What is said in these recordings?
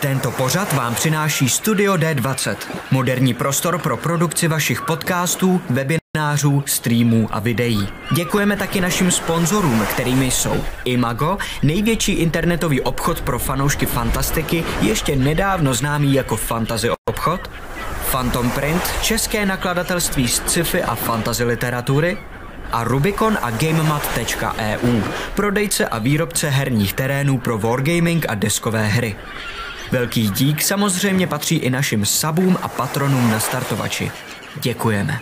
Tento pořad vám přináší Studio D20, moderní prostor pro produkci vašich podcastů, webinářů, streamů a videí. Děkujeme taky našim sponzorům, kterými jsou Imago, největší internetový obchod pro fanoušky fantastiky, ještě nedávno známý jako Fantasy obchod, Phantom Print, české nakladatelství z sci-fi a fantasy literatury, a Rubicon a GameMat.eu, prodejce a výrobce herních terénů pro wargaming a deskové hry. Velký dík samozřejmě patří i našim sabům a patronům na startovači. Děkujeme.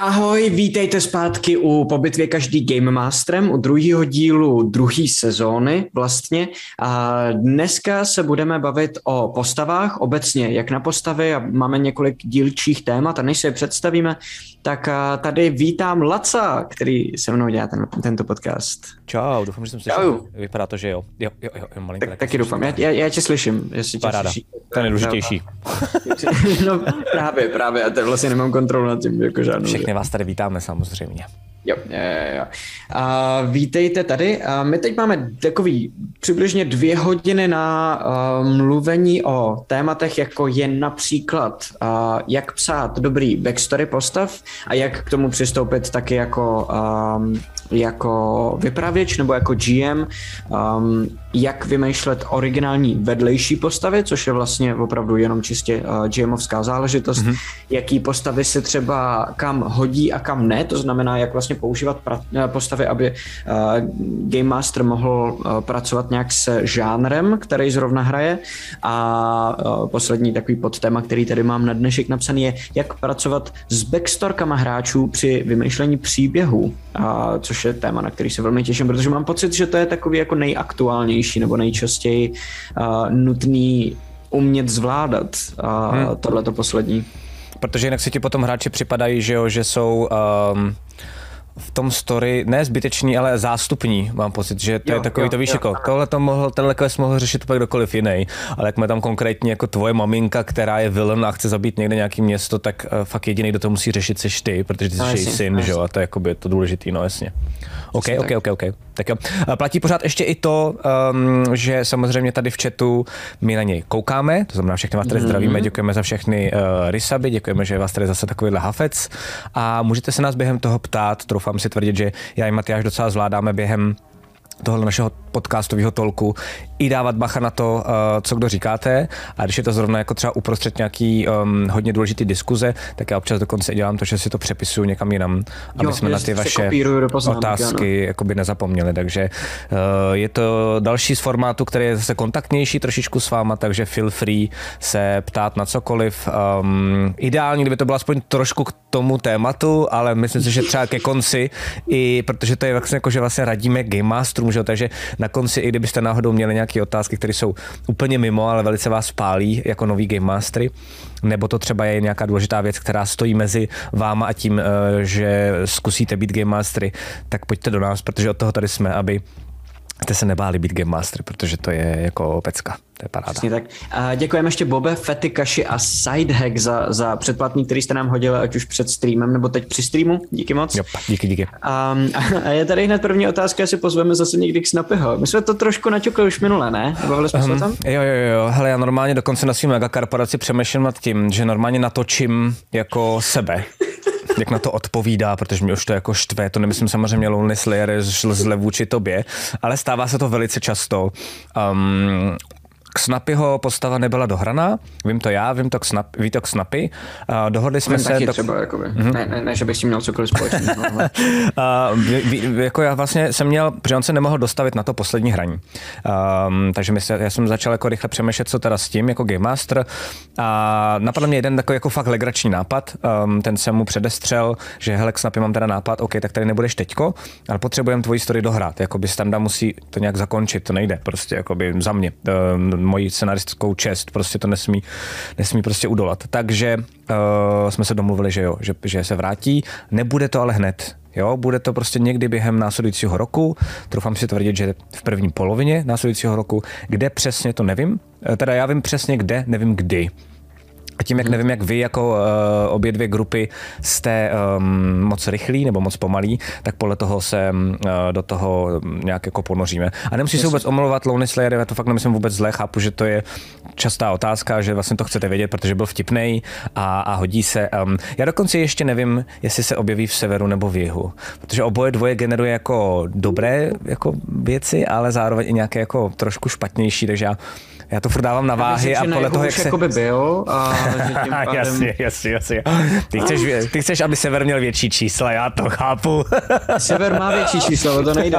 Ahoj, vítejte zpátky u Po bitvě každý Game Masterem, u druhého dílu druhé sezóny vlastně. A dneska se budeme bavit o postavách obecně, jak na postavy a máme několik dílčích témat a než se je představíme, tak tady vítám Laca, který se mnou dělá ten, tento podcast. Čau, doufám, že jsem slyšel. Vypadá to, že jo. Jo, jo, jo, jo malinko, tak, taky doufám, já, já, já tě slyším. Jestli tě slyší. To je nejdůležitější. no právě, právě, a to vlastně nemám kontrolu nad tím, jako žádnou. Všechny vás tady vítáme samozřejmě. Jo, jo, jo. A vítejte tady. A my teď máme takový přibližně dvě hodiny na uh, mluvení o tématech, jako je například uh, jak psát dobrý backstory postav a jak k tomu přistoupit taky jako, um, jako vypravěč nebo jako GM, um, jak vymýšlet originální vedlejší postavy, což je vlastně opravdu jenom čistě uh, GMovská záležitost, mm-hmm. jaký postavy se třeba kam hodí a kam ne, to znamená, jak vlastně používat pra- eh, postavy, aby uh, Game Master mohl uh, pracovat nějak se žánrem, který zrovna hraje. A uh, poslední takový podtéma, který tady mám na dnešek napsaný je, jak pracovat s backstorkama hráčů při vymýšlení příběhů, uh, což je téma, na který se velmi těším, protože mám pocit, že to je takový jako nejaktuálnější nebo nejčastěji uh, nutný umět zvládat uh, hmm. tohleto poslední. Protože jinak si ti potom hráči připadají, že, jo, že jsou um, v tom story ne zbytečný, ale zástupní. Mám pocit, že to jo, je takový, jo, to víš, jako tohle to mohl, tenhle quest mohl řešit pak kdokoliv jiný, ale jak jsme tam konkrétně jako tvoje maminka, která je villain a chce zabít někde nějaký město, tak uh, fakt jediný, kdo to musí řešit, jsi ty, protože ty jsi no, její syn, no, že jo, a to je jakoby to důležitý, no jasně. OK, OK, OK, OK. Tak jo. Platí pořád ještě i to, um, že samozřejmě tady v chatu my na něj koukáme, to znamená všechny vás tady mm-hmm. zdravíme, děkujeme za všechny uh, rysaby, děkujeme, že vás tady zase takovýhle hafec a můžete se nás během toho ptát, troufám si tvrdit, že já i Matyáš docela zvládáme během tohle našeho podcastového tolku i dávat bacha na to, uh, co kdo říkáte. A když je to zrovna jako třeba uprostřed nějaký um, hodně důležitý diskuze, tak já občas dokonce dělám to, že si to přepisuju někam jinam, aby jo, jsme na ty vaše otázky jakoby nezapomněli, takže uh, je to další z formátu, který je zase kontaktnější trošičku s váma, takže feel free se ptát na cokoliv. Um, ideální, kdyby to bylo aspoň trošku k tomu tématu, ale myslím si, že třeba ke konci, i protože to je vlastně jako, že vlastně radíme Game Masterům, že? takže na konci, i kdybyste náhodou měli nějaké otázky, které jsou úplně mimo, ale velice vás pálí jako nový Game Mastery, nebo to třeba je nějaká důležitá věc, která stojí mezi váma a tím, eh, že zkusíte být Game Mastery, tak pojďte do nás, protože od toho tady jsme, aby jste se nebáli být Game Master, protože to je jako pecka. To je paráda. Přesně tak. A děkujeme ještě Bobe, Fetikaši a Sidehack za, za předplatný, který jste nám hodili, ať už před streamem nebo teď při streamu. Díky moc. Jo, díky, díky. A, a je tady hned první otázka, jestli pozveme zase někdy k Snapyho. My jsme to trošku naťukli už minule, ne? Bavili jsme um, se tam? Jo, jo, jo. Hele, já normálně dokonce na svým megakorporaci přemýšlím nad tím, že normálně natočím jako sebe jak na to odpovídá, protože mě už to jako štve, to nemyslím samozřejmě Lonely Slayer zle vůči tobě, ale stává se to velice často. Um, Snapyho postava nebyla dohraná, vím to já, vím to Snap, ví to Snapy. Uh, dohodli jsme vím se... do... třeba, jakoby. Mm-hmm. Ne, ne, ne, že bych si měl cokoliv společného. uh, jako já vlastně jsem měl, protože on se nemohl dostavit na to poslední hraní. Um, takže my se, já jsem začal jako rychle přemýšlet, co teda s tím, jako Game Master. A napadl mě jeden takový jako fakt legrační nápad. Um, ten jsem mu předestřel, že hele, Snapy mám teda nápad, OK, tak tady nebudeš teďko, ale potřebujeme tvoji story dohrát. Jakoby Standa musí to nějak zakončit, to nejde prostě, jakoby za mě. Um, moji scenaristickou čest, prostě to nesmí, nesmí prostě udolat. Takže uh, jsme se domluvili, že jo, že, že se vrátí. Nebude to ale hned, Jo, bude to prostě někdy během následujícího roku, troufám si tvrdit, že v první polovině následujícího roku, kde přesně to nevím, eh, teda já vím přesně kde, nevím kdy. A tím, jak nevím, jak vy jako uh, obě dvě grupy jste um, moc rychlí nebo moc pomalí, tak podle toho se um, do toho nějak jako ponoříme. A nemusíš se vůbec omlouvat Lonely Slayer, já to fakt nemyslím vůbec zle, chápu, že to je častá otázka, že vlastně to chcete vědět, protože byl vtipný a, a hodí se. Um, já dokonce ještě nevím, jestli se objeví v severu nebo v jihu, protože oboje dvoje generuje jako dobré jako věci, ale zároveň i nějaké jako trošku špatnější, takže já já to furt dávám na váhy a podle toho, jak se... by byl a že tím pádem... jasně, jasně, jasně. Ty chceš, ty chceš, aby Sever měl větší čísla, já to chápu. Sever má větší číslo, to nejde.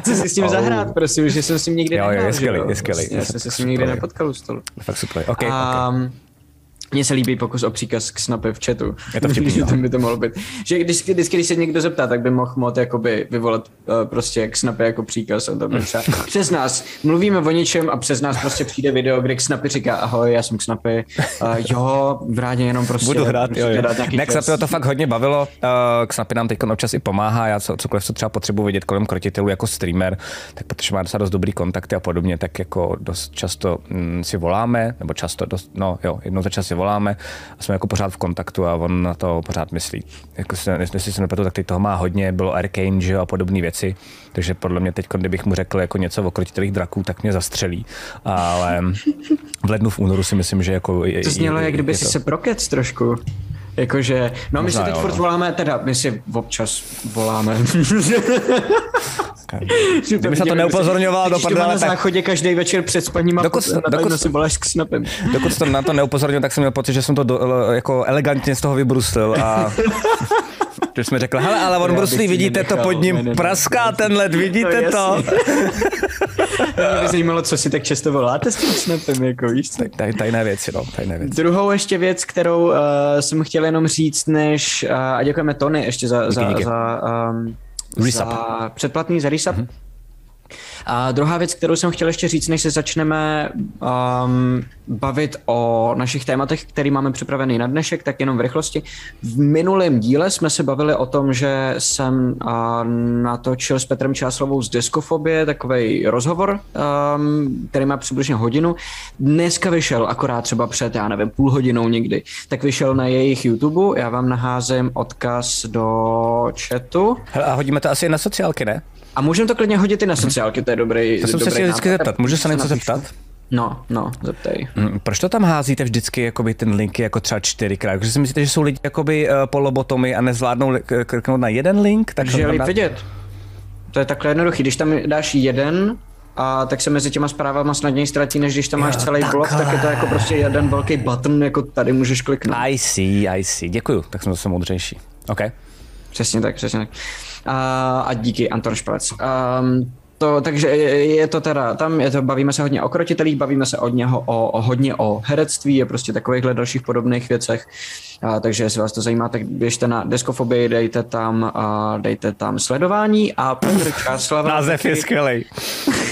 Chci si s tím zahrát, prosím, že jsem s tím nikdy jo, nehrál. Jo, je skvělý, je skvělý. Já jsem se s tím nikdy nepotkal u stolu. Fakt super, okay, okay. Mně se líbí pokus o příkaz k snapy v chatu. Je to vtipný, no. by to mohlo být. Že když, když, když se někdo zeptá, tak by mohl mod jakoby vyvolat uh, prostě k snapy jako příkaz. A to by třeba, přes nás mluvíme o něčem a přes nás prostě přijde video, kde k snapy říká ahoj, já jsem k snapy. Uh, jo, vrátě jenom prostě. Budu hrát, jo, jo. Ne, k snapy to fakt hodně bavilo. Uh, k snapy nám teď občas i pomáhá. Já co, cokoliv, co třeba potřebuji vidět kolem krotitelů jako streamer, tak protože má docela dost dobrý kontakty a podobně, tak jako dost často mm, si voláme, nebo často dost, no jo, jednou za čas si voláme a jsme jako pořád v kontaktu a on na to pořád myslí. Jako se, jestli se nepletu, tak teď toho má hodně, bylo Arcane že, a podobné věci, takže podle mě teď, kdybych mu řekl jako něco o krotitelých draků, tak mě zastřelí. Ale v lednu, v únoru si myslím, že jako... Je, to znělo, jak kdyby si to... se prokec trošku. Jakože, no Možná my si teď jo, furt no. voláme, teda my si občas voláme. Kdyby se to neupozorňoval do prdele, na záchodě každý večer před spaním a dokud, dokud, si voláš s snapem. Dokud to na to neupozornil, tak jsem měl pocit, že jsem to do, jako elegantně z toho vybrusil a že jsme řekli, hele, ale on bruslí, vidíte to pod ním, ne, praská ten led, vidíte no, to? Mě by zajímalo, co si tak často voláte s tím snapem, jako víš co? Taj, tajné věci, no, tajné věci. Druhou ještě věc, kterou uh, jsem chtěl jenom říct, než, uh, a děkujeme Tony ještě za, díky, za, díky. za um, za předplatný za resub. Mm-hmm. A druhá věc, kterou jsem chtěl ještě říct, než se začneme um, bavit o našich tématech, které máme připravený na dnešek, tak jenom v rychlosti. V minulém díle jsme se bavili o tom, že jsem uh, natočil s Petrem Čáslovou z Deskofobie takový rozhovor, um, který má přibližně hodinu. Dneska vyšel akorát třeba před, já nevím, půl hodinou někdy, tak vyšel na jejich YouTube. Já vám naházím odkaz do chatu. Hele, a hodíme to asi na sociálky, ne? A můžeme to klidně hodit i na sociálky, to je dobrý. To jsem se chtěl vždycky zeptat, můžu se něco zeptat? No, no, zeptej. Hmm, proč to tam házíte vždycky jakoby ten link jako třeba čtyřikrát? Protože si myslíte, že jsou lidi jakoby uh, polobotomy a nezvládnou kliknout na jeden link? Takže je líp vidět. To je takhle jednoduchý. Když tam dáš jeden, a tak se mezi těma zprávama snadněji ztratí, než když tam máš jo, celý takhle. blok, tak je to jako prostě jeden velký button, jako tady můžeš kliknout. I see, I see. Děkuju, tak jsem zase moudřejší. OK. Přesně tak, přesně tak a, a díky Anton Šprec. Um, to, takže je to teda, tam je to, bavíme se hodně o krotitelích, bavíme se od něho o, o hodně o herectví, je prostě takovýchhle dalších podobných věcech. A, takže jestli vás to zajímá, tak běžte na Deskofobii, dejte tam, a, dejte tam sledování a Petr Čáslava... Název je skvělý.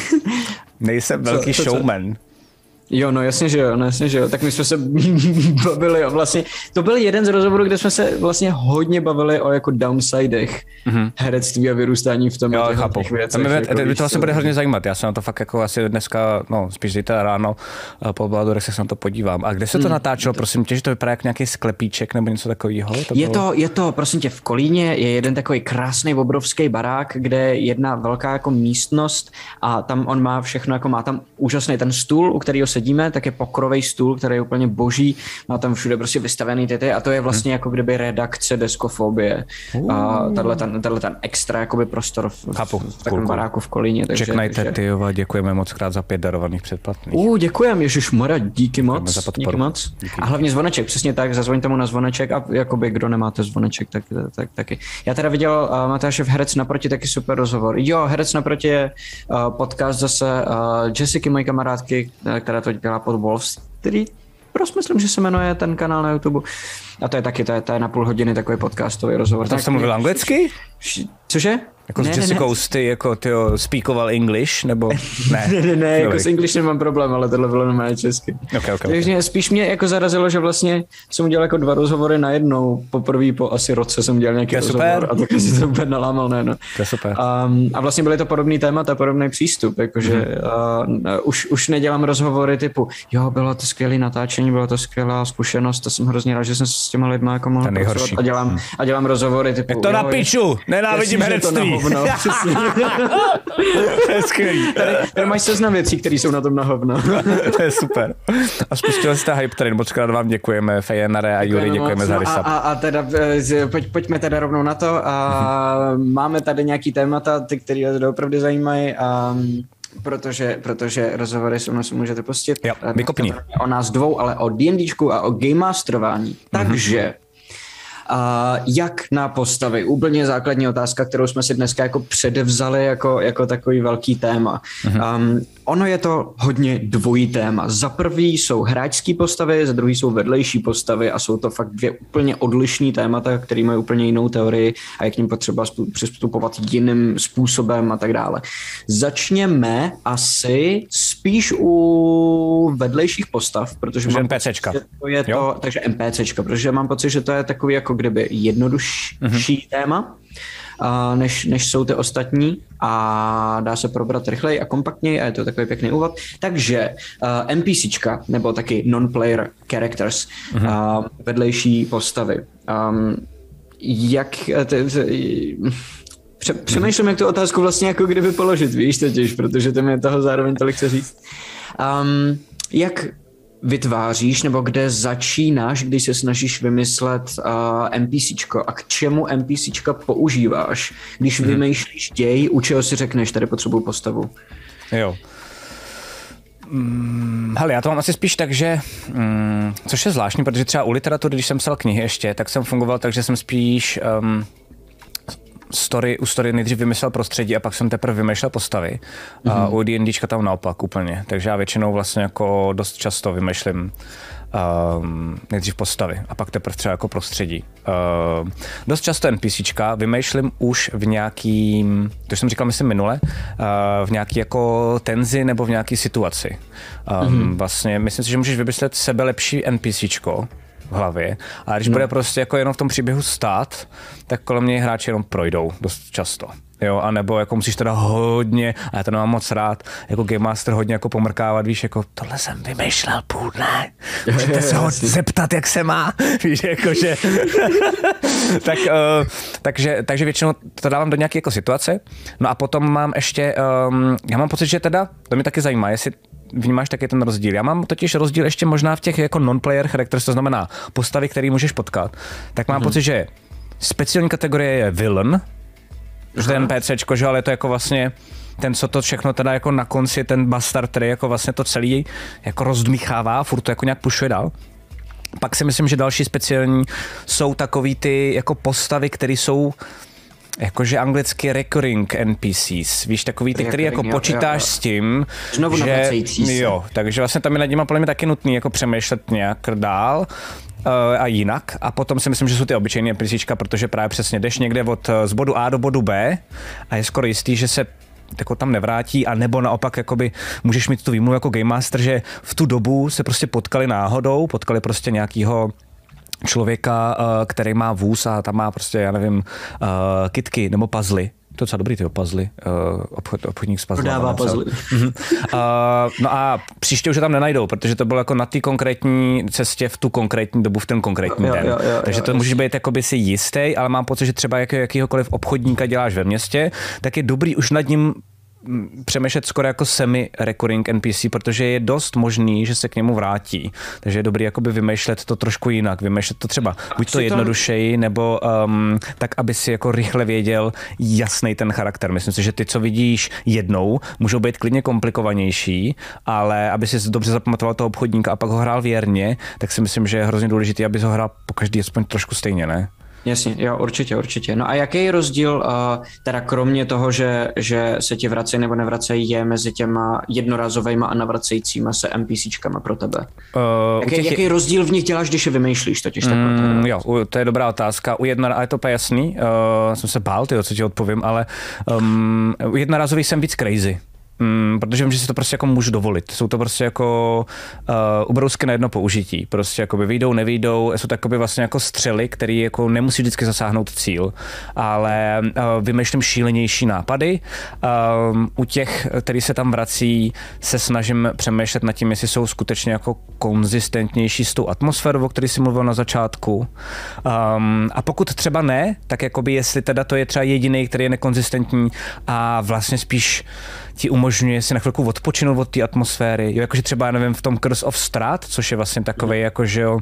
Nejsem velký co, co, showman. Co? Jo, no jasně, že jo, no jasně, že jo. Tak my jsme se bavili, jo. vlastně to byl jeden z rozhovorů, kde jsme se vlastně hodně bavili o jako downsidech mm-hmm. herectví a vyrůstání v tom. Jo, chápu. Věcech, mě, jako, to, to se bude hodně zajímat. Já se na to fakt jako asi dneska, no spíš zítra ráno eh, po Bladurech se na to podívám. A kde se to mm. natáčelo, prosím tě, že to vypadá jak nějaký sklepíček nebo něco takového? To je, to, je to, prosím tě, v Kolíně je jeden takový krásný obrovský barák, kde je jedna velká jako místnost a tam on má všechno, jako má tam úžasný ten stůl, u kterého sedíme, tak je pokrový stůl, který je úplně boží, má tam všude prostě vystavený ty, ty a to je vlastně hmm. jako kdyby redakce deskofobie. Uh. A tenhle ten, tenhle ten extra jakoby prostor v, Chápu, v, v takovém baráku v Kolíně. Takže, jo, děkujeme moc krát za pět darovaných předplatných. Uh, děkujeme, Ježíš Mora, díky moc. Za díky moc. Díky. A hlavně zvoneček, přesně tak, zazvoňte mu na zvoneček a jakoby kdo nemáte zvoneček, tak, tak taky. Já teda viděl uh, Matášev Herec naproti taky super rozhovor. Jo, Herec naproti je uh, podcast zase uh, Jessica, mojí kamarádky, která to dělá pod Wall Street, Prostě myslím, že se jmenuje ten kanál na YouTube. A to je taky, to je, to je na půl hodiny takový podcastový rozhovor. A tam jsi mluvil anglicky? Cože? Jako ne, s Jessica Sty, jako ty speakoval English, nebo ne? ne, ne, ne jako s English nemám problém, ale tohle bylo normálně česky. Okay, okay, Takže okay. spíš mě jako zarazilo, že vlastně jsem udělal jako dva rozhovory na jednou. Poprvé po asi roce jsem udělal nějaký rozhovor super. a tak si to úplně nalámal, ne, no. To je super. Um, a vlastně byly to podobný témata, podobný přístup, jakože mm-hmm. uh, už, už nedělám rozhovory typu, jo, bylo to skvělé natáčení, bylo to skvělá zkušenost, to jsem hrozně rád, že jsem se s těma lidmi jako mohl a dělám, hmm. a dělám rozhovory typu, Je to jo, na piču, nenávidím herectví. To je skvělý. Tady, tady máš seznam věcí, které jsou na tom na hovno. to je super. A spustili jste Hype Train, moc krát vám děkujeme, Fejenare a Juri, děkujeme za resub. A, a, teda, eh, pojď, pojďme teda rovnou na to. A máme tady nějaký témata, ty, které to opravdu zajímají. A protože, protože rozhovory jsou nás můžete pustit. Jo, vykopni. O nás dvou, ale o D&Dčku a o game masterování. Mm-hmm. Takže a jak na postavy? Úplně základní otázka, kterou jsme si dneska jako předevzali jako, jako takový velký téma. Mm-hmm. Um, ono je to hodně dvojí téma. Za prvý jsou hráčské postavy, za druhý jsou vedlejší postavy a jsou to fakt dvě úplně odlišné témata, které mají úplně jinou teorii a je k ním potřeba přistupovat jiným způsobem a tak dále. Začněme asi spíš u vedlejších postav, protože mám NPCčka. Pocit, že to je to, takže NPCčka, protože mám pocit, že to je takový jako kdyby jednodušší mm-hmm. téma než, než jsou ty ostatní a dá se probrat rychleji a kompaktněji a je to takový pěkný úvod. Takže uh, NPCčka, nebo taky non-player characters, mm-hmm. uh, vedlejší postavy. Um, jak... T, t, Pře- přemýšlím, jak tu otázku vlastně jako kdyby položit, víš totiž, protože to mi toho zároveň tolik chce říct. Um, jak vytváříš nebo kde začínáš, když se snažíš vymyslet uh, NPCčko a k čemu NPCčka používáš, když hmm. vymýšlíš děj, u čeho si řekneš, tady potřebuji postavu. Jo. Hmm, hele, já to mám asi spíš tak, že, mm, což je zvláštní, protože třeba u literatury, když jsem psal knihy ještě, tak jsem fungoval tak, že jsem spíš um, story, u story nejdřív vymyslel prostředí a pak jsem teprve vymýšlel postavy. Mm-hmm. A mhm. u D&Dčka tam naopak úplně. Takže já většinou vlastně jako dost často vymýšlím um, nejdřív postavy a pak teprve třeba jako prostředí. Uh, dost často NPCčka vymýšlím už v nějakým, to jsem říkal myslím minule, uh, v nějaký jako tenzi nebo v nějaký situaci. Um, mm-hmm. Vlastně myslím si, že můžeš vymyslet sebe lepší NPCčko, v hlavě. A když no. bude prostě jako jenom v tom příběhu stát, tak kolem něj hráči jenom projdou dost často. Jo, a nebo jako musíš teda hodně, a já to nemám moc rád, jako Game Master hodně jako pomrkávat, víš, jako tohle jsem vymýšlel půl dne, můžete se ho zeptat, jak se má, víš, jakože, tak, uh, takže, takže většinou to dávám do nějaké jako situace, no a potom mám ještě, um, já mám pocit, že teda, to mě taky zajímá, jestli vnímáš taky ten rozdíl. Já mám totiž rozdíl ještě možná v těch jako non-player characters, to znamená postavy, které můžeš potkat. Tak mám mm-hmm. pocit, že speciální kategorie je villain, že ten PCčko, že ale to jako vlastně ten, co to všechno teda jako na konci, ten bastard, který jako vlastně to celý jako rozdmíchává, furt to jako nějak pušuje dál. Pak si myslím, že další speciální jsou takový ty jako postavy, které jsou jakože anglicky recurring NPCs, víš, takový ty, který jako počítáš jo, jo. s tím, Znovu že, jo, takže vlastně tam je nad nimi podle mě taky nutný jako přemýšlet nějak dál, uh, a jinak. A potom si myslím, že jsou ty obyčejné NPCčka, protože právě přesně jdeš někde od z bodu A do bodu B a je skoro jistý, že se jako tam nevrátí, a nebo naopak jakoby můžeš mít tu výmluvu jako Game Master, že v tu dobu se prostě potkali náhodou, potkali prostě nějakýho člověka, eh, který má vůz a tam má prostě, já nevím, eh, kitky nebo puzzly, to je docela dobrý ty puzzly, uh, obchod, obchodník s puzzle. Prodává puzzly. uh, no a příště už je tam nenajdou, protože to bylo jako na té konkrétní cestě v tu konkrétní dobu, v ten konkrétní jo, den. Jo, jo, Takže jo, to jo. může být jakoby si jistý, ale mám pocit, že třeba jak, jakýhokoliv obchodníka děláš ve městě, tak je dobrý už nad ním přemýšlet skoro jako semi-recurring NPC, protože je dost možný, že se k němu vrátí. Takže je dobrý jakoby vymýšlet to trošku jinak, vymýšlet to třeba buď to jednodušeji, nebo um, tak, aby si jako rychle věděl jasný ten charakter. Myslím si, že ty, co vidíš jednou, můžou být klidně komplikovanější, ale aby si dobře zapamatoval toho obchodníka a pak ho hrál věrně, tak si myslím, že je hrozně důležité, aby ho hrál po každý aspoň trošku stejně, ne? Jasně, jo, určitě, určitě. No a jaký je rozdíl, uh, teda kromě toho, že, že se ti vracejí nebo nevracejí, je mezi těma jednorazovými a navracejícíma se NPCčkama pro tebe? Uh, jaký, těch... jaký rozdíl v nich děláš, když je vymýšlíš totiž? Mm, jo, to je dobrá otázka. U jedna, a je to jasný, uh, jsem se bál, tyjo, co ti odpovím, ale um, u jednorazových jsem víc crazy. Mm, protože vím, že si to prostě jako můžu dovolit. Jsou to prostě jako uh, ubrousky na jedno použití. Prostě jako by vyjdou, nevyjdou, jsou to vlastně jako střely, které jako nemusí vždycky zasáhnout cíl, ale uh, vymýšlím šílenější nápady. Um, u těch, který se tam vrací, se snažím přemýšlet nad tím, jestli jsou skutečně jako konzistentnější s tou atmosférou, o který si mluvil na začátku. Um, a pokud třeba ne, tak jakoby jestli teda to je třeba jediný, který je nekonzistentní a vlastně spíš ti umožňuje si na chvilku odpočinout od té atmosféry. Jo, jakože třeba, nevím, v tom Curse of Strat, což je vlastně takový, jako že jo,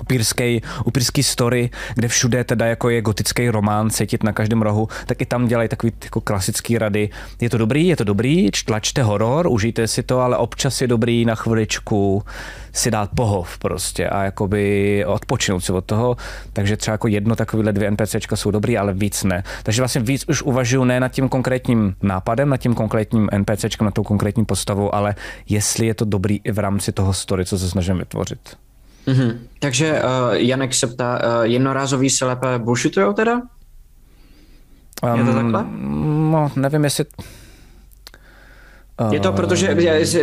upírský, upírský story, kde všude teda jako je gotický román cítit na každém rohu, tak i tam dělají takový jako klasický rady. Je to dobrý, je to dobrý, tlačte horor, užijte si to, ale občas je dobrý na chviličku si dát pohov prostě a jakoby odpočinout si od toho. Takže třeba jako jedno takovýhle dvě NPCčka jsou dobrý, ale víc ne. Takže vlastně víc už uvažuju ne nad tím konkrétním nápadem, nad tím konkrétním NPCčkem, nad tou konkrétní postavou, ale jestli je to dobrý i v rámci toho story, co se snažím vytvořit. Mm-hmm. Takže uh, Janek se ptá, uh, jednorázový se lépe bullshitujou teda? Um, je to takhle? No, nevím, jestli... Je to proto, že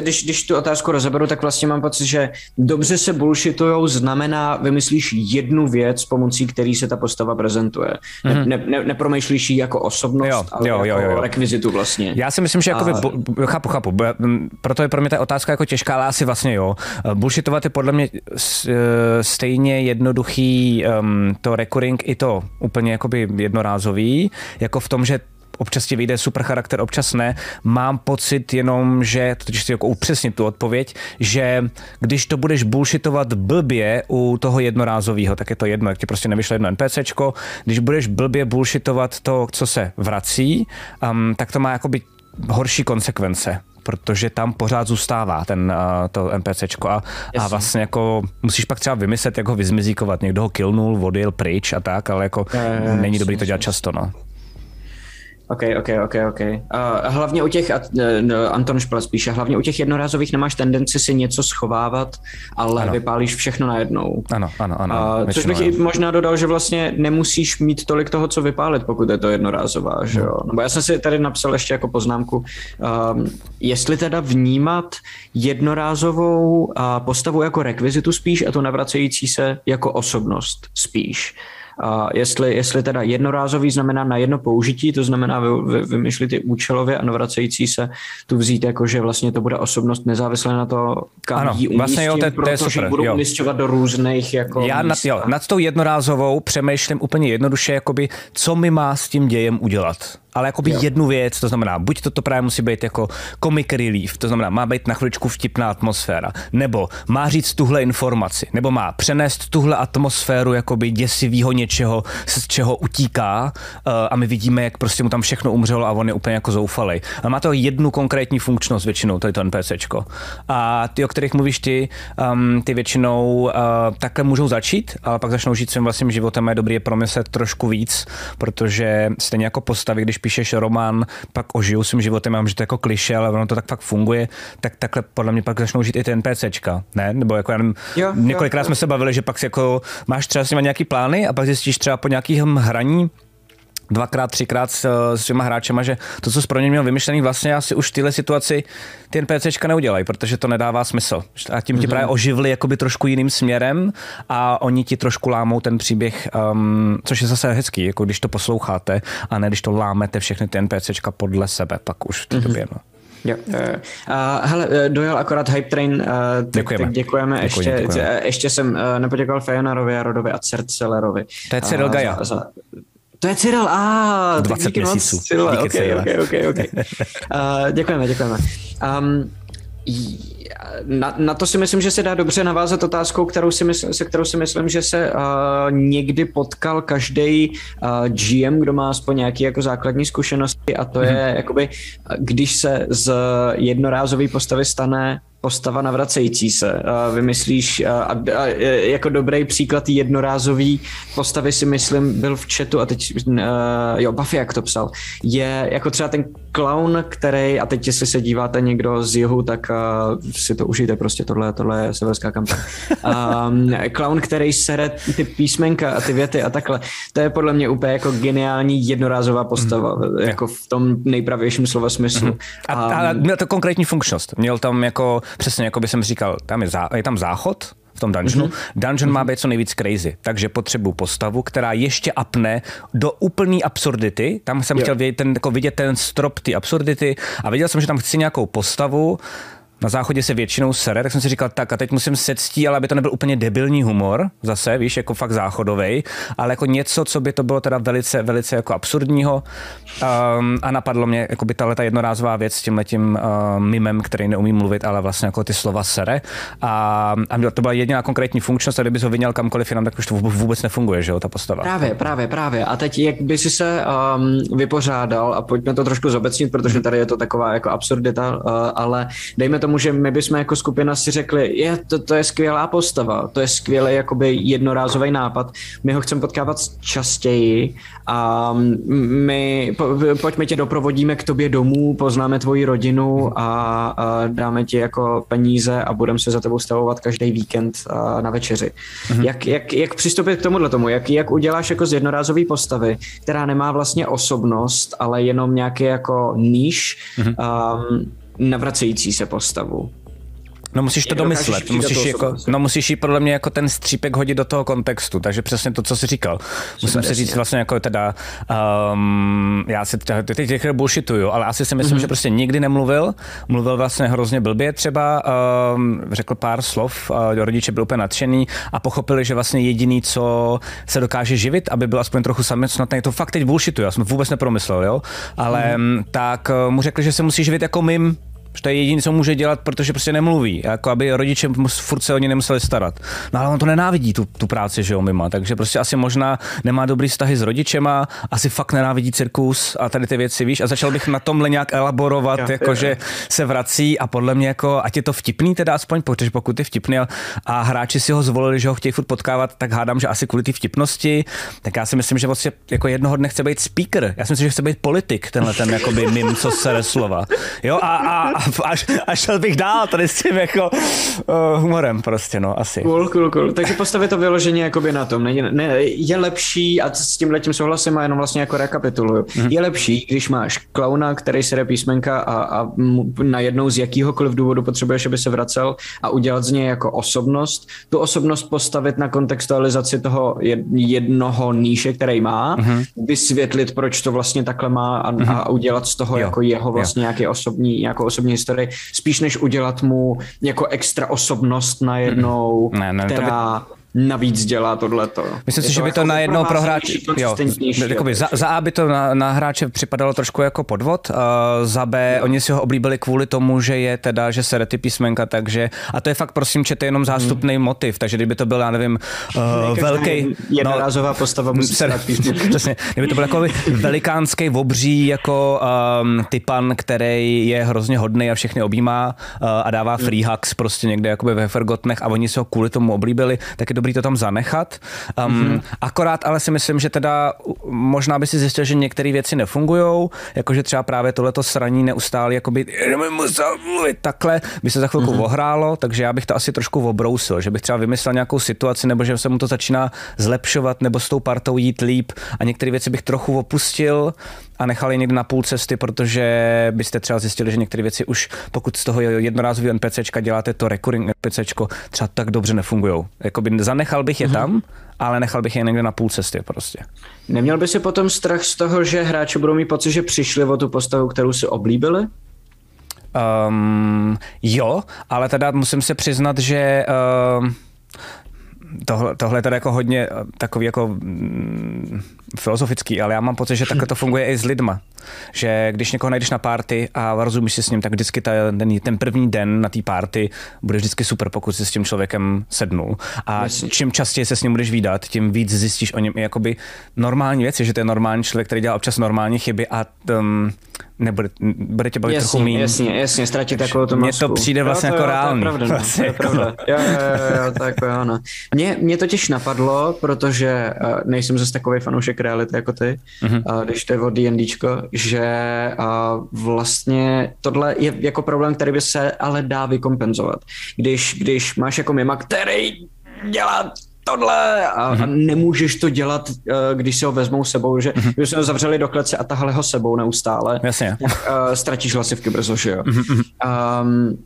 když, když tu otázku rozeberu, tak vlastně mám pocit, že dobře se bullshitujou znamená, vymyslíš jednu věc, pomocí který se ta postava prezentuje. Mm-hmm. Ne, ne, nepromýšlíš ji jako osobnost, jo, ale jo, jako jo, jo. rekvizitu vlastně. Já si myslím, že jakoby, A... bu, chápu, chápu, proto je pro mě ta otázka jako těžká, ale asi vlastně jo. Bullshitovat je podle mě e, stejně jednoduchý um, to recurring i to úplně jakoby jednorázový, jako v tom, že občas ti vyjde super charakter, občas ne. Mám pocit jenom, že, když si jako upřesnit tu odpověď, že když to budeš bullshitovat blbě u toho jednorázového, tak je to jedno, jak ti prostě nevyšlo jedno NPCčko, když budeš blbě bullshitovat to, co se vrací, um, tak to má jakoby horší konsekvence protože tam pořád zůstává ten, uh, to NPCčko a, a vlastně jako musíš pak třeba vymyslet, jak ho vyzmizíkovat. Někdo ho killnul, odjel pryč a tak, ale jako je, je, není dobrý to dělat často, no. OK, OK, OK, OK. Uh, hlavně u těch, uh, Anton Špele spíše, hlavně u těch jednorázových nemáš tendenci si něco schovávat, ale ano. vypálíš všechno najednou. Ano, ano, ano. Uh, což bych i možná dodal, že vlastně nemusíš mít tolik toho, co vypálit, pokud je to jednorázová, hmm. že jo? Nebo já jsem si tady napsal ještě jako poznámku, um, jestli teda vnímat jednorázovou uh, postavu jako rekvizitu spíš a tu navracející se jako osobnost spíš. A jestli, jestli teda jednorázový znamená na jedno použití, to znamená vy, vy, vymýšlit ty účelově a navracející se tu vzít jako, že vlastně to bude osobnost nezávisle na to, kam ano, umístím, vlastně jo, to, to je super, budou jo. umístěvat do různých jako Já nad, jo, nad tou jednorázovou přemýšlím úplně jednoduše, jakoby, co mi má s tím dějem udělat ale jakoby jo. jednu věc, to znamená, buď to, to právě musí být jako comic relief, to znamená, má být na chviličku vtipná atmosféra, nebo má říct tuhle informaci, nebo má přenést tuhle atmosféru jakoby děsivého něčeho, z čeho utíká uh, a my vidíme, jak prostě mu tam všechno umřelo a on je úplně jako zoufalý. Ale má to jednu konkrétní funkčnost většinou, to je to NPCčko. A ty, o kterých mluvíš ty, um, ty většinou uh, takhle můžou začít, ale pak začnou žít svým vlastním životem a je dobrý je promyslet trošku víc, protože stejně jako postavy, když píšeš román, pak ožiju svým životem, mám, že to jako kliše, ale ono to tak fakt funguje, tak takhle podle mě pak začnou žít i ty NPCčka, ne? Nebo jako já nevím, jo, několikrát jo, jsme jo. se bavili, že pak si jako máš třeba s nimi nějaký plány a pak zjistíš třeba po nějakým hraní, dvakrát, třikrát s, s těma hráčema, že to, co jsi pro ně měl vymyšlený, vlastně asi už v téhle situaci ty NPCčka neudělají, protože to nedává smysl. A tím mm-hmm. ti mhm. právě oživili jakoby trošku jiným směrem a oni ti trošku lámou ten příběh, um, což je zase hezký, jako když to posloucháte a ne když to lámete všechny ty NPCčka podle sebe, pak už v té mm-hmm. době. No. Jo, uh, hele, eh, dojel akorát Hype Train, uh, tak, děkujeme. tak děkujeme. Ještě, děkujeme. ještě jsem uh, nepoděkoval Fejonarovi, Rodovi a Cercelerovi. To je Cyril Gaja. Za, za, to je Cyril, a ah, 20 měsíců. Moc, Cyril, ok, ok, ok, ok. Uh, děkujeme, děkujeme. Um, na, na to si myslím, že se dá dobře navázat otázkou, kterou si mysl, se kterou si myslím, že se uh, někdy potkal každý uh, GM, kdo má aspoň nějaké jako základní zkušenosti a to je, mm-hmm. jakoby, když se z jednorázové postavy stane postava navracející se. Vymyslíš, a, a, a, jako dobrý příklad jednorázový postavy si myslím byl v chatu a teď, uh, jo, Buffy jak to psal, je jako třeba ten clown, který, a teď jestli se díváte někdo z jihu, tak uh, si to užijte prostě, tohle, tohle je severská kampaň. Um, clown, který sere ty písmenka a ty věty a takhle, to je podle mě úplně jako geniální jednorázová postava, mm. jako v tom nejpravějším slova smyslu. Mm. A, a měl to konkrétní funkčnost. Měl tam jako, přesně jako by jsem říkal, tam je, zá, je tam záchod, v tom dungeonu. Mm-hmm. Dungeon mm-hmm. má být co nejvíc crazy, takže potřebuji postavu, která ještě apne do úplné absurdity. Tam jsem yeah. chtěl vidět ten, jako vidět ten strop ty absurdity a viděl jsem, že tam chci nějakou postavu, na záchodě se většinou sere, tak jsem si říkal, tak a teď musím sectí, ale aby to nebyl úplně debilní humor, zase, víš, jako fakt záchodový, ale jako něco, co by to bylo teda velice, velice jako absurdního. Um, a napadlo mě jako by tahle ta jednorázová věc s tím letím uh, mimem, který neumí mluvit, ale vlastně jako ty slova sere. A, a to byla jediná konkrétní funkčnost, a kdyby ho vyněl kamkoliv jinam, tak už to vůbec nefunguje, že jo, ta postava. Právě, právě, právě. A teď jak by si se um, vypořádal, a pojďme to trošku zobecnit, protože tady je to taková jako absurdita, uh, ale dejme to tomu, že my bychom jako skupina si řekli, je, to, to je skvělá postava, to je skvělý jakoby jednorázový nápad, my ho chceme potkávat častěji a my, po, pojďme tě doprovodíme k tobě domů, poznáme tvoji rodinu a, a dáme ti jako peníze a budeme se za tebou stavovat každý víkend na večeři. Mm-hmm. Jak, jak, jak přistoupit k tomuhle tomu? Jak, jak uděláš jako z jednorázové postavy, která nemá vlastně osobnost, ale jenom nějaký jako níž, mm-hmm. um, navracející se postavu. No musíš to domyslet, musíš, jako, no musíš jí podle mě jako ten střípek hodit do toho kontextu, takže přesně to, co jsi říkal. Musím si říct vlastně jako teda, um, já si teď teď bullshituju, ale asi si myslím, mm-hmm. že prostě nikdy nemluvil, mluvil vlastně hrozně blbě třeba, um, řekl pár slov, uh, rodiče byli úplně nadšený a pochopili, že vlastně jediný, co se dokáže živit, aby byl aspoň trochu samostatný, to fakt teď bullshituju, já jsem vůbec nepromyslel, jo, ale mm-hmm. tak uh, mu řekli, že se musí živit jako mým, že to je jediné, co může dělat, protože prostě nemluví. Jako aby rodiče furt se o ně nemuseli starat. No ale on to nenávidí, tu, tu práci, že jo, mimo. Takže prostě asi možná nemá dobrý vztahy s rodičema, asi fakt nenávidí cirkus a tady ty věci, víš. A začal bych na tomhle nějak elaborovat, ja, jako že se vrací a podle mě jako, ať je to vtipný teda aspoň, protože pokud je vtipný a hráči si ho zvolili, že ho chtějí furt potkávat, tak hádám, že asi kvůli té vtipnosti, tak já si myslím, že vlastně jako jednoho dne chce být speaker. Já si myslím, že chce být politik, tenhle ten jakoby mim, co se slova. Jo, a, a, až, až šel bych dál tady s tím jako uh, humorem prostě, no, asi. Cool, cool, cool. Takže postavit to vyloženě jakoby na tom. Ne, ne, je lepší, a s tím letím souhlasím a jenom vlastně jako rekapituluju, mm-hmm. je lepší, když máš klauna, který se písmenka a, a najednou z jakýhokoliv důvodu potřebuješ, aby se vracel a udělat z něj jako osobnost, tu osobnost postavit na kontextualizaci toho jednoho níše, který má, mm-hmm. vysvětlit, proč to vlastně takhle má a, mm-hmm. a udělat z toho jo. jako jeho vlastně jo. nějaký osobní, nějakou osobní historii, spíš než udělat mu jako extra osobnost najednou, ne, ne, která... To by navíc dělá tohleto. Myslím si, že by to jako na jednou pro hráče, jo, jakoby za, za A by to na, na hráče připadalo trošku jako podvod, uh, za B jo. oni si ho oblíbili kvůli tomu, že je teda, že se rety písmenka, takže, a to je fakt prosím, čete jenom zástupný hmm. motiv, takže kdyby to byl, já nevím, uh, velký... Jednorázová no, postava musí se, Přesně, kdyby to byl jako velikánský obří jako um, typan, který je hrozně hodný a všechny objímá uh, a dává free hacks prostě někde jakoby ve Fergotnech a oni se ho kvůli tomu oblíbili, tak je dobrý to tam zanechat. Um, mm-hmm. Akorát ale si myslím, že teda možná by si zjistil, že některé věci nefungují, jakože třeba právě tohleto sraní neustále, jakoby mluvit takhle, by se za chvilku mm-hmm. ohrálo, takže já bych to asi trošku obrousil, že bych třeba vymyslel nějakou situaci, nebo že se mu to začíná zlepšovat, nebo s tou partou jít líp a některé věci bych trochu opustil a nechal je někde na půl cesty, protože byste třeba zjistili, že některé věci už, pokud z toho jednorázového NPCčka děláte to recurring NPCčko, třeba tak dobře nefungují. Jakoby zanechal bych je mm-hmm. tam, ale nechal bych je někde na půl cesty prostě. Neměl by si potom strach z toho, že hráči budou mít pocit, že přišli o tu postavu, kterou si oblíbili? Um, jo, ale teda musím se přiznat, že uh, tohle, tohle je teda jako hodně eh, takový jako mm, filozofický, ale já mám pocit, že takhle to funguje i s lidma. Že když někoho najdeš na párty a rozumíš si s ním, tak vždycky ta, ten, ten první den na té párty bude vždycky super, pokud si s tím člověkem sednul. A Jasně. čím častěji se s ním budeš výdat, tím víc zjistíš o něm i jakoby normální věci, že to je normální člověk, který dělá občas normální chyby a um, nebude, bude tě bavit jasně, trochu méně. Jasně, jasně, ztratit takovou tu Mně to přijde vlastně jo, to, jako reálný. To je pravda, no, vlastně, to je pravda. Jo, jo, jo, jo, tak jo, ano. Mě, mě totiž napadlo, protože uh, nejsem zase takový fanoušek reality jako ty, mm-hmm. uh, když to je o D&Dčko, že uh, vlastně tohle je jako problém, který by se ale dá vykompenzovat. Když, když máš jako mima, který dělá tohle a, mm-hmm. a nemůžeš to dělat, uh, když si ho vezmou sebou, že mm-hmm. jsme ho zavřeli do klece a tahali ho sebou neustále. Jasně. Tak, uh, ztratíš hlasivky brzo, že jo. Mm-hmm. Um,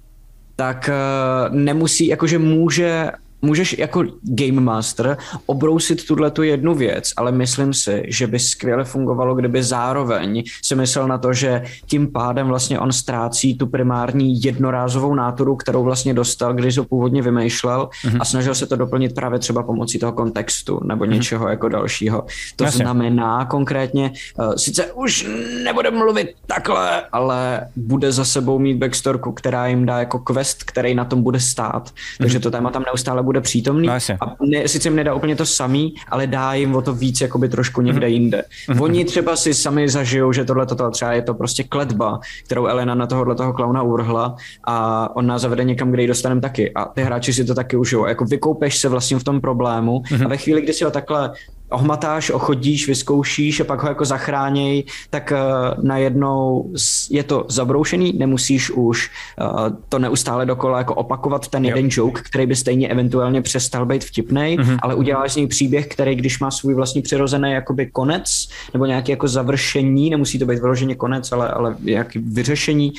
tak uh, nemusí, jakože může můžeš jako game master obrousit tuhle tu jednu věc, ale myslím si, že by skvěle fungovalo, kdyby zároveň si myslel na to, že tím pádem vlastně on ztrácí tu primární jednorázovou náturu, kterou vlastně dostal, když ho původně vymýšlel mm-hmm. a snažil se to doplnit právě třeba pomocí toho kontextu nebo mm-hmm. něčeho jako dalšího. To Jasně. znamená konkrétně, uh, sice už nebude mluvit takhle, ale bude za sebou mít backstorku, která jim dá jako quest, který na tom bude stát. Mm-hmm. Takže to téma tam neustále bude bude přítomný. No, a ne, sice jim nedá úplně to samý, ale dá jim o to víc jakoby trošku někde mm-hmm. jinde. Mm-hmm. Oni třeba si sami zažijou, že tohle toto třeba je to prostě kletba, kterou Elena na tohohle toho klauna urhla a on nás zavede někam, kde ji dostaneme taky. A ty hráči si to taky užijou. Jako vykoupeš se vlastně v tom problému mm-hmm. a ve chvíli, kdy si ho takhle ohmatáš, ochodíš, vyzkoušíš a pak ho jako zachráněj, tak uh, najednou je to zabroušený, nemusíš už uh, to neustále dokola jako opakovat ten jeden joke, který by stejně eventuálně přestal být vtipný, mm-hmm. ale uděláš z něj příběh, který když má svůj vlastní přirozený jakoby konec nebo nějaký jako završení, nemusí to být vyloženě konec, ale, ale nějaký vyřešení,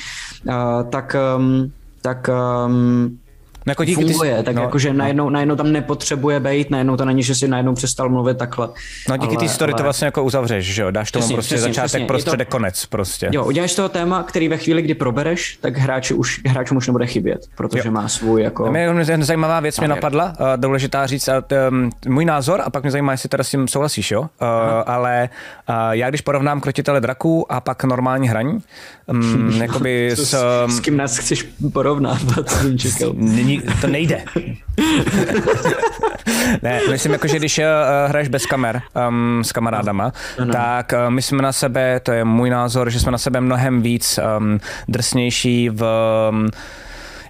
uh, tak um, tak um, No jako díky funguje, ty, tak no, jakože no. najednou, najednou tam nepotřebuje být, najednou to není, že si najednou přestal mluvit takhle. No díky té story ale... to vlastně jako uzavřeš, že jo, dáš tomu přesně, prostě přesně, začátek, přesně. prostředek, to... konec prostě. Jo, uděláš toho téma, který ve chvíli, kdy probereš, tak hráči už, hráčům už nebude chybět, protože jo. má svůj jako... Mě zajímavá věc mě napadla, uh, důležitá říct, uh, můj názor, a pak mě zajímá, jestli teda s tím souhlasíš, jo, uh, ale uh, já když porovnám krotitele draků a pak normální hraní, um, jakoby s... Um, s kým nás chceš porovnávat, jsem čekal. To nejde. ne, myslím jako, že když uh, hraješ bez kamer um, s kamarádama, no, no. tak uh, my jsme na sebe, to je můj názor, že jsme na sebe mnohem víc um, drsnější v um,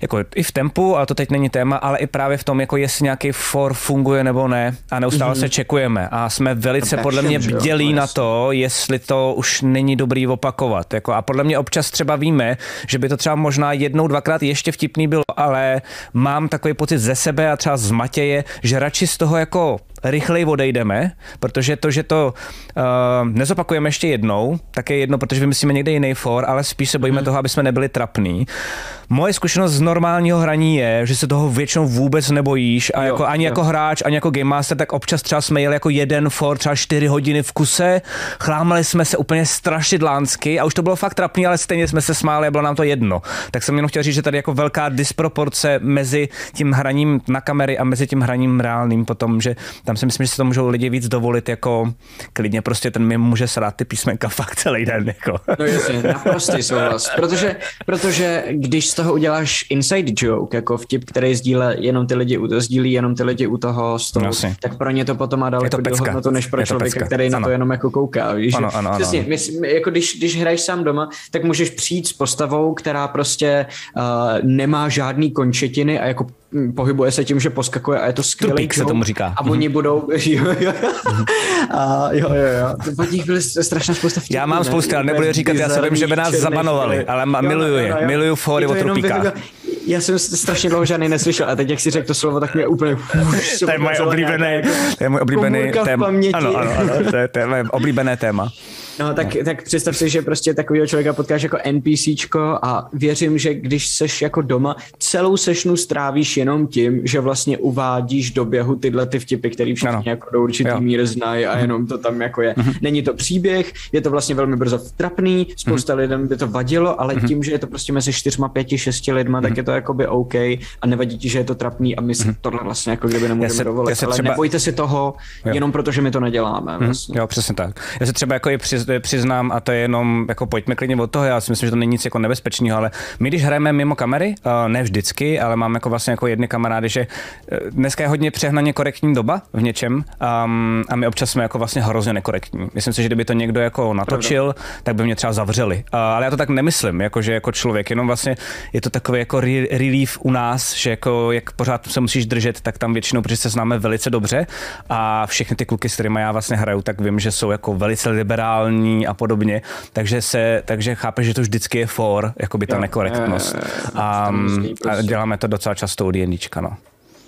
jako i v tempu, ale to teď není téma, ale i právě v tom, jako jestli nějaký for funguje nebo ne a neustále mm-hmm. se čekujeme a jsme velice podle mě bdělí na to, jestli to už není dobrý opakovat. Jako a podle mě občas třeba víme, že by to třeba možná jednou, dvakrát ještě vtipný bylo, ale mám takový pocit ze sebe a třeba z Matěje, že radši z toho jako rychleji odejdeme, protože to, že to uh, nezopakujeme ještě jednou, tak je jedno, protože vymyslíme někde jiný for, ale spíš se bojíme hmm. toho, aby jsme nebyli trapní. Moje zkušenost z normálního hraní je, že se toho většinou vůbec nebojíš a jo, jako ani jo. jako hráč, ani jako game master, tak občas třeba jsme jeli jako jeden for, třeba čtyři hodiny v kuse, chlámali jsme se úplně strašidlánsky a už to bylo fakt trapný, ale stejně jsme se smáli a bylo nám to jedno. Tak jsem jenom chtěl říct, že tady jako velká disproporce mezi tím hraním na kamery a mezi tím hraním reálným potom, že tam si myslím, že si to můžou lidi víc dovolit, jako klidně prostě ten mi může srát ty písmenka fakt celý den. Jako. No jasně, naprostý souhlas. Protože, protože když z toho uděláš inside joke, jako vtip, který sdíle jenom ty lidi, sdílí jenom ty lidi u toho stolu, no, tak pro ně to potom má daleko hodnotu, než pro člověka, pecka. který ano. na to jenom jako kouká. Víš? Ano, ano, Přesně, ano. My, jako když, když hraješ sám doma, tak můžeš přijít s postavou, která prostě uh, nemá žádný končetiny a jako pohybuje se tím, že poskakuje a je to skvělý. Tupík se tomu říká. A oni mhm. budou, jo, jo, a jo, jo, jo. Od nich byly strašná spousta vtipů, Já mám spoustu, ale nebudu říkat, já se vím, že by nás zabanovali, ale jo, miluju je, miluju fóry o trupíkách. Já jsem strašně dlouho žádný neslyšel a teď, jak si řekl to slovo, tak mě úplně... to je moje oblíbené, to je můj oblíbený téma. Ano, ano, ano, to je, to je moje oblíbené téma. No tak, tak představ si, že prostě takového člověka potkáš jako NPCčko a věřím, že když seš jako doma, celou sešnu strávíš jenom tím, že vlastně uvádíš do běhu tyhle ty vtipy, které všichni ano. jako do určitý jo. míry znají a jenom to tam jako je. Mm-hmm. Není to příběh, je to vlastně velmi brzo vtrapný, spousta mm-hmm. lidem by to vadilo, ale mm-hmm. tím, že je to prostě mezi čtyřma, pěti, šesti lidma, mm-hmm. tak mhm. je to jakoby OK a nevadí ti, že je to trapný a my si mm-hmm. tohle vlastně jako kdyby nemůžeme dovolit. Ale třeba... nebojte si toho, jo. jenom protože my to neděláme. Mhm. Vlastně. Mm-hmm. Jo, přesně tak. Já se třeba jako i přiznám, a to je jenom, jako pojďme klidně od toho, já si myslím, že to není nic jako nebezpečného, ale my když hrajeme mimo kamery, ne vždycky, ale máme jako vlastně jako jedny kamarády, že e, dneska je hodně přehnaně korektní doba v něčem um, a my občas jsme jako vlastně hrozně nekorektní. Myslím si, že kdyby to někdo jako natočil, Pravda. tak by mě třeba zavřeli. Uh, ale já to tak nemyslím, jako že jako člověk, jenom vlastně je to takový jako re- relief u nás, že jako jak pořád se musíš držet, tak tam většinou, protože se známe velice dobře a všechny ty kluky, s kterými já vlastně hraju, tak vím, že jsou jako velice liberální a podobně, takže se, takže chápe, že to vždycky je for, jako by ta jo, nekorektnost. A, a děláme to docela často u D&Dčka, no.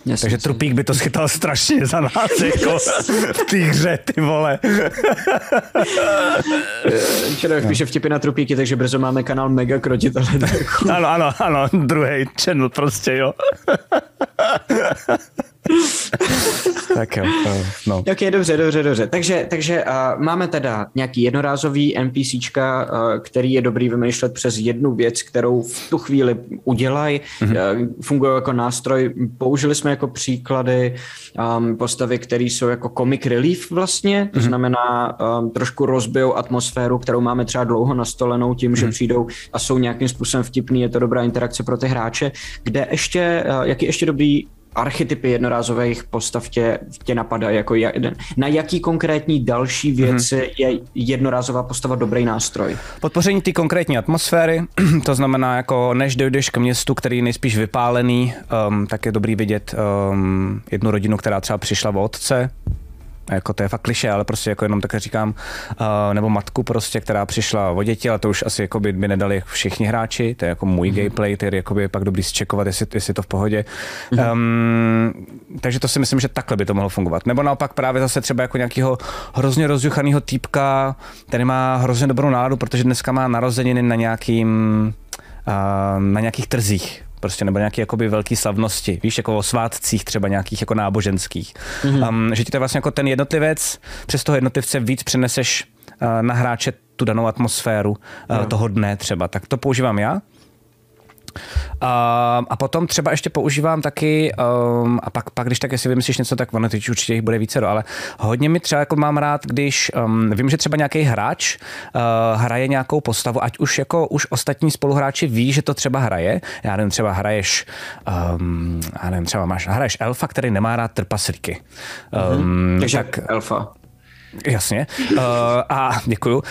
Jasně, Takže trupík by to schytal strašně za nás, jako v té hře, ty vole. Člověk no. píše vtipy na trupíky, takže brzo máme kanál Mega Krotitele. ano, ano, ano, druhý channel prostě, jo. tak jo, no. Ok, dobře, dobře, dobře. Takže, takže uh, máme teda nějaký jednorázový NPCčka, uh, který je dobrý vymýšlet přes jednu věc, kterou v tu chvíli udělají. Mm-hmm. Uh, fungují jako nástroj. Použili jsme jako příklady um, postavy, které jsou jako comic relief vlastně, to mm-hmm. znamená um, trošku rozbijou atmosféru, kterou máme třeba dlouho nastolenou tím, mm-hmm. že mhm. přijdou a jsou nějakým způsobem vtipný, je to dobrá interakce pro ty hráče. Kde ještě, uh, jaký ještě dobrý archetypy jednorázových postav tě, tě napadají? Jako jeden. Na jaký konkrétní další věci mm-hmm. je jednorázová postava dobrý nástroj? Podpoření ty konkrétní atmosféry, to znamená, jako než dojdeš k městu, který je nejspíš vypálený, um, tak je dobrý vidět um, jednu rodinu, která třeba přišla o otce, jako to je fakt kliše, ale prostě jako jenom také říkám, uh, nebo matku prostě, která přišla o děti, ale to už asi jako by, by nedali všichni hráči, to je jako můj mm-hmm. gameplay, který jako by pak dobrý zčekovat, jestli, jestli to v pohodě. Mm-hmm. Um, takže to si myslím, že takhle by to mohlo fungovat. Nebo naopak právě zase třeba jako nějakého hrozně rozjuchaného týpka, který má hrozně dobrou náladu, protože dneska má narozeniny na nějakým uh, na nějakých trzích prostě nebo nějaké jakoby velké slavnosti, víš, jako o svátcích třeba nějakých jako náboženských. Mm-hmm. Um, že ti to vlastně jako ten jednotlivec, přes toho jednotlivce víc přeneseš uh, na hráče tu danou atmosféru uh, toho dne třeba. Tak to používám já. A, a potom třeba ještě používám taky, um, a pak, pak když tak jestli vymyslíš něco, tak ono teď určitě jich bude více, ale hodně mi třeba jako mám rád, když um, vím, že třeba nějaký hráč uh, hraje nějakou postavu, ať už jako už ostatní spoluhráči ví, že to třeba hraje. Já nevím, třeba hraješ, um, já nevím, třeba máš, hraješ elfa, který nemá rád trpaslíky. Um, mm-hmm. Takže tak, elfa. Jasně. Uh, a děkuju.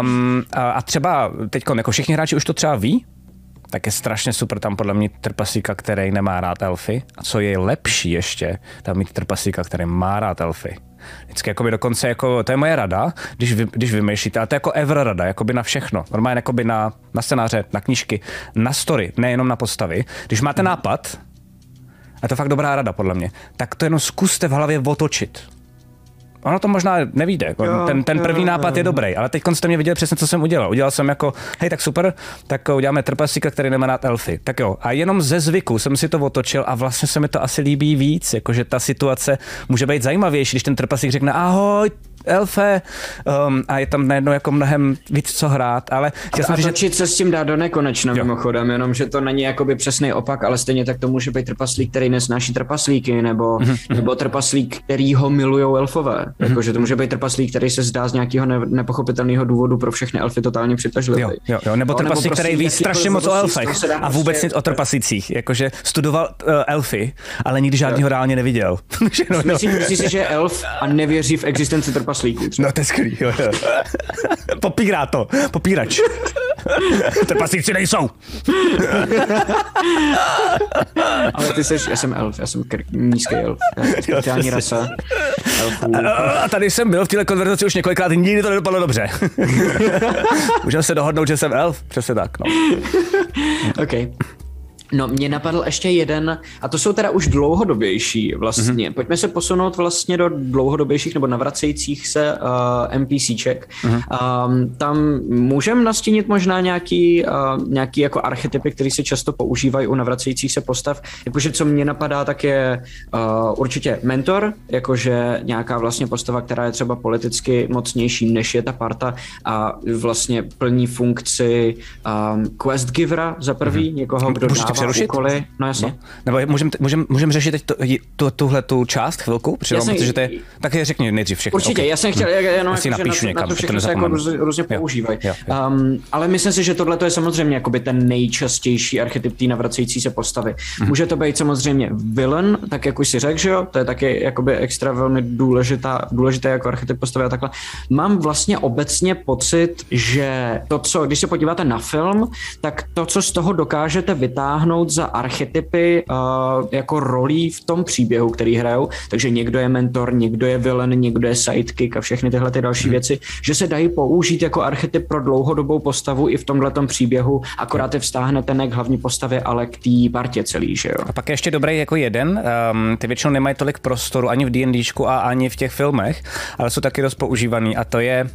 Um, a, a třeba teď jako všichni hráči už to třeba ví, tak je strašně super tam podle mě trpaslíka, který nemá rád elfy. A co je lepší ještě, tam mít trpaslíka, který má rád elfy. Vždycky jakoby dokonce, jako, to je moje rada, když, vy, když vymýšlíte, a to je jako ever rada, jakoby na všechno. Normálně jakoby na, na scénáře, na knížky, na story, nejenom na postavy. Když máte nápad, a to je fakt dobrá rada podle mě, tak to jenom zkuste v hlavě otočit ono to možná nevíde. Jo, ten, ten první jo, nápad jo. je dobrý, ale teď jste mě viděl přesně, co jsem udělal. Udělal jsem jako, hej, tak super, tak uděláme trpaslíka, který nemá rád elfy. Tak jo, a jenom ze zvyku jsem si to otočil a vlastně se mi to asi líbí víc, jakože ta situace může být zajímavější, když ten trpaslík řekne ahoj, elfe um, a je tam najednou jako mnohem víc co hrát, ale chtěl jsem říct, že... se s tím dá do nekonečna jo. mimochodem, jenom že to není jakoby přesný opak, ale stejně tak to může být trpaslík, který nesnáší trpaslíky, nebo, mm-hmm. nebo trpaslík, který ho milují elfové. Mm-hmm. Jakože to může být trpaslík, který se zdá z nějakého ne- nepochopitelného důvodu pro všechny elfy totálně přitažlivý. Jo, jo, jo, nebo trpaslík, prostě který ví strašně moc o elfech a vůbec prostě... nic o trpaslicích. Jakože studoval uh, elfy, ale nikdy žádného reálně neviděl. Myslíš si, že je elf a nevěří v existenci trpaslíků? Trpaslíků. No to je skvělý, jo, jo. Popírá to, popírač. Trpaslíci nejsou. Ale ty jsi, já jsem elf, já jsem kr- nízký elf. Speciální rasa. A tady jsem byl v této konverzaci už několikrát, nikdy to nedopadlo dobře. Můžeme se dohodnout, že jsem elf? Přesně tak, no. OK. No, mě napadl ještě jeden, a to jsou teda už dlouhodobější vlastně. Mm-hmm. Pojďme se posunout vlastně do dlouhodobějších nebo navracejících se uh, NPCček. Mm-hmm. Um, tam můžeme nastínit možná nějaký, uh, nějaký jako archetypy, které se často používají u navracejících se postav. Jakože co mě napadá, tak je uh, určitě mentor, jakože nějaká vlastně postava, která je třeba politicky mocnější, než je ta parta a vlastně plní funkci um, quest givera za prvý, mm-hmm. někoho, kdo dává přerušit? Úkoly. No jasně. No. Nebo můžeme můžem, můžem řešit teď to, tu, tuhle tu část chvilku? Přidám, protože to je, tak je řekni nejdřív všechno. Určitě, okay. já jsem chtěl, hm. jenom jako, napíšu na, někam, na to všechno se jako růz, různě používají. Um, ale myslím si, že tohle je samozřejmě jakoby ten nejčastější archetyp té navracející se postavy. Hmm. Může to být samozřejmě villain, tak jak už si řekl, že jo, to je taky jakoby extra velmi důležitá, důležité jako archetyp postavy a takhle. Mám vlastně obecně pocit, že to, co, když se podíváte na film, tak to, co z toho dokážete vytáhnout, vytáhnout za archetypy uh, jako rolí v tom příběhu, který hrajou, takže někdo je mentor, někdo je villain, někdo je sidekick a všechny tyhle ty další hmm. věci, že se dají použít jako archetyp pro dlouhodobou postavu i v tomhle příběhu, akorát je vztáhnete ne k hlavní postavě, ale k té partě celý, že jo. A pak je ještě dobrý jako jeden, um, ty většinou nemají tolik prostoru ani v D&Dčku a ani v těch filmech, ale jsou taky dost používaný a to je,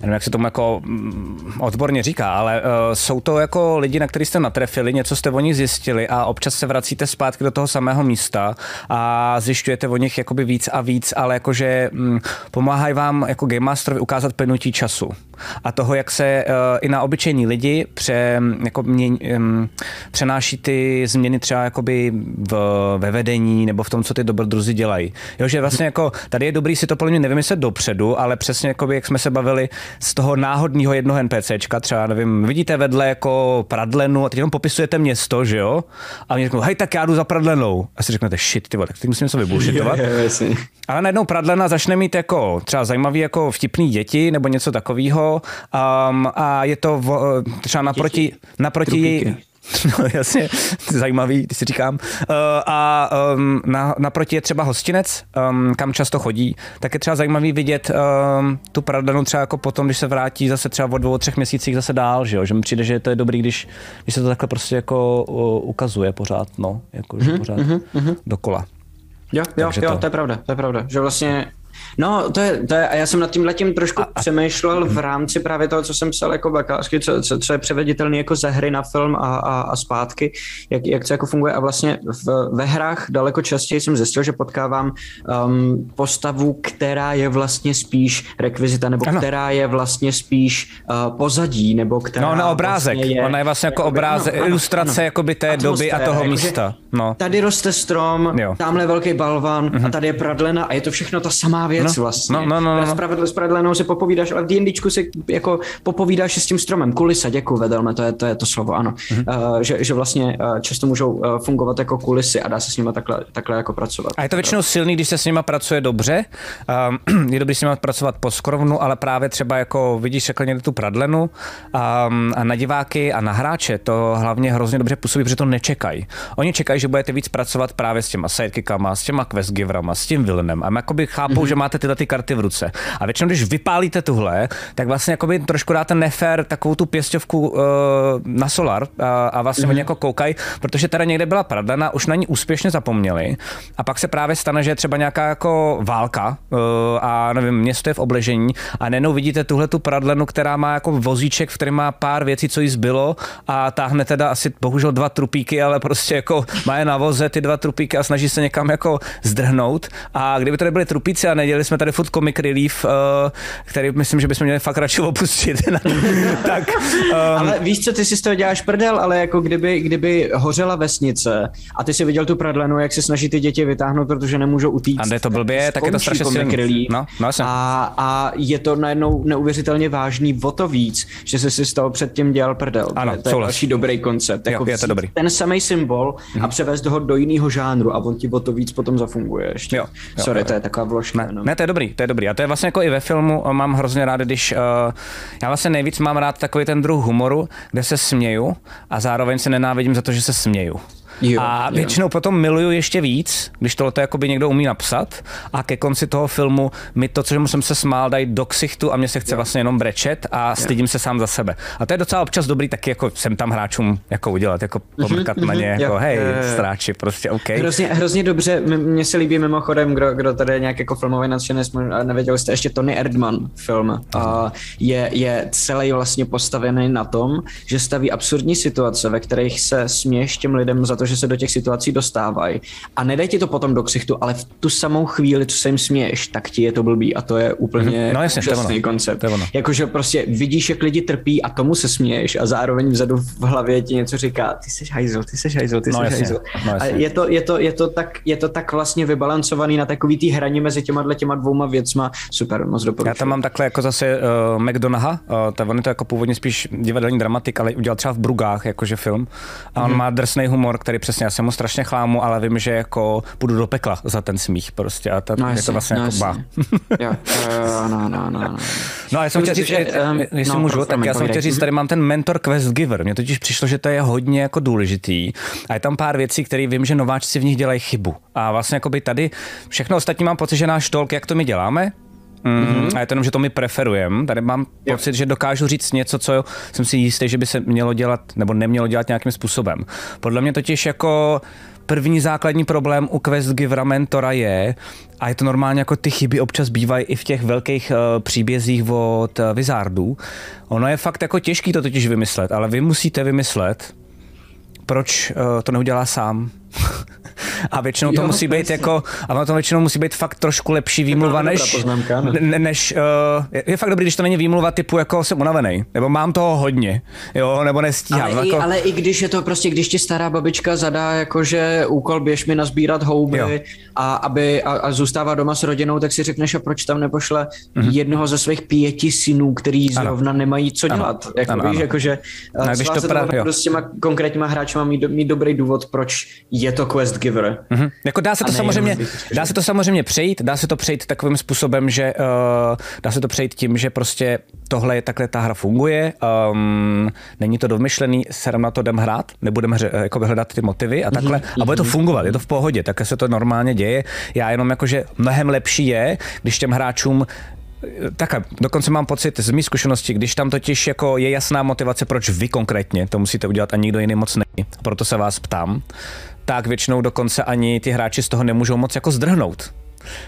nevím, jak se tomu jako mm, odborně říká, ale uh, jsou to jako lidi, na který jste natrefili, něco jste o nich zjistili, zjistili a občas se vracíte zpátky do toho samého místa a zjišťujete o nich jakoby víc a víc, ale jakože hm, pomáhají vám jako Game Masterovi ukázat plynutí času a toho, jak se uh, i na obyčejní lidi pře, jako mě, um, přenáší ty změny třeba jakoby v, ve vedení nebo v tom, co ty dobrodruzi dělají. Jo, že vlastně jako tady je dobrý si to podle mě nevymyslet dopředu, ale přesně jakoby, jak jsme se bavili z toho náhodného jednoho NPCčka, třeba nevím, vidíte vedle jako pradlenu a teď jenom popisujete město, že jo? A oni řeknou, hej, tak já jdu za pradlenou. A si řeknete, shit, ty vole, tak teď musím něco vybušitovat. Ale najednou pradlena začne mít jako třeba zajímavý jako vtipný děti nebo něco takového um, a je to v, třeba naproti, naproti její, No jasně, zajímavý, když si říkám. Uh, a um, na, naproti je třeba hostinec, um, kam často chodí, tak je třeba zajímavý vidět um, tu pradanu třeba jako potom, když se vrátí zase třeba o dvou, třech měsících zase dál, že jo? že mi přijde, že to je dobrý, když, když se to takhle prostě jako uh, ukazuje pořád, no, jako mm-hmm, pořád mm-hmm. dokola. Jo, jo, jo, to... to je pravda, to je pravda, že vlastně No, to je, to je, a já jsem nad tím letím trošku a, a, přemýšlel v rámci právě toho, co jsem psal jako bakalářky, co, co, co je převeditelné jako ze hry na film a, a, a zpátky, jak, jak to jako funguje. A vlastně v, ve hrách daleko častěji jsem zjistil, že potkávám um, postavu, která je vlastně spíš rekvizita, nebo ano. která je vlastně spíš uh, pozadí, nebo která No, na obrázek. Vlastně je, Ona je vlastně jako obrázek, ano, ilustrace ano, jakoby té doby a toho místa. No. Tady roste strom, jo. tamhle velký balvan uh-huh. a mhm. tady je pradlena a je to všechno ta samá věc no, vlastně. No, no, no, no. Spravedl, spravedlnou si popovídáš, ale v D&Dčku si jako popovídáš s tím stromem. Kulisa, děkuji, vedelme, to je, to je to slovo, ano. Mm-hmm. Uh, že, že vlastně uh, často můžou uh, fungovat jako kulisy a dá se s nimi takhle, takhle jako pracovat. A je to většinou silný, když se s nimi pracuje dobře. Um, je dobrý s nimi pracovat po skrovnu, ale právě třeba jako vidíš řekl někde tu pradlenu um, a na diváky a na hráče to hlavně hrozně dobře působí, protože to nečekají. Oni čekají, že budete víc pracovat právě s těma sidekickama, s těma quest giverama, s tím villainem. A jakoby chápou, mm-hmm. Že máte tyhle ty karty v ruce. A většinou, když vypálíte tuhle, tak vlastně jakoby trošku dáte nefér takovou tu pěstovku uh, na solar a, a vlastně mm-hmm. oni jako koukají, protože teda někde byla pradlena, už na ní úspěšně zapomněli. A pak se právě stane, že je třeba nějaká jako válka uh, a nevím, město je v obležení a nenou vidíte tuhle tu pradlenu, která má jako vozíček, v kterém má pár věcí, co jí zbylo a táhne teda asi bohužel dva trupíky, ale prostě jako má je na voze ty dva trupíky a snaží se někam jako zdrhnout. A kdyby to nebyly trupíci a neděli jsme tady furt comic relief, uh, který myslím, že bychom měli fakt radši opustit. tak, um, ale víš co, ty si z toho děláš prdel, ale jako kdyby, kdyby hořela vesnice a ty si viděl tu pradlenu, jak se snaží ty děti vytáhnout, protože nemůžou utíct. A je to blbě, tak je to strašně silný. No, no, a, a, je to najednou neuvěřitelně vážný o to víc, že jsi si z toho předtím dělal prdel. Ano, to je další dobrý koncept. Jako jo, je to dobrý. Ten samý symbol mm-hmm. a mhm. převést ho do jiného žánru a on ti o to víc potom zafunguje ještě. Jo, jo, Sorry, jo, jo. to je taková vložka. Ne, no. ne, to je dobrý, to je dobrý. A to je vlastně jako i ve filmu mám hrozně rád, když uh, já vlastně nejvíc mám rád takový ten druh humoru, kde se směju a zároveň se nenávidím za to, že se směju. Jo, a většinou jo. potom miluju ještě víc, když tohle jakoby někdo umí napsat a ke konci toho filmu mi to, co jsem se smál, dají do ksichtu a mě se chce jo. vlastně jenom brečet a stydím jo. se sám za sebe. A to je docela občas dobrý taky jako jsem tam hráčům jako udělat, jako pomrkat na ně, jako hej, stráči, prostě OK. Hrozně, hrozně dobře, mně se líbí mimochodem, kdo, kdo tady je nějak jako filmový nadšenec, nevěděl jste ještě Tony Erdman film. A je, je celý vlastně postavený na tom, že staví absurdní situace, ve kterých se směješ těm lidem za to, že se do těch situací dostávají. A nedej ti to potom do ksichtu, ale v tu samou chvíli, co se jim směješ, tak ti je to blbý a to je úplně no, jasně, úžasný koncept. Jakože prostě vidíš, jak lidi trpí a tomu se směješ a zároveň vzadu v hlavě ti něco říká, ty jsi hajzl, ty jsi hajzl, ty jsi no, hajzl. No, a je to, je, to, je, to tak, je to tak vlastně vybalancovaný na takový tý hraní mezi těma těma dvouma věcma. Super, moc doporučuji. Já tam mám takhle jako zase uh, McDonaha, uh, to, on je to jako původně spíš divadelní dramatik, ale udělal třeba v Brugách jakože film. A on mm-hmm. má drsný humor, který přesně, já jsem mu strašně chlámu, ale vím, že jako půjdu do pekla za ten smích prostě a to, no, je to vlastně no, jako ba. jo, no, no, no, no. No a já jsem chtěl říct, že, um, jestli no, můžu, tak já jsem chtěl říct, tady mám ten mentor quest giver. Mně totiž přišlo, že to je hodně jako důležitý. A je tam pár věcí, které vím, že nováčci v nich dělají chybu. A vlastně jako by tady všechno ostatní mám pocit, že náš tolk, jak to my děláme, Mm, mm-hmm. A je to jenom, že to my preferujeme. Tady mám jo. pocit, že dokážu říct něco, co jsem si jistý, že by se mělo dělat nebo nemělo dělat nějakým způsobem. Podle mě totiž jako první základní problém u Quest Givera Mentora je, a je to normálně jako ty chyby občas bývají i v těch velkých uh, příbězích od uh, Wizardů. Ono je fakt jako těžký to totiž vymyslet, ale vy musíte vymyslet, proč uh, to neudělá sám. A většinou to jo, musí být jako, a ono to většinou musí být fakt trošku lepší výmluva, než, poznámka, ne? než uh, je, je, fakt dobrý, když to není výmluva typu jako jsem unavený, nebo mám toho hodně, jo, nebo nestíhám. Ale, jako... i, ale i když je to prostě, když ti stará babička zadá jakože úkol běž mi nazbírat houby jo. a, aby, a, a zůstává doma s rodinou, tak si řekneš, a proč tam nepošle mm-hmm. jednoho ze svých pěti synů, který zrovna ano. nemají co dělat. Ano. Jako, ano, víš, ano. jakože no, když to právě, s těma konkrétníma hráčima mít, mít dobrý důvod, proč je to quest giver. Mm-hmm. Jako dá se to samozřejmě, dá se to samozřejmě přejít, dá se to přejít takovým způsobem, že uh, dá se to přejít tím, že prostě tohle je takhle ta hra funguje, um, není to domyšlený, se na to jdem hrát, nebudeme hře, jako hledat ty motivy a takhle, mm-hmm. a bude to mhm. fungovat, je to v pohodě, tak se to normálně děje. Já jenom jakože mnohem lepší je, když těm hráčům tak dokonce mám pocit z mých zkušenosti, když tam totiž jako je jasná motivace, proč vy konkrétně to musíte udělat a nikdo jiný moc není, proto se vás ptám, tak většinou dokonce ani ty hráči z toho nemůžou moc jako zdrhnout.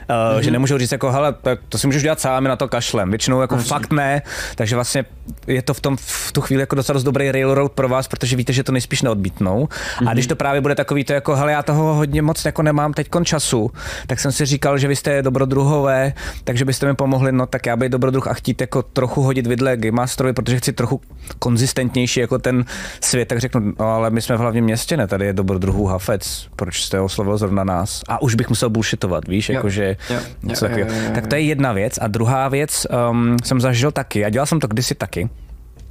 Mm-hmm. Že nemůžou říct jako, hele, to si můžeš dělat sám, na to kašlem. Většinou jako Asi. fakt ne, takže vlastně je to v, tom, v tu chvíli jako docela dost dobrý railroad pro vás, protože víte, že to nejspíš neodbítnou. Mm-hmm. A když to právě bude takový to jako, hele, já toho hodně moc jako nemám teď času, tak jsem si říkal, že vy jste dobrodruhové, takže byste mi pomohli, no tak já bych dobrodruh a chtít jako trochu hodit vidle Game Masterovi, protože chci trochu konzistentnější jako ten svět, tak řeknu, no ale my jsme v hlavním městě, ne, tady je dobrodruhů Hafec, proč jste oslovil zrovna nás? A už bych musel bullshitovat, víš, jako jakože něco takového. Tak to je jedna věc. A druhá věc um, jsem zažil taky, a dělal jsem to kdysi taky,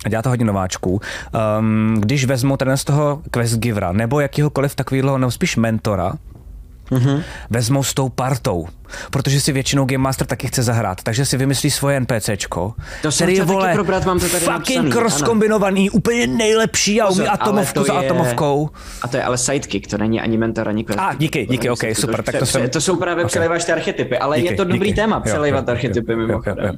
a dělá to hodně nováčků. Um, když vezmu ten z toho quest givera nebo jakýhokoliv takového, nebo spíš mentora, mm-hmm. vezmou s tou partou protože si většinou Game Master taky chce zahrát, takže si vymyslí svoje NPCčko. To který je, vole, probrat, mám to tady fucking cross kombinovaný, úplně nejlepší a umí atomovku za atomovkou. A to je ale sidekick, to není ani mentor, ani quest. A díky, díky, ok, super. To, tak to, jsem... to jsou právě okay. přeléváš ty archetypy, ale díky, je to dobrý díky. téma, přelévat archetypy mimochodem.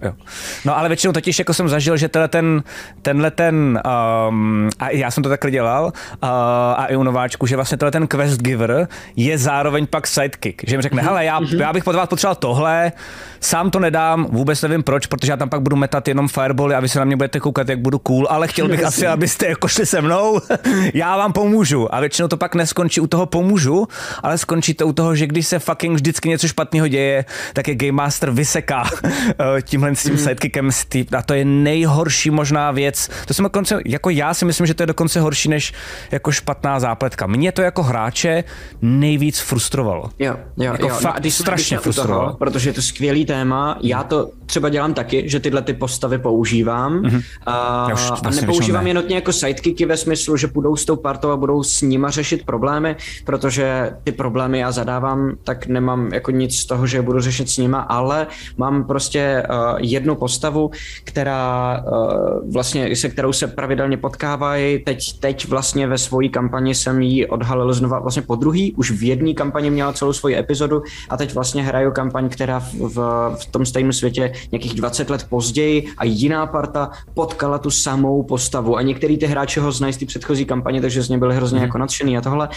No ale většinou totiž jako jsem zažil, že tenhle ten, tenhle ten, um, a já jsem to takhle dělal, uh, a i u nováčku, že vlastně tenhle ten quest giver je zároveň pak sidekick, že jim řekne, mhm. hele, já, mhm. já bych potřeboval potřeboval tohle, sám to nedám, vůbec nevím proč, protože já tam pak budu metat jenom firebally a vy se na mě budete koukat, jak budu cool, ale chtěl bych asi, abyste jako šli se mnou, já vám pomůžu. A většinou to pak neskončí u toho pomůžu, ale skončí to u toho, že když se fucking vždycky něco špatného děje, tak je Game Master vyseká eh, tímhle s tím mm. sidekickem a to je nejhorší možná věc. To jsem dokonce, jako já si myslím, že to je dokonce horší než jako špatná zápletka. Mě to jako hráče nejvíc frustrovalo. Jo, jo, jako jo. Fakt no, když, strašně když, toho, protože je to skvělý téma. Já to třeba dělám taky, že tyhle ty postavy používám. Mm-hmm. A, a nepoužívám je nutně jako sidekicky ve smyslu, že půjdou s tou partou a budou s nima řešit problémy, protože ty problémy já zadávám, tak nemám jako nic z toho, že je budu řešit s nima, ale mám prostě uh, jednu postavu, která uh, vlastně, se kterou se pravidelně potkávají. Teď, teď vlastně ve svojí kampani jsem ji odhalil znova vlastně po druhý, už v jedné kampani měla celou svoji epizodu a teď vlastně hraju kampaň, která v, v, v tom stejném světě nějakých 20 let později a jiná parta potkala tu samou postavu a některý ty hráči ho znají z té předchozí kampaně, takže z ně byli hrozně mm. jako nadšený a tohle.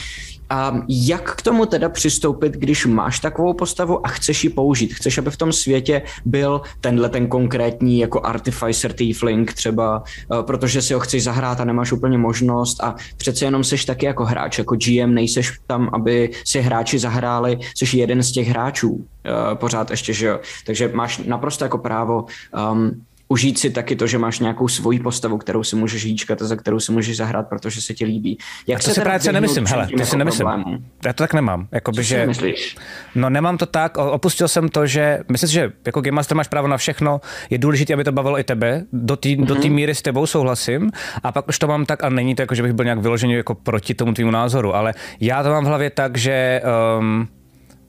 A jak k tomu teda přistoupit, když máš takovou postavu a chceš ji použít? Chceš, aby v tom světě byl tenhle ten konkrétní jako Artificer Tiefling třeba, eh, protože si ho chceš zahrát a nemáš úplně možnost a přece jenom seš taky jako hráč, jako GM nejseš tam, aby si hráči zahráli, jsi jeden z těch hráčů pořád ještě, že jo. Takže máš naprosto jako právo um, užít si taky to, že máš nějakou svoji postavu, kterou si můžeš hýčkat a za kterou si můžeš zahrát, protože se ti líbí. Jak to se si právě nemyslím, hele, to si jako nemyslím. Problému? Já to tak nemám. Jakoby, Co že, si myslíš? No nemám to tak, opustil jsem to, že myslím si, že jako Game Master máš právo na všechno, je důležité, aby to bavilo i tebe, do té mm-hmm. do mhm. míry s tebou souhlasím a pak už to mám tak a není to jako, že bych byl nějak vyložený jako proti tomu tvýmu názoru, ale já to mám v hlavě tak, že um,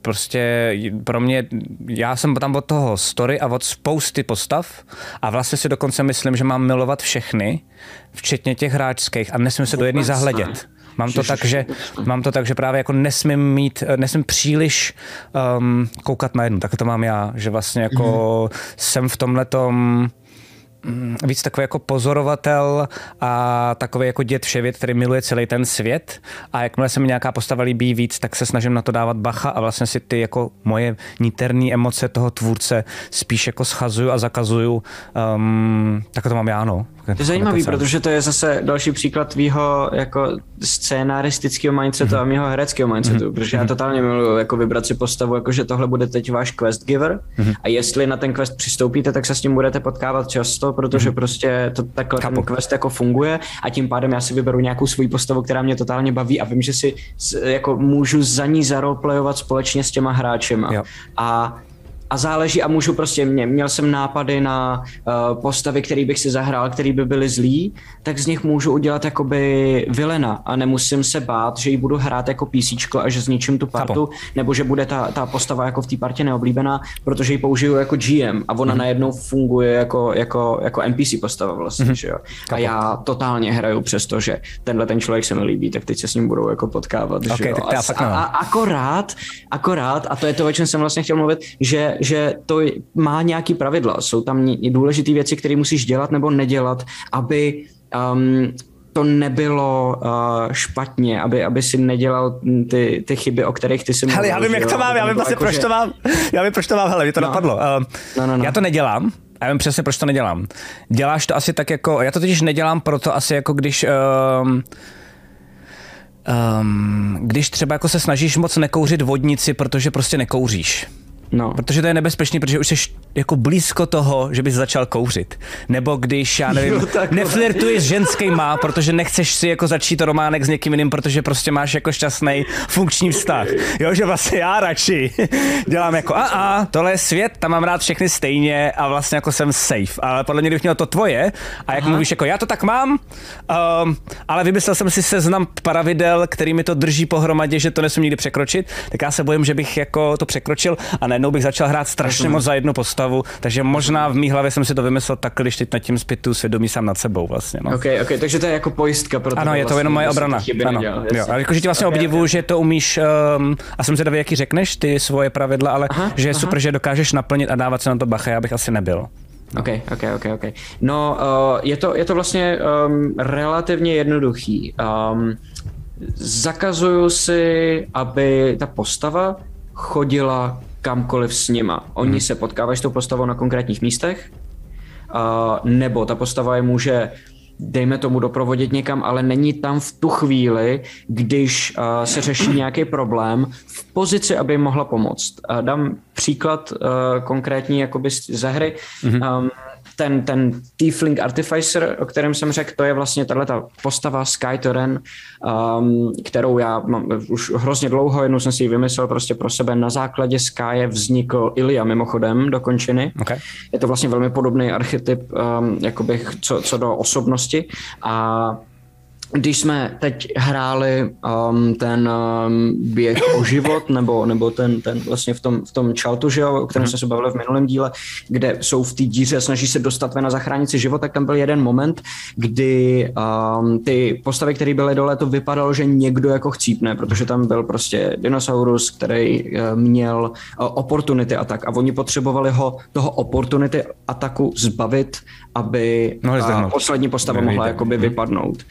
prostě pro mě, já jsem tam od toho story a od spousty postav a vlastně si dokonce myslím, že mám milovat všechny, včetně těch hráčských a nesmím se do jedné zahledět. Mám to tak, že, mám to tak, že právě jako nesmím mít, nesmím příliš um, koukat na jednu, tak to mám já, že vlastně jako mm-hmm. jsem v tomhle tom Mm, víc takový jako pozorovatel a takový jako dět vševět, který miluje celý ten svět a jakmile se mi nějaká postava líbí víc, tak se snažím na to dávat bacha a vlastně si ty jako moje niterní emoce toho tvůrce spíš jako schazuju a zakazuju. Um, tak to mám já, no. To je zajímavý, protože to je zase další příklad tvýho jako scénaristického mindsetu mm-hmm. a mého hereckého mindsetu, mm-hmm. protože já mhm. totálně miluji jako vybrat si postavu, jako že tohle bude teď váš quest giver mm-hmm. a jestli na ten quest přistoupíte, tak se s tím budete potkávat často, protože mm-hmm. prostě to takhle Kapu. ten quest jako funguje a tím pádem já si vyberu nějakou svou postavu, která mě totálně baví a vím, že si jako můžu za ní zaroleplayovat společně s těma hráčema. Jo. A a záleží a můžu prostě, mě, měl jsem nápady na uh, postavy, který bych si zahrál, který by byly zlí, tak z nich můžu udělat jakoby vilena a nemusím se bát, že ji budu hrát jako PC a že zničím tu partu, Chapo. nebo že bude ta, ta postava jako v té partě neoblíbená, protože ji použiju jako GM a ona mm-hmm. najednou funguje jako, jako, jako NPC postava vlastně, mm-hmm. že jo. A já totálně hraju přesto, že tenhle ten člověk se mi líbí, tak teď se s ním budou jako potkávat, okay, že jo. Tak a, a, akorát, akorát, a to je to, o čem jsem vlastně chtěl mluvit, že že to má nějaký pravidla. Jsou tam důležité věci, které musíš dělat nebo nedělat, aby um, to nebylo uh, špatně, aby, aby si nedělal ty, ty chyby, o kterých ty si mluvil. Hele, já vím, jak to mám, já vím vlastně, jako, proč že... to mám. Já vím, proč to mám, hele, mě to no. napadlo. Uh, no, no, no. Já to nedělám, a já vím přesně, proč to nedělám. Děláš to asi tak jako, já to totiž nedělám proto asi jako když... Um, um, když třeba jako se snažíš moc nekouřit vodnici, protože prostě nekouříš. No. Protože to je nebezpečný, protože už jsi jako blízko toho, že bys začal kouřit. Nebo když, já nevím, jo, neflirtuješ s ženskýma, protože nechceš si jako začít románek s někým jiným, protože prostě máš jako šťastný funkční vztah. Jo, že vlastně já radši dělám jako a a, tohle je svět, tam mám rád všechny stejně a vlastně jako jsem safe. Ale podle mě, kdybych měl to tvoje a jak Aha. mluvíš jako já to tak mám, um, ale vymyslel jsem si seznam pravidel, který mi to drží pohromadě, že to nesmím nikdy překročit, tak já se bojím, že bych jako to překročil a najednou bych začal hrát strašně moc za jednu postavu, takže možná v mý hlavě jsem si to vymyslel tak, když teď nad tím zpětu svědomí sám nad sebou vlastně. No. Okay, okay, takže to je jako pojistka pro Ano, je to jenom moje obrana. Ano, jo. A jakože ti vlastně okay, obdivuju, okay. že to umíš, um, a jsem zvědavý, jaký řekneš ty svoje pravidla, ale aha, že je aha. super, že dokážeš naplnit a dávat se na to bacha, já bych asi nebyl. No. OK, OK, OK, OK. No, uh, je, to, je to vlastně um, relativně jednoduchý. Um, zakazuju si, aby ta postava chodila kamkoliv s nima. Oni hmm. se potkávají s tou postavou na konkrétních místech, uh, nebo ta postava je může dejme tomu doprovodit někam, ale není tam v tu chvíli, když uh, se řeší nějaký problém v pozici, aby jim mohla pomoct. Uh, dám příklad uh, konkrétní jakoby ze hry. Mm-hmm. Um, ten, ten Tiefling Artificer, o kterém jsem řekl, to je vlastně tato postava Sky Toren, um, kterou já mám už hrozně dlouho, jednou jsem si ji vymyslel prostě pro sebe. Na základě Sky vznikl Ilia mimochodem dokončený. Okay. Je to vlastně velmi podobný archetyp, um, jakoby co, co do osobnosti a když jsme teď hráli um, ten um, běh o život, nebo, nebo ten, ten vlastně v tom, v tom čaltu, že jo, o kterém mm. jsme se bavili v minulém díle, kde jsou v té díře a snaží se dostat ven a zachránit si život, tak tam byl jeden moment, kdy um, ty postavy, které byly dole, to vypadalo, že někdo jako chcípne, protože tam byl prostě dinosaurus, který uh, měl uh, opportunity atak a oni potřebovali ho toho opportunity ataku zbavit, aby uh, poslední postava mohla jakoby vypadnout.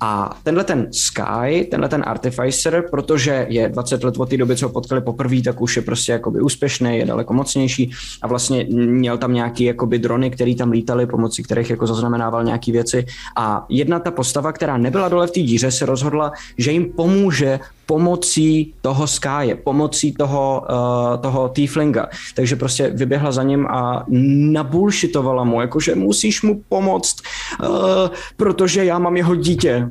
A tenhle ten Sky, tenhle ten Artificer, protože je 20 let od té doby, co ho potkali poprvé, tak už je prostě jakoby úspěšný, je daleko mocnější a vlastně měl tam nějaký jakoby drony, které tam lítaly, pomocí kterých jako zaznamenával nějaké věci. A jedna ta postava, která nebyla dole v té díře, se rozhodla, že jim pomůže pomocí toho Sky, pomocí toho, uh, toho Tieflinga. Takže prostě vyběhla za ním a nabulšitovala mu, jakože musíš mu pomoct, uh, protože já mám jeho dítě.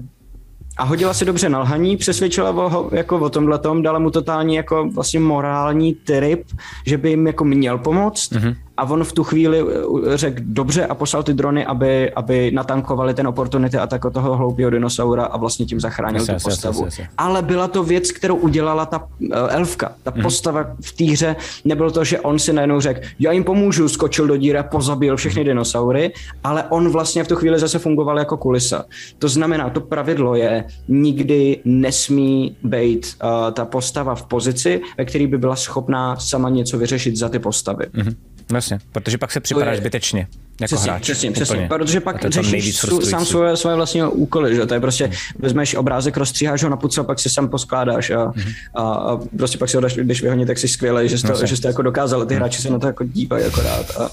A hodila si dobře na lhaní, přesvědčila ho jako o tomhle tom, dala mu totální jako vlastně morální trip, že by jim jako měl pomoct. Mm-hmm a on v tu chvíli eh, řekl dobře a poslal ty drony, aby, aby natankovali ten opportunity a tak toho hloupého dinosaura a vlastně tím zachránil tu postavu. Yes, yes. Ale byla to věc, kterou udělala ta uh, elfka, ta mm-hmm. postava v té hře. Nebylo to, že on si najednou řekl, já jim pomůžu, skočil do díry a pozabil všechny mm-hmm. dinosaury, ale on vlastně v tu chvíli zase fungoval jako kulisa. To znamená, to pravidlo je, nikdy nesmí být uh, ta postava v pozici, ve které by byla schopná sama něco vyřešit za ty postavy. Mm-hmm. Vlastně, protože pak se připadáš zbytečně jako přesně, hráč. Přesně, přesně, protože pak řešíš sám svoje, svoje vlastní úkoly, že to je prostě, vezmeš obrázek, rozstříháš ho na pucu a pak si sám poskládáš a, hmm. a, a prostě pak si ho dáš, když vyhodně, tak jsi skvělý, že jsi to, no, že jsi to jako dokázal, ty hráči se na to jako dívají akorát a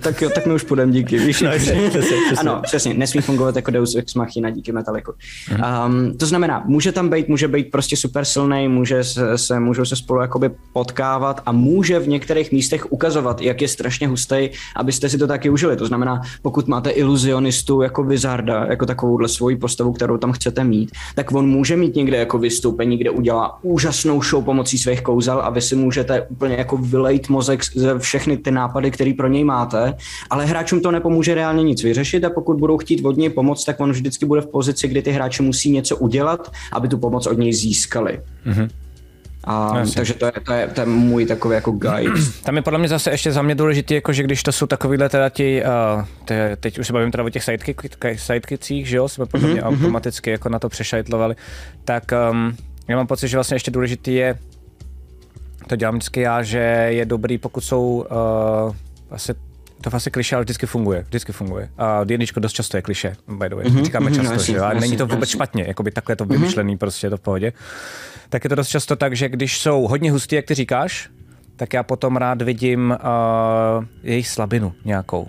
tak jo, tak my už půjdeme, díky, víš. No, přesně, přesně. Ano, přesně, nesmí fungovat jako Deus Ex Machina díky Metaliku. Hmm. Um, to znamená, může tam být, může být prostě super silný, může se, se, můžou se spolu jakoby potkávat a může v některých místech ukazovat, jak je strašně hustý, abyste si to taky užili. To znamená, pokud máte iluzionistu jako Vizarda, jako takovouhle svoji postavu, kterou tam chcete mít, tak on může mít někde jako vystoupení, kde udělá úžasnou show pomocí svých kouzel a vy si můžete úplně jako vylejt mozek ze všechny ty nápady, které pro něj máte, ale hráčům to nepomůže reálně nic vyřešit a pokud budou chtít od něj pomoct, tak on vždycky bude v pozici, kdy ty hráči musí něco udělat, aby tu pomoc od něj získali. Mm-hmm. A, no, takže to je, to, je, to je můj takový jako guide. Tam je podle mě zase ještě za mě důležité, jako že když to jsou takovýhle teda ti, uh, te, teď už se bavím teda o těch sidekicích, že jo, jsme podle mě mm-hmm. automaticky jako na to přešajtlovali, tak um, já mám pocit, že vlastně ještě důležitý je, to dělám vždycky já, že je dobrý, pokud jsou uh, vlastně to vlastně kliše, ale vždycky funguje. Vždycky funguje. A D&Dčko dost často je kliše, by the way. Mm-hmm. Říkáme mm-hmm, často, že jo? A není to vůbec špatně, jakoby takhle to vymyšlený, mm-hmm. prostě je to v pohodě. Tak je to dost často tak, že když jsou hodně hustý, jak ty říkáš, tak já potom rád vidím uh, jejich slabinu nějakou. Uh,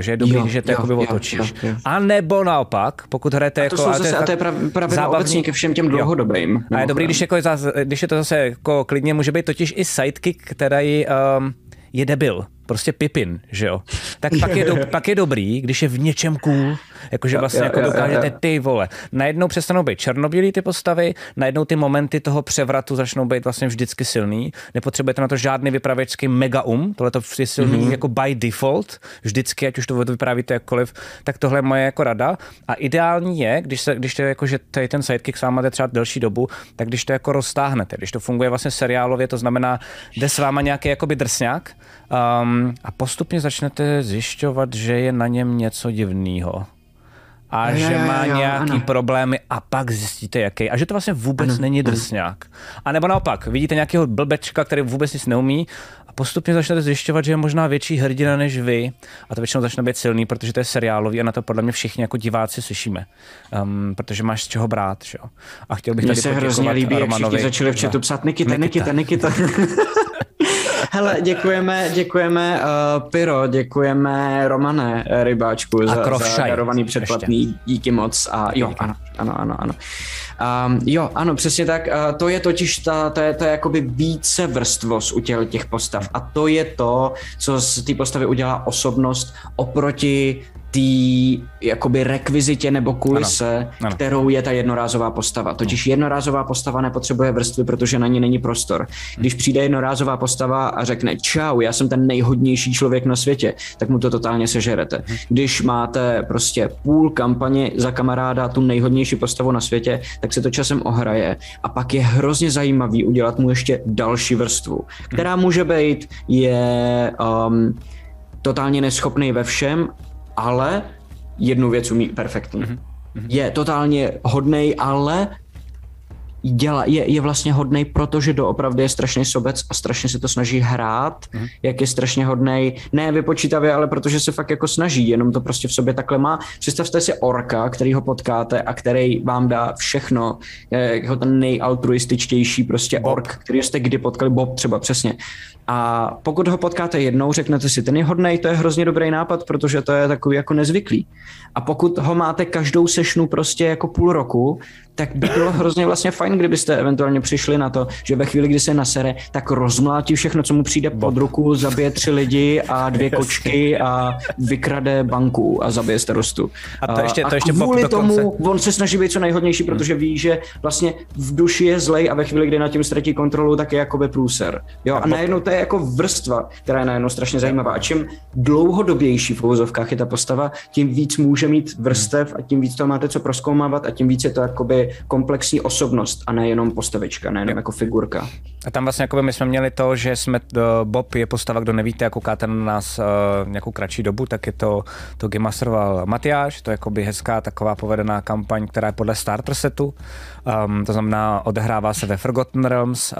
že je dobrý, jo, že to jakoby otočíš. Jo, jo. A nebo naopak, pokud hrajete a jako... Jsou zase, a to je právě obecně ke všem těm dlouhodobým. A je dobrý, když, jako, když je to zase jako klidně, může být totiž i sidekick, který um, je debil prostě Pipin, že jo? Tak pak je, do, pak je dobrý, když je v něčem cool, jakože vlastně jako dokážete ty vole. Najednou přestanou být černobílý ty postavy, najednou ty momenty toho převratu začnou být vlastně vždycky silný. Nepotřebujete na to žádný vypravěčský mega um, tohle to je silný mm-hmm. jako by default, vždycky, ať už to vyprávíte jakkoliv, tak tohle je moje jako rada. A ideální je, když, se, když to je jako, že tady ten sidekick sám máte třeba delší dobu, tak když to jako roztáhnete, když to funguje vlastně seriálově, to znamená, jde s váma nějaký jakoby drsňák, um, a postupně začnete zjišťovat, že je na něm něco divného a jo, že má jo, jo, nějaký ano. problémy a pak zjistíte, jaký. A že to vlastně vůbec ano, není drsňák. A nebo naopak, vidíte nějakého blbečka, který vůbec nic neumí a postupně začnete zjišťovat, že je možná větší hrdina než vy a to většinou začne být silný, protože to je seriálový a na to podle mě všichni jako diváci slyšíme, um, protože máš z čeho brát. Že? A chtěl bych Mně tady se hrozně líbí, jak všichni začali v chatu psát Nikita, Nikita, Nikita. Nikita. Hele, děkujeme, děkujeme uh, Pyro, děkujeme Romane Rybáčku a za, za darovaný předplatný. Ještě. Díky moc. A jo, ano, ano, ano, ano. Um, jo, ano, přesně tak. Uh, to je totiž ta, to je, to je jakoby více vrstvost u těch, těch postav. A to je to, co z té postavy udělá osobnost oproti té jakoby rekvizitě nebo kulise, ano, ano. kterou je ta jednorázová postava. Totiž jednorázová postava nepotřebuje vrstvy, protože na ní není prostor. Když přijde jednorázová postava a řekne čau, já jsem ten nejhodnější člověk na světě, tak mu to totálně sežerete. Když máte prostě půl kampaně za kamaráda tu nejhodnější postavu na světě, tak se to časem ohraje a pak je hrozně zajímavý udělat mu ještě další vrstvu, která může být je um, totálně neschopný ve všem ale jednu věc umí perfektně. Mm-hmm. Je totálně hodnej, ale děla, je, je vlastně hodnej, protože doopravdy je strašně sobec a strašně se to snaží hrát, mm. jak je strašně hodnej, ne vypočítavě, ale protože se fakt jako snaží, jenom to prostě v sobě takhle má. Představte si orka, který ho potkáte a který vám dá všechno, jako ten nejaltruističtější prostě Bob. ork, který jste kdy potkali, Bob třeba přesně. A pokud ho potkáte jednou, řeknete si, ten je hodnej, to je hrozně dobrý nápad, protože to je takový jako nezvyklý. A pokud ho máte každou sešnu prostě jako půl roku, tak by bylo hrozně vlastně fajn, kdybyste eventuálně přišli na to, že ve chvíli, kdy se nasere, tak rozmlátí všechno, co mu přijde pod ruku, zabije tři lidi a dvě kočky a vykrade banku a zabije starostu. A to ještě, to ještě a kvůli tomu on se snaží být co nejhodnější, protože ví, že vlastně v duši je zlej a ve chvíli, kdy na tím ztratí kontrolu, tak je jakoby průser. Jo, a najednou to je jako vrstva, která je najednou strašně zajímavá. A čím dlouhodobější v uvozovkách je ta postava, tím víc může mít vrstev a tím víc to máte co proskoumávat a tím víc je to jakoby komplexní osobnost a nejenom postavička, nejenom jako figurka. A tam vlastně jako my jsme měli to, že jsme, uh, Bob je postava, kdo nevíte, jak koukáte na nás uh, nějakou kratší dobu, tak je to, to Gimasteroval Matyáš, to je jakoby hezká taková povedená kampaň, která je podle starter setu, um, to znamená odehrává se ve Forgotten Realms, uh,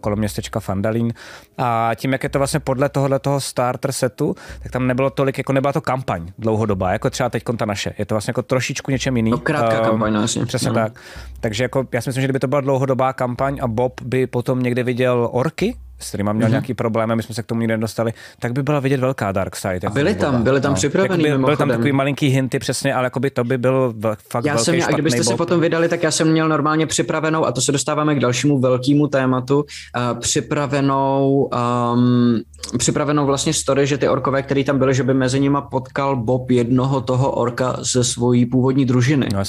kolem městečka Fandalín a tím, jak je to vlastně podle tohohle toho starter setu, tak tam nebylo tolik, jako nebyla to kampaň dlouhodobá, jako třeba teď ta naše. Je to vlastně jako trošičku něčem jiný. No, krátká um, kampaň, vlastně. Přesně no. tak. Takže jako já si myslím, že kdyby to byla dlouhodobá kampaň a Bob by potom někde viděl orky, s kterými měl mm-hmm. nějaký problém, my jsme se k tomu nikdy nedostali, tak by byla vidět velká Dark Side. A byly tam, byly tam no. připravený by, Byly tam takový malinký hinty přesně, ale by to by byl fakt já velký jsem, A kdybyste se potom vydali, tak já jsem měl normálně připravenou, a to se dostáváme k dalšímu velkému tématu, uh, připravenou um, připravenou vlastně story, že ty orkové, který tam byly, že by mezi nimi potkal Bob jednoho toho orka ze svojí původní družiny. No,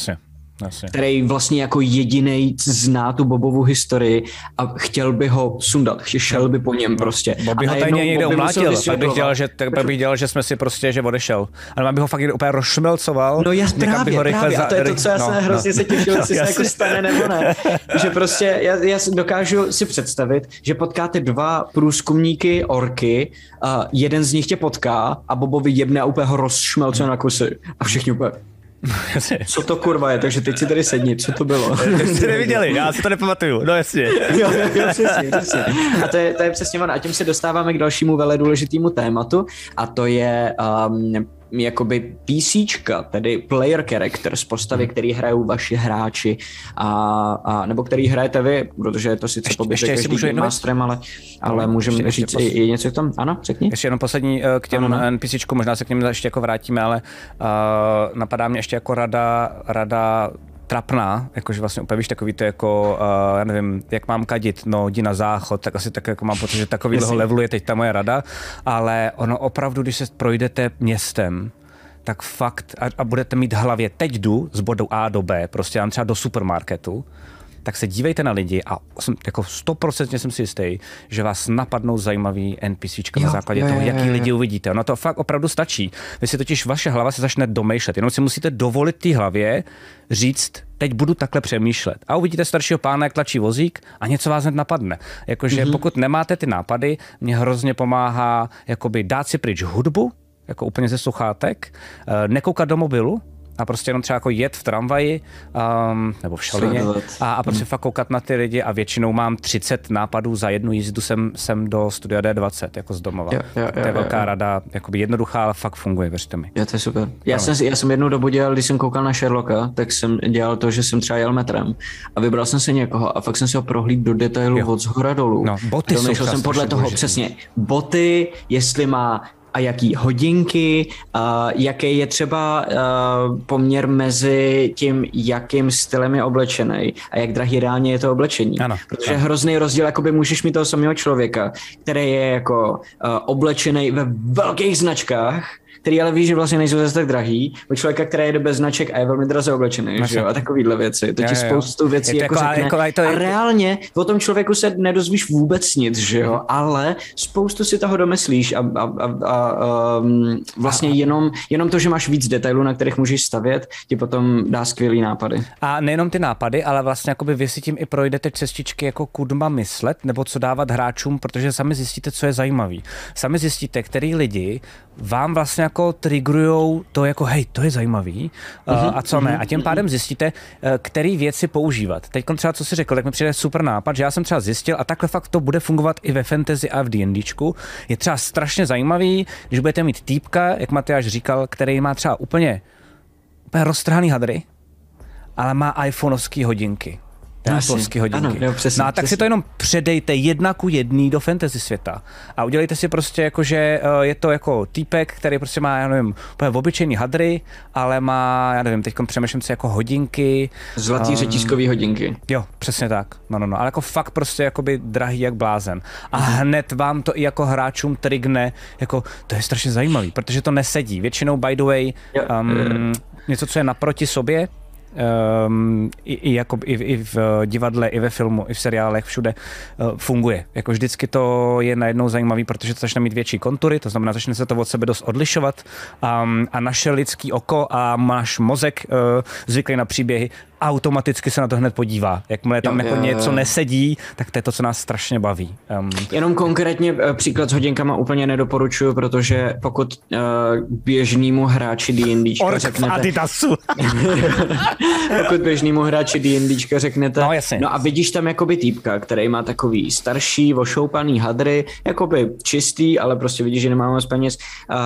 jasně. Asi. který vlastně jako jediný zná tu Bobovu historii a chtěl by ho sundat, šel by po něm prostě. Bob by ho tady někde umlátil, tak bych dělal, že, tak bych dělal, že jsme si prostě, že odešel. Ale mám bych ho fakt úplně rozšmelcoval. No já právě, ho právě. A to je to, co já no, se hrozně no, se těšil, jestli se jako stane nebo ne. že prostě já, já dokážu si představit, že potkáte dva průzkumníky orky, a jeden z nich tě potká a Bobovi jebne a úplně ho rozšmelce na kusy. A všichni úplně, co to kurva je, takže teď si tady sedni, co to bylo? Teď jste neviděli, já si to nepamatuju, no jasně. jo, jo, přesně, přesně. A to je, to je přesně ono. A tím se dostáváme k dalšímu vele důležitému tématu a to je um, jakoby PCčka, tedy player characters, postavy, hmm. který hrajou vaši hráči, a, a, nebo který hrajete vy, protože je to sice ještě, poběžek ještě každý masterem, ale, ale no, můžeme ještě, říct ještě i, i něco v tom. Ano, řekni. Ještě jenom poslední eh, k těm ano, no. NPCčku, možná se k něm ještě jako vrátíme, ale uh, napadá mě ještě jako rada, rada trapná, jakože vlastně úplně víš, takový to jako, uh, já nevím, jak mám kadit, no jdi na záchod, tak asi tak jako mám pocit, že takovýhle levelu je teď ta moje rada, ale ono opravdu, když se projdete městem, tak fakt a, a budete mít v hlavě, teď jdu z bodu A do B, prostě já třeba do supermarketu, tak se dívejte na lidi a jsem, jako stoprocentně jsem si jistý, že vás napadnou zajímavý NPCčka jo, na základě jo, toho, jaký jo, jo. lidi uvidíte. Ono to fakt opravdu stačí. Vy si totiž vaše hlava se začne domýšlet, jenom si musíte dovolit té hlavě říct, teď budu takhle přemýšlet. A uvidíte staršího pána, jak tlačí vozík a něco vás hned napadne. Jakože mm-hmm. pokud nemáte ty nápady, mě hrozně pomáhá jakoby dát si pryč hudbu, jako úplně ze sluchátek, eh, nekoukat do mobilu, a prostě jenom třeba jako jet v tramvaji um, nebo v šalině a, a prostě hmm. fakt koukat na ty lidi a většinou mám 30 nápadů za jednu jízdu sem, sem do studia D20 jako z domova. Jo, jo, jo, to je velká jo, jo. rada, jakoby jednoduchá, ale fakt funguje, věřte mi. Jo, to je super. Já jsem, já jsem jednu dobu dělal, když jsem koukal na Sherlocka, tak jsem dělal to, že jsem třeba jel metrem a vybral jsem se někoho a fakt jsem si ho prohlíd do detailu jo. od zhora dolů. No, boty jsou jsem podle toho důležitý. přesně. Boty, jestli má a jaký hodinky, a jaký je třeba poměr mezi tím, jakým stylem je oblečený a jak drahý reálně je to oblečení. Ano, Protože ano. hrozný rozdíl, jakoby můžeš mít toho samého člověka, který je jako oblečený ve velkých značkách, který ale ví, že vlastně nejsou zase tak drahý, od člověka, který je bez značek a je velmi draze oblečený, že jo, a takovýhle věci. To ti spoustu věcí jako, jako řekne. Jako, to je... A reálně o tom člověku se nedozvíš vůbec nic, že jo, mhm. ale spoustu si toho domyslíš a, a, a, a um, vlastně a... Jenom, jenom to, že máš víc detailů, na kterých můžeš stavět, ti potom dá skvělý nápady. A nejenom ty nápady, ale vlastně jakoby vy si tím i projdete cestičky jako kudma myslet, nebo co dávat hráčům, protože sami zjistíte, co je zajímavý. Sami zjistíte, který lidi vám vlastně jako triggerujou to jako hej, to je zajímavý uh-huh, a co uh-huh, ne. A tím pádem zjistíte, eh, který věci používat. Teď třeba, co si řekl, tak mi přijde super nápad, že já jsem třeba zjistil a takhle fakt to bude fungovat i ve fantasy a v D&Dčku. Je třeba strašně zajímavý, když budete mít týpka, jak Matyáš říkal, který má třeba úplně, úplně roztrhaný hadry, ale má iPhoneovský hodinky. Apple hodinky. Ano, jo, přesně, no a tak přesně. si to jenom předejte jedna ku jedný do fantasy světa a udělejte si prostě jako, že eh, je to jako týpek, který prostě má, já nevím, úplně obyčejný hadry, ale má, já nevím, teď přemýšlím si jako hodinky. Zlatý um, řetízkový hodinky. Jo, přesně tak. No, no, no, ale jako fakt prostě jakoby drahý jak blázen. A mhm. hned vám to i jako hráčům trigne, jako to je strašně zajímavý, protože to nesedí. Většinou, by the way, um, něco, co je naproti sobě, um, i, i, jako, i, i v divadle, i ve filmu, i v seriálech, všude uh, funguje. Jako vždycky to je najednou zajímavý, protože to začne mít větší kontury, to znamená, začne se to od sebe dost odlišovat um, a naše lidský oko a náš mozek uh, zvyklý na příběhy automaticky se na to hned podívá. Jakmile tam jo, jako jo, něco jo. nesedí, tak to je to, co nás strašně baví. Um, Jenom konkrétně eh, příklad s hodinkama úplně nedoporučuju, protože pokud uh, běžnému hráči D&D řeknete... Pokud běžnému hráči D&D řeknete, no, jasně. no a vidíš tam jakoby týpka, který má takový starší, ošoupaný hadry, jakoby čistý, ale prostě vidíš, že nemá moc peněz, uh,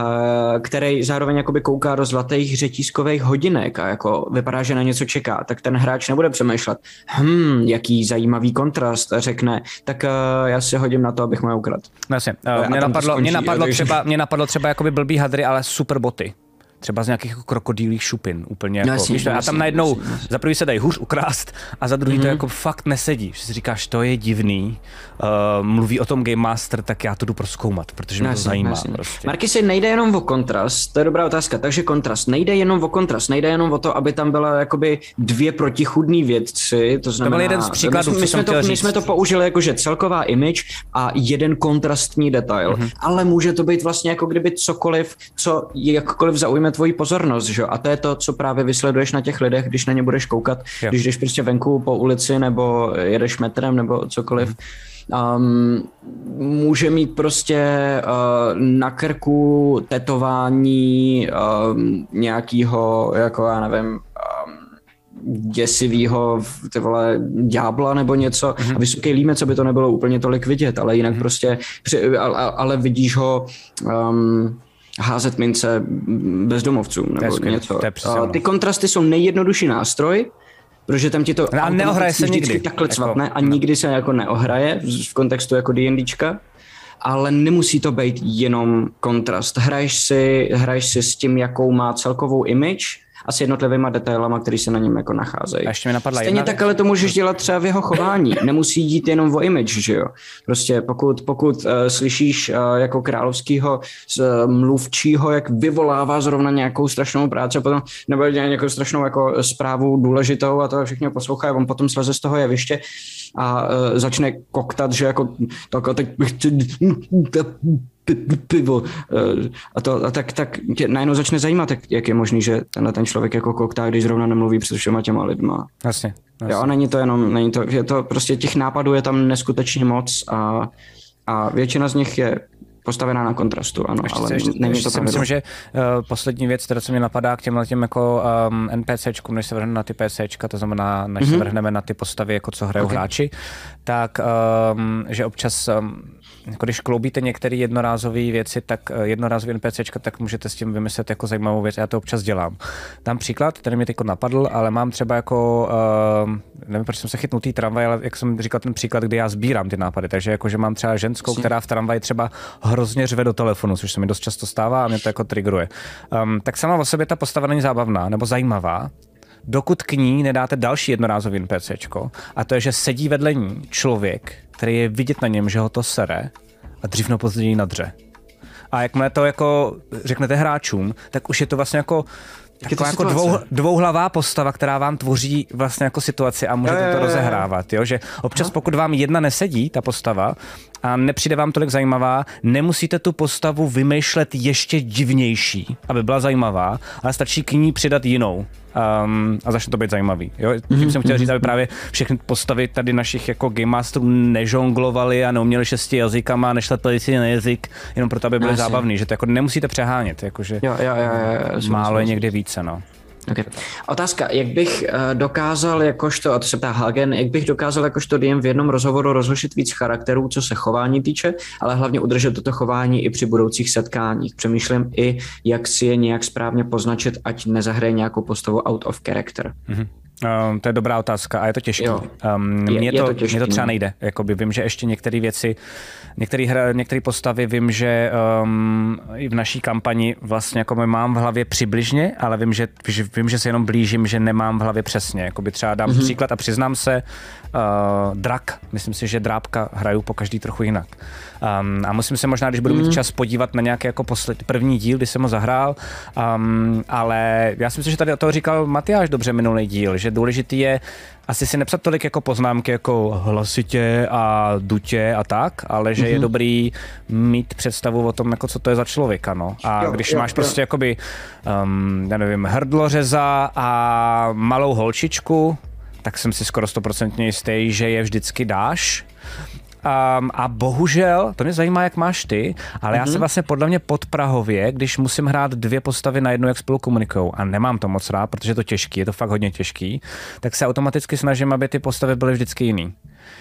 který zároveň jakoby kouká do zlatých řetízkových hodinek a jako vypadá, že na něco čeká, tak ten hráč nebude přemýšlet, hm, jaký zajímavý kontrast, řekne, tak uh, já si hodím na to, abych mu ukradl. No jasně, uh, mě, napadlo, skončí, mě, napadlo třeba, mě napadlo třeba jakoby blbý hadry, ale super boty třeba z nějakých krokodýlých šupin. Úplně jako, jasný, víš, jasný, a tam najednou jasný. za prvý se dají hůř ukrást a za druhý mm-hmm. to mhm. jako fakt nesedí. Že si říkáš, to je divný, uh, mluví o tom Game Master, tak já to jdu proskoumat, protože mě jasný, to zajímá. Jasný. Prostě. Marky si nejde jenom o kontrast, to je dobrá otázka, takže kontrast. Nejde jenom o kontrast, nejde jenom o to, aby tam byla jakoby dvě protichudní vědci, to znamená... To byl jeden z příkladů, my, my, jsme to, my jsme to použili jako, že celková image a jeden kontrastní detail, mm-hmm. ale může to být vlastně jako kdyby cokoliv, co jakkoliv zaujme tvoji pozornost, že? a to je to, co právě vysleduješ na těch lidech, když na ně budeš koukat, jo. když jdeš prostě venku po ulici nebo jedeš metrem nebo cokoliv. Mm. Um, může mít prostě uh, na krku tetování um, nějakýho, jako já nevím, um, děsivýho ty vole, ďábla nebo něco mm-hmm. a vysoký límec, aby to nebylo úplně tolik vidět, ale jinak mm-hmm. prostě, při, ale, ale vidíš ho um, házet mince bezdomovcům nebo to něco. To ty kontrasty jsou nejjednodušší nástroj, protože tam ti to no, a neohraje se nikdy. takhle jako, cvatne a no. nikdy se jako neohraje v kontextu jako D&Dčka ale nemusí to být jenom kontrast. Hraješ si, hraješ si s tím, jakou má celkovou image a s jednotlivými detailama, které se na něm jako nacházejí. A ještě mi napadla Stejně tak, ale to můžeš dělat třeba v jeho chování. Nemusí jít jenom o image, že jo. Prostě pokud, pokud uh, slyšíš uh, jako královského uh, mluvčího, jak vyvolává zrovna nějakou strašnou práci, potom nebo nějakou strašnou jako zprávu důležitou a to všechno poslouchá, on potom sleze z toho jeviště a uh, začne koktat, že jako tak a teď bych pivo. Eh, a, to, a tak, tak tě najednou začne zajímat, jak, jak je možný, že tenhle ten člověk jako koktá, když zrovna nemluví před všema těma lidma. Jasně. jasně. Jo, a není to jenom, není to, je to prostě těch nápadů je tam neskutečně moc a, a většina z nich je postavená na kontrastu, ano, ještě, ale ještě, není ještě to si myslím, že uh, poslední věc, která se mě napadá k těmhle těm jako um, NPCčkům, než se vrhneme na ty PCčka, to znamená, než mm-hmm. se mhm. vrhneme na ty postavy, jako co hrajou okay. hráči, tak um, že občas um, jako když kloubíte některé jednorázové věci, tak eh, jednorázové NPCčka, tak můžete s tím vymyslet jako zajímavou věc. Já to občas dělám. Dám příklad, který mi teď napadl, ale mám třeba jako, uh, nevím, proč jsem se chytnul té tramvaj, ale jak jsem říkal ten příklad, kdy já sbírám ty nápady. Takže jako, že mám třeba ženskou, Jsi. která v tramvaji třeba hrozně řve do telefonu, což se mi dost často stává a mě to jako triggeruje. Um, tak sama o sobě ta postava není zábavná nebo zajímavá, dokud k ní nedáte další jednorázový NPCčko, a to je, že sedí vedle ní člověk, který je vidět na něm, že ho to sere a dřív nebo později nadře. A jakmile to jako řeknete hráčům, tak už je to vlastně jako Taková jako dvou, dvouhlavá postava, která vám tvoří vlastně jako situaci a můžete je, to rozehrávat, jo? že občas pokud vám jedna nesedí, ta postava, a nepřijde vám tolik zajímavá, nemusíte tu postavu vymýšlet ještě divnější, aby byla zajímavá, ale stačí k ní přidat jinou um, a začne to být zajímavý. Jo? Tím mm-hmm. jsem chtěl říct, aby právě všechny postavy tady našich jako Game Masterů nežonglovali a neuměli šesti jazykama a nešlepili si na jazyk, jenom proto, aby byly zábavný, že to jako nemusíte přehánět, jakože jo, jo, jo, jo, jo, málo je někdy více. No. Okay. Otázka, jak bych uh, dokázal jakožto, a to se ptá Hagen, jak bych dokázal jakožto DM v jednom rozhovoru rozlišit víc charakterů, co se chování týče, ale hlavně udržet toto chování i při budoucích setkáních. Přemýšlím i, jak si je nějak správně poznačit, ať nezahraje nějakou postavu out of character. Mm-hmm. Um, to je dobrá otázka a je to těžké. Um, mně, to, to mně to třeba no. nejde. Jakoby vím, že ještě některé věci, některé postavy vím, že um, i v naší kampani vlastně jako mám v hlavě přibližně, ale vím, že, vím, že se jenom blížím, že nemám v hlavě přesně. Jakoby třeba dám mm-hmm. příklad a přiznám se, uh, drak, myslím si, že drábka hraju po každý trochu jinak. Um, a musím se možná, když budu mít mm. čas, podívat na nějaký jako posled, první díl, kdy jsem ho zahrál, um, ale já si myslím, že tady o toho říkal Matyáš dobře minulý díl, že důležitý je asi si nepsat tolik jako poznámky jako hlasitě a dutě a tak, ale že mm-hmm. je mhm. dobrý mít představu o tom, jako co to je za člověka, no. A jo, když jo, máš jo. prostě jakoby, um, já nevím, hrdlořeza a malou holčičku, tak jsem si skoro stoprocentně jistý, že je vždycky dáš Um, a bohužel, to mě zajímá, jak máš ty, ale mm-hmm. já se mhm. vlastně podle mě pod Prahově, když musím hrát dvě postavy na jednu, jak spolu komunikují, a nemám to moc rád, protože je to těžký, je to fakt hodně těžký, tak se automaticky snažím, aby ty postavy byly vždycky jiný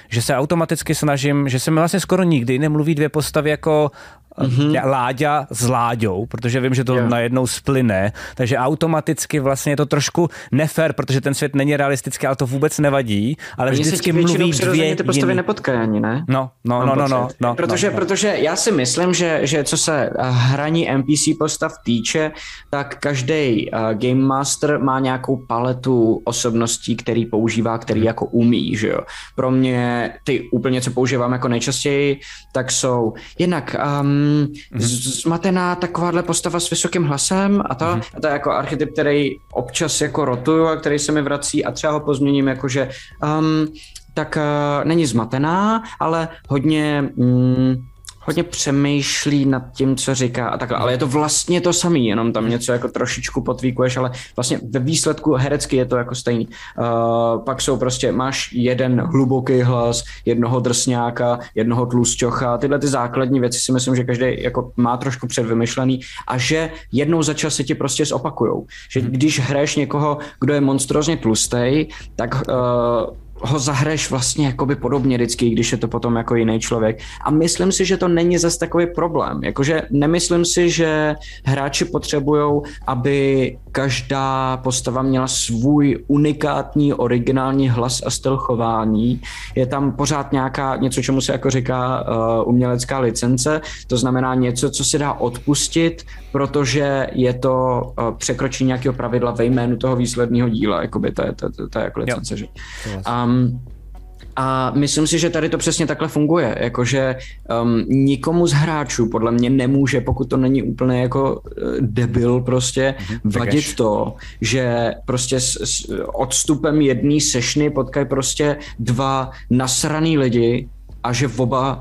že se automaticky snažím, že se mi vlastně skoro nikdy nemluví dvě postavy jako mm-hmm. Láďa s Láďou, protože vím, že to yeah. najednou splyne, takže automaticky vlastně je to trošku nefér, protože ten svět není realistický, ale to vůbec nevadí, ale Oni vždycky se mluví dvě ty postavy nepotkají ani, ne? No, no, no, no, no, no, Protože, no, protože já si myslím, že, že co se hraní NPC postav týče, tak každý uh, Game Master má nějakou paletu osobností, který používá, který mm. jako umí, že jo. Pro mě ty úplně, co používám jako nejčastěji, tak jsou jednak um, mm-hmm. zmatená takováhle postava s vysokým hlasem a to, mm-hmm. a to je jako archetyp, který občas jako rotuju a který se mi vrací a třeba ho pozměním jako, že um, tak uh, není zmatená, ale hodně mm, hodně přemýšlí nad tím, co říká a takhle, ale je to vlastně to samý, jenom tam něco jako trošičku potvíkuješ, ale vlastně ve výsledku herecky je to jako stejný. Uh, pak jsou prostě, máš jeden hluboký hlas, jednoho drsňáka, jednoho tlusťocha, tyhle ty základní věci si myslím, že každý jako má trošku předvymyšlený a že jednou za čas se ti prostě zopakujou. Že mhm. když hraješ někoho, kdo je monstrozně tlustý, tak uh, ho zahraješ vlastně jakoby podobně vždycky, když je to potom jako jiný člověk. A myslím si, že to není zase takový problém. Jakože nemyslím si, že hráči potřebují, aby každá postava měla svůj unikátní, originální hlas a styl chování. Je tam pořád nějaká, něco, čemu se jako říká uh, umělecká licence, to znamená něco, co se dá odpustit, protože je to uh, překročení nějakého pravidla ve jménu toho výsledného díla, jakoby to je, to, to, to je jako licence. Jo. Že? Um, a myslím si, že tady to přesně takhle funguje, jakože um, nikomu z hráčů podle mě nemůže, pokud to není úplně jako uh, debil prostě, mm-hmm, vadit to, že prostě s, s odstupem jedné sešny potkají prostě dva nasraný lidi a že oba,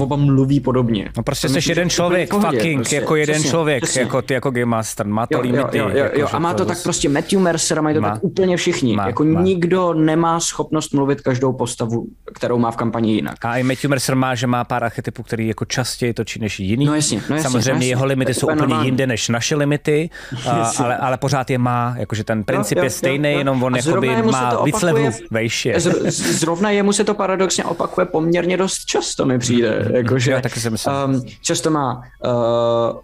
oba mluví podobně. No prostě jsi jeden člověk, pohodě, fucking, prostě, jako jeden přesně, člověk, přesně. jako ty jako Game Master, má to jo, limity. Jo, jo, jo, jako, jo. a má to, to tak prostě Matthew Mercer, mají to má. tak úplně všichni. Má, jako má. nikdo nemá schopnost mluvit každou postavu, kterou má v kampani jinak. A i Matthew Mercer má, že má pár archetypů, který jako častěji točí než jiný. No jasně, no jasně, Samozřejmě no jasně. jeho limity jsou úplně normální. jinde než naše limity, a, ale, ale pořád je má, jakože ten princip jo, jo, je stejný, jo, jo. jenom on jakoby má víc levelů vejší. Zrovna jemu se to paradoxně opakuje poměrně dost často mi přijde. Jakože, Já taky si myslím. Um, často má uh,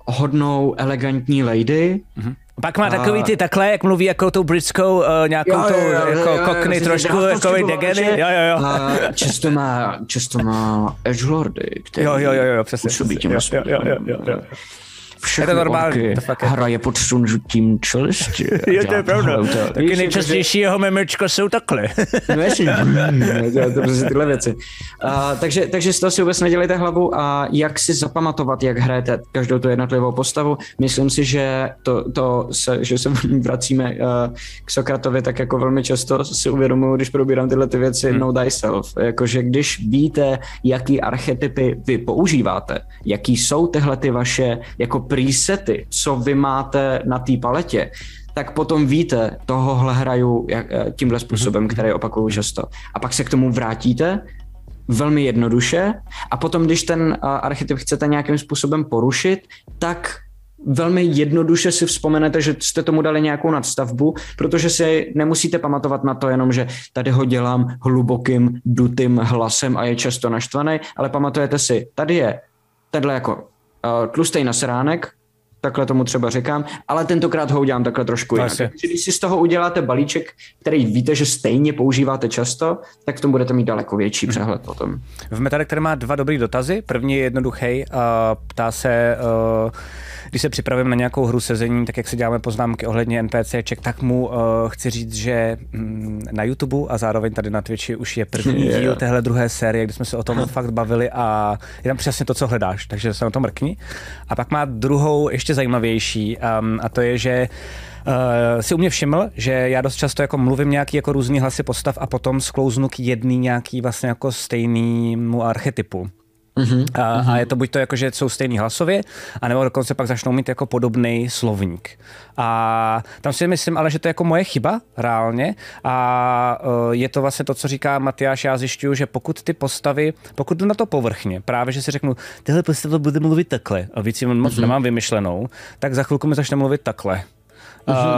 hodnou, elegantní lady, mm-hmm. Pak má takový ty takhle, jak mluví jako tou britskou uh, nějakou jo, jo, jo, tou jako kokny trošku, jako degeny. Jo, jo, jo. A často má, často má edgelordy, který jo, jo, jo, jo, přesně. působí tím jo, jo, jo, jo, jo všechny je to normální. Fakt hraje pod sunžutím čelisti. jo, to je pravda. To, Taky nejčastější jeho memečko jsou takhle. no jasně, to, to prostě tyhle věci. Uh, takže, takže z toho si vůbec nedělejte hlavu a jak si zapamatovat, jak hrajete každou tu jednotlivou postavu. Myslím si, že to, to se, že se vracíme uh, k Sokratovi, tak jako velmi často si uvědomuji, když probírám tyhle ty věci, hmm. know thyself. Jakože když víte, jaký archetypy vy používáte, jaký jsou tyhle ty vaše jako presety, co vy máte na té paletě, tak potom víte, tohohle hraju jak, eh, tímhle způsobem, mm-hmm. který opakuju často. A pak se k tomu vrátíte velmi jednoduše a potom, když ten uh, archetyp chcete nějakým způsobem porušit, tak velmi jednoduše si vzpomenete, že jste tomu dali nějakou nadstavbu, protože si nemusíte pamatovat na to jenom, že tady ho dělám hlubokým, dutým hlasem a je často naštvaný, ale pamatujete si, tady je tenhle jako uh, tlustý nasránek, takhle tomu třeba říkám, ale tentokrát ho udělám takhle trošku jinak. Když si z toho uděláte balíček, který víte, že stejně používáte často, tak v tom budete mít daleko větší mhm. přehled hmm. potom. V Metade, který má dva dobrý dotazy. První je jednoduchý, uh, ptá se, uh, když se připravím na nějakou hru sezení, tak jak si děláme poznámky ohledně NPCček, tak mu uh, chci říct, že mm, na YouTube a zároveň tady na Twitchi už je první yeah. díl téhle druhé série, kdy jsme se o tom fakt bavili a je tam přesně to, co hledáš, takže se na to mrkni. A pak má druhou ještě zajímavější um, a to je, že Uh, si u mě všiml, že já dost často jako mluvím nějaký jako různý hlasy postav a potom sklouznu k jedný nějaký vlastně jako stejnému archetypu. Uh-huh, a, a je to buď to jako, že jsou stejný hlasově, anebo dokonce pak začnou mít jako podobný slovník. A tam si myslím ale, že to je jako moje chyba reálně a uh, je to vlastně to, co říká Matyáš, já zjišťuju, že pokud ty postavy, pokud jdu na to povrchně, právě že si řeknu, tyhle postavy bude mluvit takhle a víc moc uh-huh. nemám vymyšlenou, tak za chvilku mi začne mluvit takhle.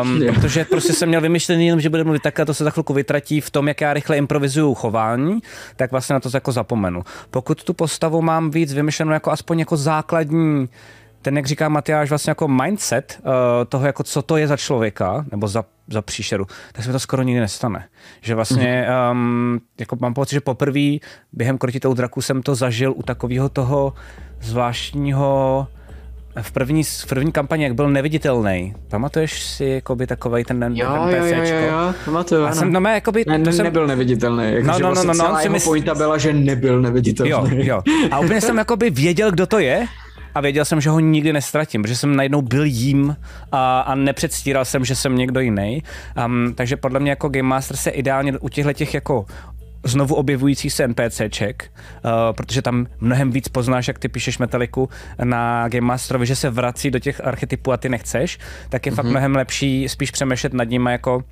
Um, protože prostě jsem měl vymyšlený jenom, že bude mluvit tak a to se za chvilku vytratí v tom, jak já rychle improvizuju chování, tak vlastně na to jako zapomenu. Pokud tu postavu mám víc vymyšlenou jako aspoň jako základní ten, jak říká Matyáš, vlastně jako mindset uh, toho, jako co to je za člověka, nebo za, za příšeru, tak se mi to skoro nikdy nestane. Že vlastně, um, jako mám pocit, že poprvé během krotitou draku jsem to zažil u takového toho zvláštního v první, v první kampani, jak byl neviditelný, pamatuješ si jakoby takovej ten, ten jo, jo, jo, jo, jo, pamatuju, ano. Jsem, no, mé, jakoby, ne, ne, jsem... nebyl neviditelný, jako, no, no, no, no, no, celá jeho mysl... pointa byla, že nebyl neviditelný. Jo, jo. A úplně jsem jakoby věděl, kdo to je, a věděl jsem, že ho nikdy nestratím, protože jsem najednou byl jím a, a nepředstíral jsem, že jsem někdo jiný. Um, takže podle mě jako Game Master se ideálně u těchto těch jako znovu objevující se NPCček, uh, protože tam mnohem víc poznáš, jak ty píšeš metaliku na Game Masterovi, že se vrací do těch archetypů a ty nechceš, tak je mm-hmm. fakt mhm. mnohem lepší spíš přemýšlet nad nimi jako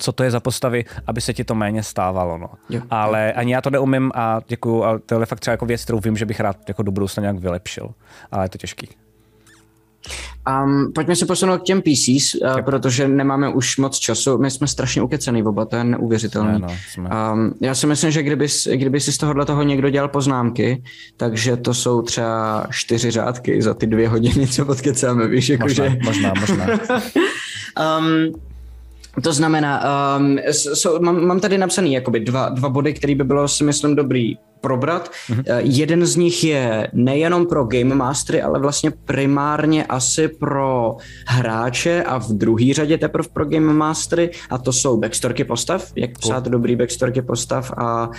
co to je za postavy, aby se ti to méně stávalo. No. Jo. Ale ani já to neumím a děkuju, ale to je fakt třeba jako věc, kterou vím, že bych rád jako do budoucna nějak vylepšil. Ale je to těžký. Um, pojďme se posunout k těm PCs, uh, protože nemáme už moc času. My jsme strašně ukecený oba, to je neuvěřitelné. No, um, já si myslím, že kdyby, kdyby si z tohohle toho někdo dělal poznámky, takže to jsou třeba čtyři řádky za ty dvě hodiny, co odkecáme, víš, jakože... Možná, možná, možná. um, to znamená, um, so, mám, mám tady napsaný jakoby dva, dva body, které by bylo si myslím dobrý probrat. Mm-hmm. Uh, jeden z nich je nejenom pro Game Mastery, ale vlastně primárně asi pro hráče a v druhé řadě teprve pro Game Mastery a to jsou backstorky postav, jak psát cool. dobrý backstorky postav a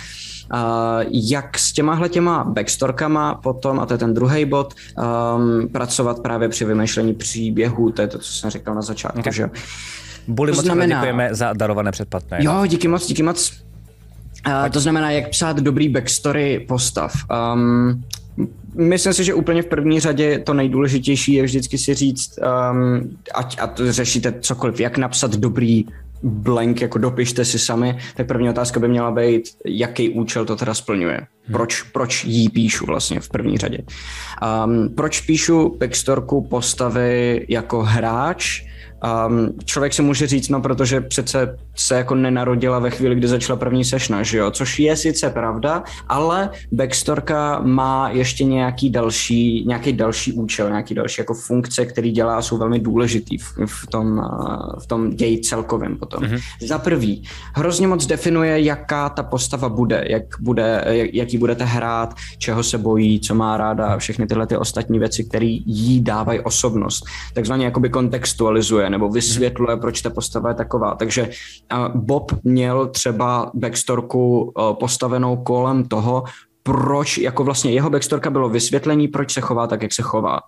a jak s těmahle těma backstorkama potom, a to je ten druhý bod, um, pracovat právě při vymýšlení příběhu, to je to, co jsem říkal na začátku, okay. že Buli moc znamená... děkujeme za darované předplatné. Jo, díky moc, díky moc. Uh, to znamená, jak psát dobrý backstory postav. Um, Myslím si, že úplně v první řadě to nejdůležitější je vždycky si říct, um, ať, a to řešíte cokoliv, jak napsat dobrý blank, jako dopište si sami, tak první otázka by měla být, jaký účel to teda splňuje. Hmm. Proč, proč jí píšu vlastně v první řadě. Um, proč píšu backstorku postavy jako hráč, Um, člověk si může říct, no protože přece se jako nenarodila ve chvíli, kdy začala první sešna, že jo, což je sice pravda, ale backstorka má ještě nějaký další, nějaký další účel, nějaký další jako funkce, který dělá a jsou velmi důležitý v, v tom, v tom ději celkovém potom. Mm-hmm. Za prvý, hrozně moc definuje, jaká ta postava bude, jak bude, jak, jaký budete hrát, čeho se bojí, co má ráda a všechny tyhle ty ostatní věci, které jí dávají osobnost. Takzvaně jakoby kontextualizuje nebo vysvětluje, proč ta postava je taková. Takže Bob měl třeba backstorku postavenou kolem toho, proč, jako vlastně jeho backstorka bylo vysvětlení, proč se chová tak, jak se chová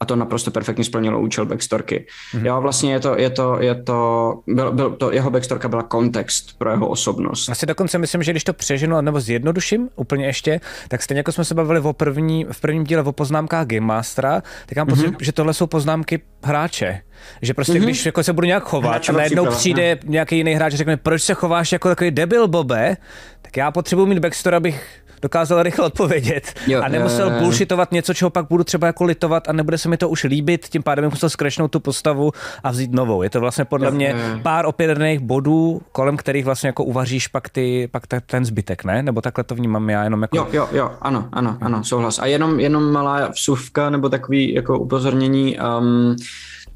a to naprosto perfektně splnilo účel backstorky. Mm-hmm. Jo, vlastně je to, je to, je to, byl, byl, to, jeho backstorka byla kontext pro jeho osobnost. Asi dokonce myslím, že když to přeženu nebo zjednoduším úplně ještě, tak stejně jako jsme se bavili o první, v prvním díle o poznámkách Game Mastera, tak mám pocit, mm-hmm. že tohle jsou poznámky hráče. Že prostě mm-hmm. když jako se budu nějak chovat a najednou příklad, přijde ne? nějaký jiný hráč a řekne, proč se chováš jako takový debil, Bobe, tak já potřebuji mít backstory, abych dokázal rychle odpovědět jo, a nemusel je, bullshitovat něco, čeho pak budu třeba jako litovat a nebude se mi to už líbit, tím pádem bych musel skrešnout tu postavu a vzít novou. Je to vlastně podle jo, mě je. pár opěrných bodů, kolem kterých vlastně jako uvaříš pak, ty, pak ten zbytek, ne? Nebo takhle to vnímám já jenom jako... Jo, jo, jo, ano, ano, ano, souhlas. A jenom, jenom malá vsuvka nebo takový jako upozornění. Um,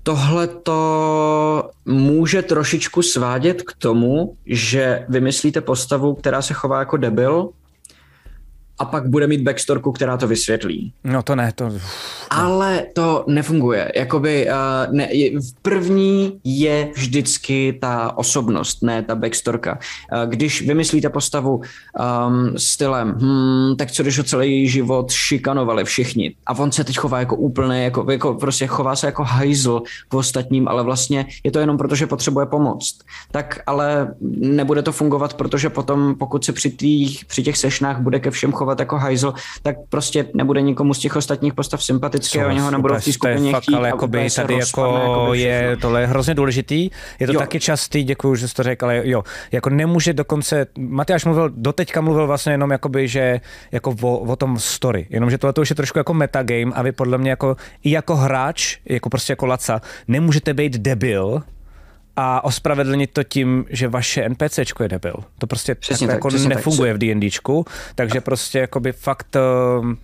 Tohle to může trošičku svádět k tomu, že vymyslíte postavu, která se chová jako debil, a pak bude mít backstorku, která to vysvětlí. No to ne, to... Ale to nefunguje. Jakoby uh, ne, v první je vždycky ta osobnost, ne ta backstorka. Uh, když vymyslíte postavu um, stylem, hmm, tak co když ho celý život šikanovali všichni a on se teď chová jako úplný, jako, jako prostě chová se jako hajzl k ostatním, ale vlastně je to jenom proto, že potřebuje pomoc. Tak ale nebude to fungovat, protože potom, pokud se při, tých, při těch sešnách bude ke všem chovat chovat jako hajzl, tak prostě nebude nikomu z těch ostatních postav sympatické, oni ho nebudou v té skupině fakt, chtít. Ale jakoby tady jako je, tohle je hrozně důležitý, je to jo. taky častý, děkuji, že jsi to řekl, ale jo, jako nemůže dokonce, Matyáš mluvil, doteďka mluvil vlastně jenom jakoby, že jako o, o tom story, jenomže tohle to už je trošku jako metagame a vy podle mě jako i jako hráč, jako prostě jako laca, nemůžete být debil, a ospravedlnit to tím, že vaše NPCčko je debil. To prostě přesně tak, jako nefunguje tak. v D&Dčku, takže prostě jakoby fakt, eh,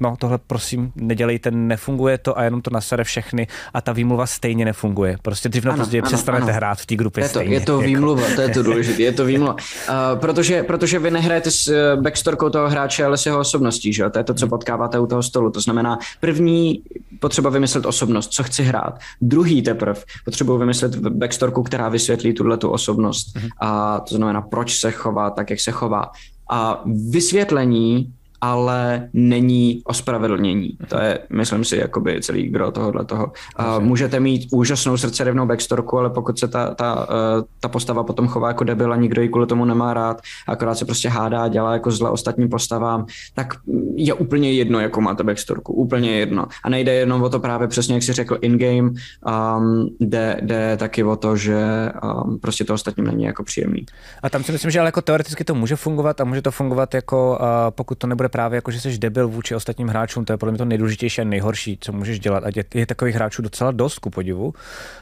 no tohle prosím nedělejte, nefunguje to a jenom to nasere všechny a ta výmluva stejně nefunguje. Prostě dřív nebo později přestanete ano. hrát v té grupě je to, stejně. Je to jako. výmluva, to je to důležité, je to výmluva. Uh, protože, protože vy nehrajete s uh, backstorkou toho hráče, ale s jeho osobností, že? To je to, co potkáváte u toho stolu. To znamená, první potřeba vymyslet osobnost, co chci hrát. Druhý teprve potřebuji vymyslet backstorku, která vysvětlí tuhle tu osobnost. Mm-hmm. A to znamená, proč se chová tak, jak se chová. A vysvětlení ale není ospravedlnění. To je, myslím si, jakoby celý gro tohohle toho. Uh, můžete mít úžasnou srdcerivnou backstorku, ale pokud se ta, ta, uh, ta postava potom chová jako debil a nikdo ji kvůli tomu nemá rád, akorát se prostě hádá, dělá jako zle ostatním postavám, tak je úplně jedno, jako máte backstorku. Úplně jedno. A nejde jenom o to právě přesně, jak si řekl, in-game, um, jde, jde taky o to, že um, prostě to ostatním není jako příjemný. A tam si myslím, že ale jako teoreticky to může fungovat a může to fungovat jako, uh, pokud to nebude právě jako, že jsi debil vůči ostatním hráčům, to je podle mě to nejdůležitější a nejhorší, co můžeš dělat. A je, je takových hráčů docela dost, ku podivu.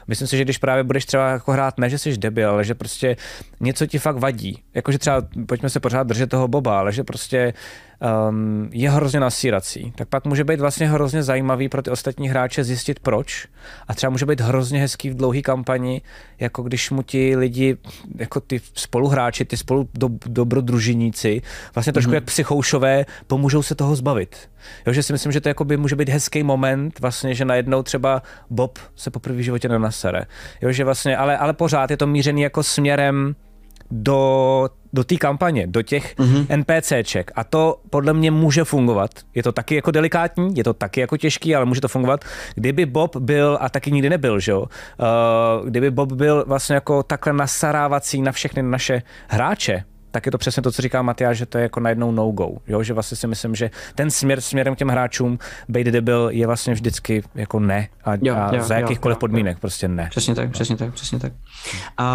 Myslím si, že když právě budeš třeba jako hrát, ne, že jsi debil, ale že prostě něco ti fakt vadí. Jakože třeba, pojďme se pořád držet toho Boba, ale že prostě um, je hrozně nasírací, tak pak může být vlastně hrozně zajímavý pro ty ostatní hráče zjistit proč. A třeba může být hrozně hezký v dlouhé kampani, jako když mu ti lidi, jako ty spoluhráči, ty spolu do, dobrodružiníci, vlastně trošku mm-hmm. jak psychoušové, pomůžou se toho zbavit. Jo, že si myslím, že to jakoby může být hezký moment, vlastně, že najednou třeba Bob se poprvé v životě nenasere. Jo, že vlastně, ale, ale pořád je to mířený jako směrem do, do té kampaně, do těch mm-hmm. NPCček. A to podle mě může fungovat. Je to taky jako delikátní, je to taky jako těžký, ale může to fungovat. Kdyby Bob byl, a taky nikdy nebyl, že jo, uh, kdyby Bob byl vlastně jako takhle nasarávací na všechny naše hráče, tak je to přesně to, co říká Matyáš, že to je jako najednou no-go. Jo? Že vlastně si myslím, že ten směr směrem k těm hráčům, být debil, je vlastně vždycky jako ne. A, jo, a jo, za jakýchkoliv jo, podmínek jo. prostě ne. Přesně tak, přesně tak, přesně tak.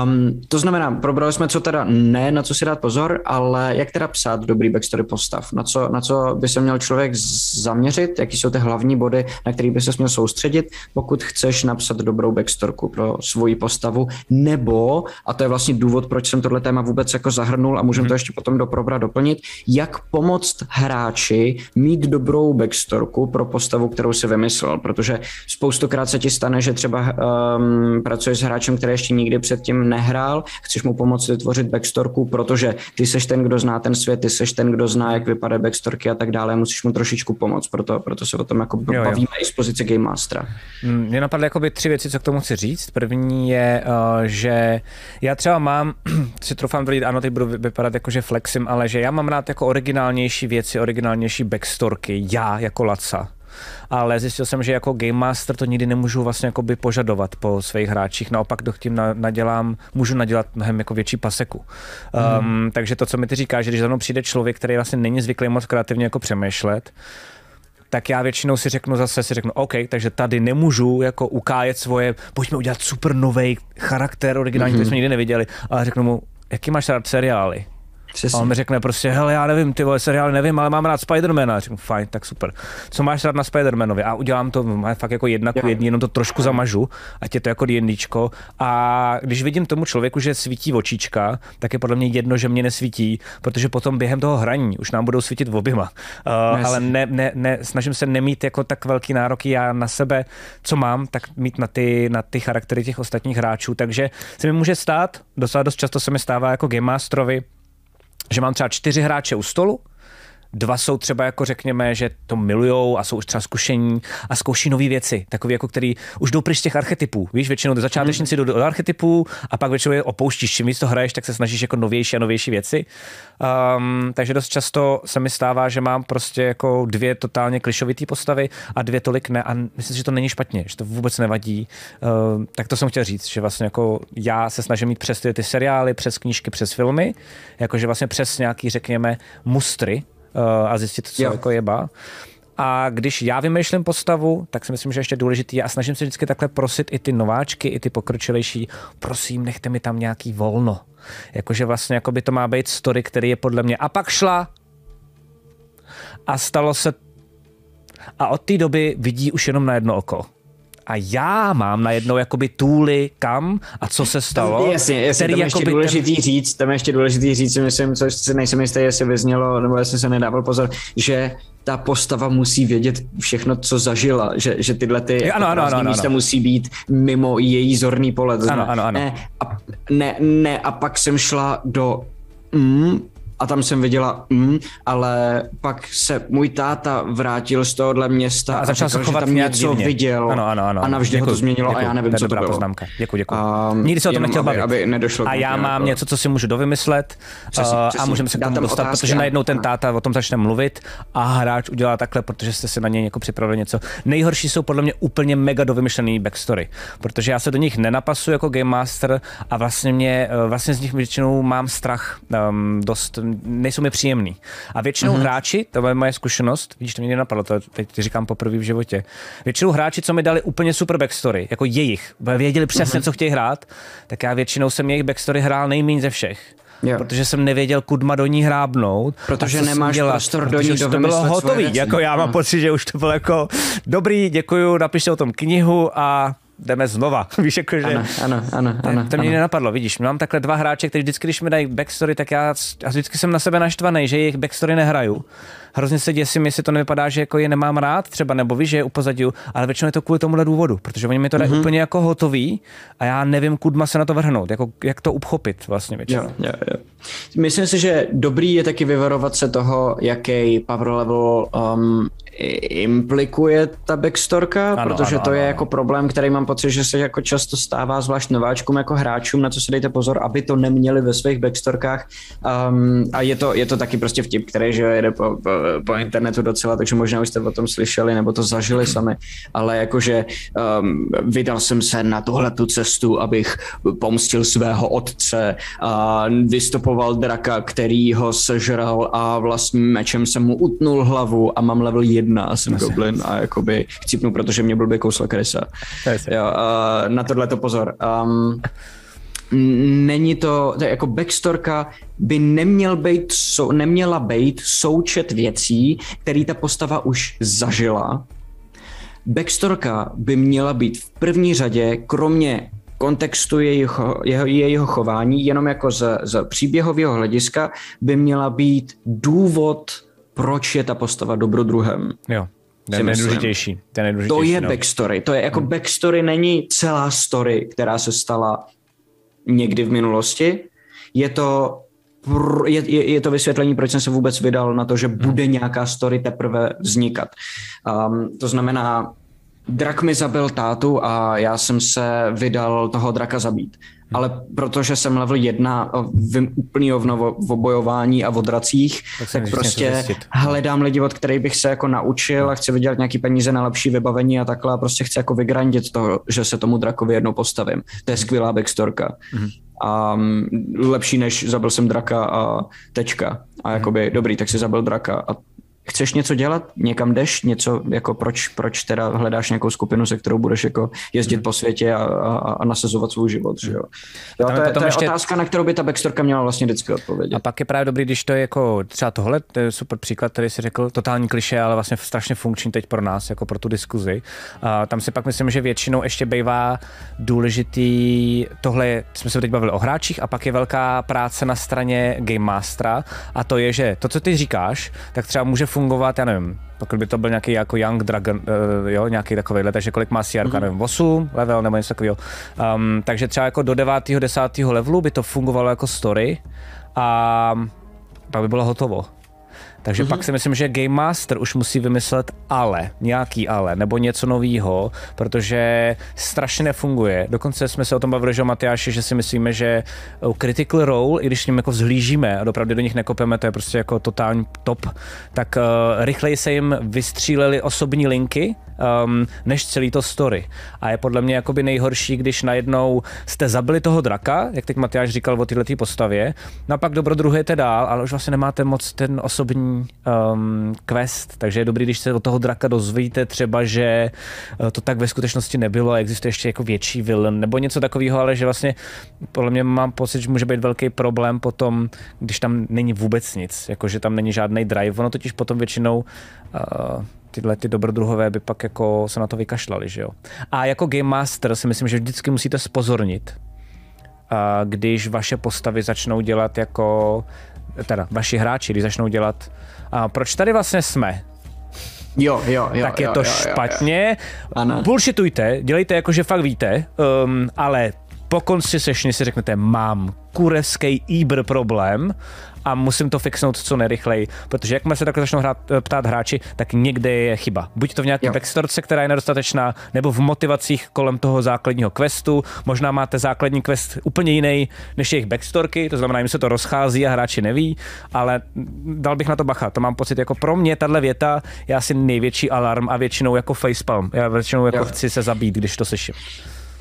Um, to znamená, probrali jsme, co teda ne, na co si dát pozor, ale jak teda psát dobrý backstory postav? Na co, na co by se měl člověk zaměřit? Jaký jsou ty hlavní body, na který by se měl soustředit, pokud chceš napsat dobrou backstorku pro svoji postavu, nebo, a to je vlastně důvod, proč jsem tohle téma vůbec jako zahrnul a můžeme hmm. to mhm. ještě potom do probra doplnit, jak pomoct hráči mít dobrou backstorku pro postavu, kterou si vymyslel, protože spoustokrát se ti stane, že třeba um, pracuješ s hráčem, který ještě nikdy předtím nehrál, chceš mu pomoct vytvořit backstorku, protože ty seš ten, kdo zná ten svět, ty seš ten, kdo zná, jak vypadá backstorky a tak dále, musíš mu trošičku pomoct, proto, proto se o tom jako jo, bavíme jo. i z pozice Game Mastera. Mm, mě napadly jakoby tři věci, co k tomu chci říct. První je, uh, že já třeba mám, si trofám tvrdit, ano, teď budu vypadat jako, že flexím, ale že já mám rád jako originálnější věci, originálnější backstorky, já jako Laca ale zjistil jsem, že jako Game Master to nikdy nemůžu vlastně jako by požadovat po svých hráčích, naopak do tím nadělám, můžu nadělat mnohem jako větší paseku. Um, hmm. Takže to, co mi ty říkáš, že když za mnou přijde člověk, který vlastně není zvyklý moc kreativně jako přemýšlet, tak já většinou si řeknu zase, si řeknu, OK, takže tady nemůžu jako ukájet svoje, pojďme udělat super nový charakter originální, mm-hmm. který jsme nikdy neviděli, ale řeknu mu, jaký máš rád seriály? Přesně. A on mi řekne prostě, hele, já nevím, ty vole, seriály nevím, ale mám rád Spidermana. Řeknu, fajn, tak super. Co máš rád na Spidermanovi? A udělám to fakt jako jedna ku jedný, jenom to trošku zamažu, ať je to jako D&Dčko. A když vidím tomu člověku, že svítí očička, tak je podle mě jedno, že mě nesvítí, protože potom během toho hraní už nám budou svítit v oběma. Uh, ale ne, ne, ne, snažím se nemít jako tak velký nároky já na sebe, co mám, tak mít na ty, na ty charaktery těch ostatních hráčů. Takže se mi může stát, docela dost často se mi stává jako Game Masterovi, že mám třeba čtyři hráče u stolu, Dva jsou třeba jako řekněme, že to milujou a jsou už třeba zkušení a zkouší nové věci, takové jako který už jdou pryč z těch archetypů. Víš, většinou ty začátečníci jdou do archetypů a pak většinou je opouštíš. Čím víc to hraješ, tak se snažíš jako novější a novější věci. Um, takže dost často se mi stává, že mám prostě jako dvě totálně klišovité postavy a dvě tolik ne. A myslím, že to není špatně, že to vůbec nevadí. Uh, tak to jsem chtěl říct, že vlastně jako já se snažím mít přes ty, ty seriály, přes knížky, přes filmy, jakože vlastně přes nějaký, řekněme, mustry, a zjistit, co jo. jako jeba. A když já vymýšlím postavu, tak si myslím, že ještě důležitý je a snažím se vždycky takhle prosit i ty nováčky, i ty pokročilejší, prosím, nechte mi tam nějaký volno. Jakože vlastně jako by to má být story, který je podle mě. A pak šla a stalo se a od té doby vidí už jenom na jedno oko a já mám najednou jakoby tůly kam a co se stalo. Jasně, jasně tam ještě důležitý ten... říct, tam ještě důležitý říct, myslím, co si nejsem jistý, jestli vyznělo, nebo jestli se nedával pozor, že ta postava musí vědět všechno, co zažila, že, že tyhle ty ano, ano, ano, místa ano. musí být mimo její zorný pole. Ano, ano, ano. Ne, a, ne, ne, a pak jsem šla do mm, a tam jsem viděla, mm, ale pak se můj táta vrátil z tohohle města a, začal a řekl, se chovat že tam něco divně. viděl ano, ano, ano. a navždy děkuji, ho to změnilo děkuji, a já nevím, co to bylo. poznámka. Děkuji, děkuji. Um, Nikdy se o tom nechtěl bavit. Aby, aby nedošlo a já mám něco, co si můžu dovymyslet přesně, uh, přesně. a můžeme se k tomu dostat, otázky, protože najednou ten táta o tom začne mluvit a hráč udělá takhle, protože jste si na něj jako připravili něco. Nejhorší jsou podle mě úplně mega dovymyšlený backstory, protože já se do nich nenapasuju jako game master a vlastně mě, eh, vlastně z nich většinou mám strach um, dost, nejsou mi příjemný. A většinou mm-hmm. hráči, to je moje zkušenost, vidíš, to mě nenapadlo, to teď ti říkám poprvé v životě. Většinou hráči, co mi dali úplně super backstory, jako jejich, věděli přesně, mm-hmm. co chtějí hrát, tak já většinou jsem jejich backstory hrál nejméně ze všech. Jo. Protože jsem nevěděl, kudma do ní hrábnout. Protože nemáš dělat, prostor do ní to bylo hotový. Jako já mám no. pocit, že už to bylo jako dobrý, děkuju, napište o tom knihu a jdeme znova. Víš, jako, že... Ano, ano, ano. ano to mě ano. nenapadlo, vidíš, mám takhle dva hráče, kteří vždycky, když mi dají backstory, tak já, já vždycky jsem na sebe naštvaný, že jejich backstory nehraju. Hrozně se děsím, jestli to nevypadá, že jako je nemám rád, třeba nebo víš, že je upozadil, ale většinou je to kvůli tomuhle důvodu, protože oni mi to dají mm-hmm. úplně jako hotový a já nevím, kudma se na to vrhnout, jako, jak to uchopit vlastně většinou. Jo, jo, jo. Myslím si, že dobrý je taky vyvarovat se toho, jaký power level um, implikuje ta backstorka, ano, protože ano, to ano, je ano. jako problém, který mám pocit, že se jako často stává, zvlášť nováčkům jako hráčům, na co si dejte pozor, aby to neměli ve svých backstorkách. Um, a je to, je to taky prostě vtip, který že jede po, po po internetu docela, takže možná už jste o tom slyšeli nebo to zažili sami, ale jakože um, vydal jsem se na tuhle tu cestu, abych pomstil svého otce a vystupoval draka, který ho sežral a vlastním mečem jsem mu utnul hlavu a mám level 1 a jsem goblin a jakoby chcípnu, protože mě blbě kousla krysa. Jo, a na tohle to pozor. Um, není to, to jako backstorka by neměl být, sou, neměla být součet věcí, který ta postava už zažila. Backstorka by měla být v první řadě, kromě kontextu jejího, jeho, jejího chování, jenom jako z, z příběhového hlediska, by měla být důvod, proč je ta postava dobrodruhem. Jo. Ten nejdůležitější. Ten nejdůležitější. To je no. backstory. To je jako hmm. backstory není celá story, která se stala někdy v minulosti. Je to je, je, je to vysvětlení, proč jsem se vůbec vydal na to, že bude hmm. nějaká story teprve vznikat. Um, to znamená, drak mi zabil tátu a já jsem se vydal toho draka zabít. Hmm. Ale protože jsem level jedna, vím úplný v obojování a v dracích, tak, tak prostě hledám lidi, od kterých bych se jako naučil a chci vydělat nějaký peníze na lepší vybavení a takhle a prostě chci jako vygrandit to, že se tomu drakovi jednou postavím. To je skvělá backstorka. Mm-hmm a lepší než zabil jsem draka a tečka. A jakoby, hmm. dobrý, tak si zabil draka a chceš něco dělat, někam jdeš, něco, jako proč, proč teda hledáš nějakou skupinu, se kterou budeš jako jezdit hmm. po světě a, a, a nasazovat svůj život, že jo. jo to, je, to je ještě... otázka, na kterou by ta backstorka měla vlastně vždycky odpovědět. A pak je právě dobrý, když to je jako třeba tohle, to je super příklad, který si řekl, totální kliše, ale vlastně strašně funkční teď pro nás, jako pro tu diskuzi. A tam si pak myslím, že většinou ještě bývá důležitý, tohle jsme se teď bavili o hráčích a pak je velká práce na straně Game Mastera a to je, že to, co ty říkáš, tak třeba může fungovat fungovat, já nevím, pokud by to byl nějaký jako Young Dragon, uh, jo, nějaký takový, takže kolik má CR, mm-hmm. nevím, 8 level nebo něco takového. Um, takže třeba jako do 9. 10. levelu by to fungovalo jako story a pak by bylo hotovo. Takže mm-hmm. pak si myslím, že Game Master už musí vymyslet ale, nějaký ale, nebo něco nového, protože strašně nefunguje. Dokonce jsme se o tom bavili, že Matyáši, že si myslíme, že Critical Role, i když s ním jako vzhlížíme a opravdu do nich nekopeme, to je prostě jako totální top, tak uh, rychleji se jim vystříleli osobní linky, um, než celý to story. A je podle mě jakoby nejhorší, když najednou jste zabili toho draka, jak teď Matyáš říkal o této postavě, no a pak dobrodruhujete dál, ale už vlastně nemáte moc ten osobní um, quest, takže je dobrý, když se od toho draka dozvíte třeba, že uh, to tak ve skutečnosti nebylo a existuje ještě jako větší villain nebo něco takového, ale že vlastně podle mě mám pocit, že může být velký problém potom, když tam není vůbec nic, jakože tam není žádný drive, ono totiž potom většinou uh, tyhle ty dobrodruhové by pak jako se na to vykašlali, že jo. A jako Game Master si myslím, že vždycky musíte spozornit, když vaše postavy začnou dělat jako, teda vaši hráči, když začnou dělat, a proč tady vlastně jsme, Jo, jo, jo. Tak je jo, to jo, špatně. Jo, jo. Bullshitujte, dělejte jako, že fakt víte, um, ale po konci sešny si řeknete, mám kurevský Ibr problém a musím to fixnout co nejrychleji, protože jakmile se takhle začnou hrát, eh, ptát hráči, tak někde je chyba. Buď to v nějaké backstorce, která je nedostatečná, nebo v motivacích kolem toho základního questu. Možná máte základní quest úplně jiný než jejich backstorky, to znamená, jim se to rozchází a hráči neví, ale dal bych na to bacha. To mám pocit, jako pro mě tahle věta je asi největší alarm a většinou jako facepalm. Já většinou jako jo. chci se zabít, když to slyším.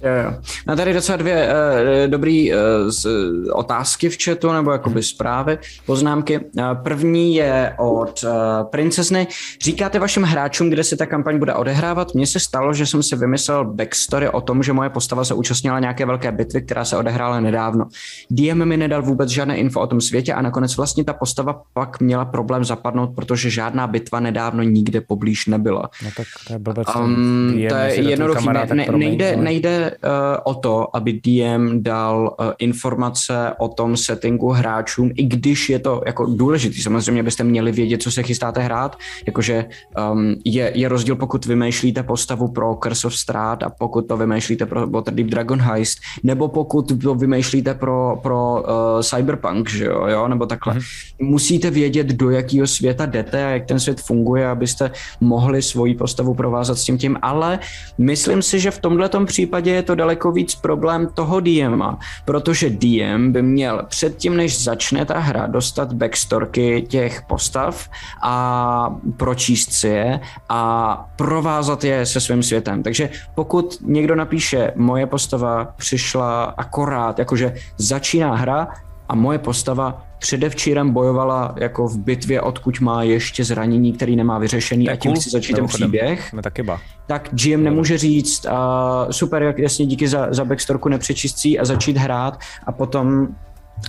Jo, jo. No tady docela dvě uh, dobrý uh, z, otázky v chatu, nebo jakoby zprávy, poznámky. Uh, první je od uh, princezny. Říkáte vašim hráčům, kde se ta kampaň bude odehrávat? Mně se stalo, že jsem si vymyslel backstory o tom, že moje postava se účastnila nějaké velké bitvy, která se odehrála nedávno. DM mi nedal vůbec žádné info o tom světě a nakonec vlastně ta postava pak měla problém zapadnout, protože žádná bitva nedávno nikde poblíž nebyla. No tak to je blbec. Um, to je jednoduchý. Ne, ne, nejde, nejde uh, o to, aby DM dal uh, informace o tom settingu hráčům, i když je to jako důležitý. Samozřejmě byste měli vědět, co se chystáte hrát, jakože um, je, je rozdíl, pokud vymýšlíte postavu pro Curse of Strahd a pokud to vymýšlíte pro Waterdeep Dragon Heist, nebo pokud to vymýšlíte pro, pro uh, Cyberpunk, že jo, jo, nebo takhle. Mm-hmm. Musíte vědět, do jakého světa jdete a jak ten svět funguje, abyste mohli svoji postavu provázat s tím tím, ale myslím si, že v tomhle případě je to daleko víc problém toho DMa, protože DM by měl předtím, než začne ta hra, dostat backstorky těch postav a pročíst si je a provázat je se svým světem. Takže pokud někdo napíše, moje postava přišla akorát, jakože začíná hra a moje postava předevčírem bojovala jako v bitvě, odkud má ještě zranění, který nemá vyřešený a tím cool. chci začít ten příběh. taky ba. Tak GM nemůže říct, uh, super, jak jasně díky za, za backstorku nepřečistcí a začít hrát a potom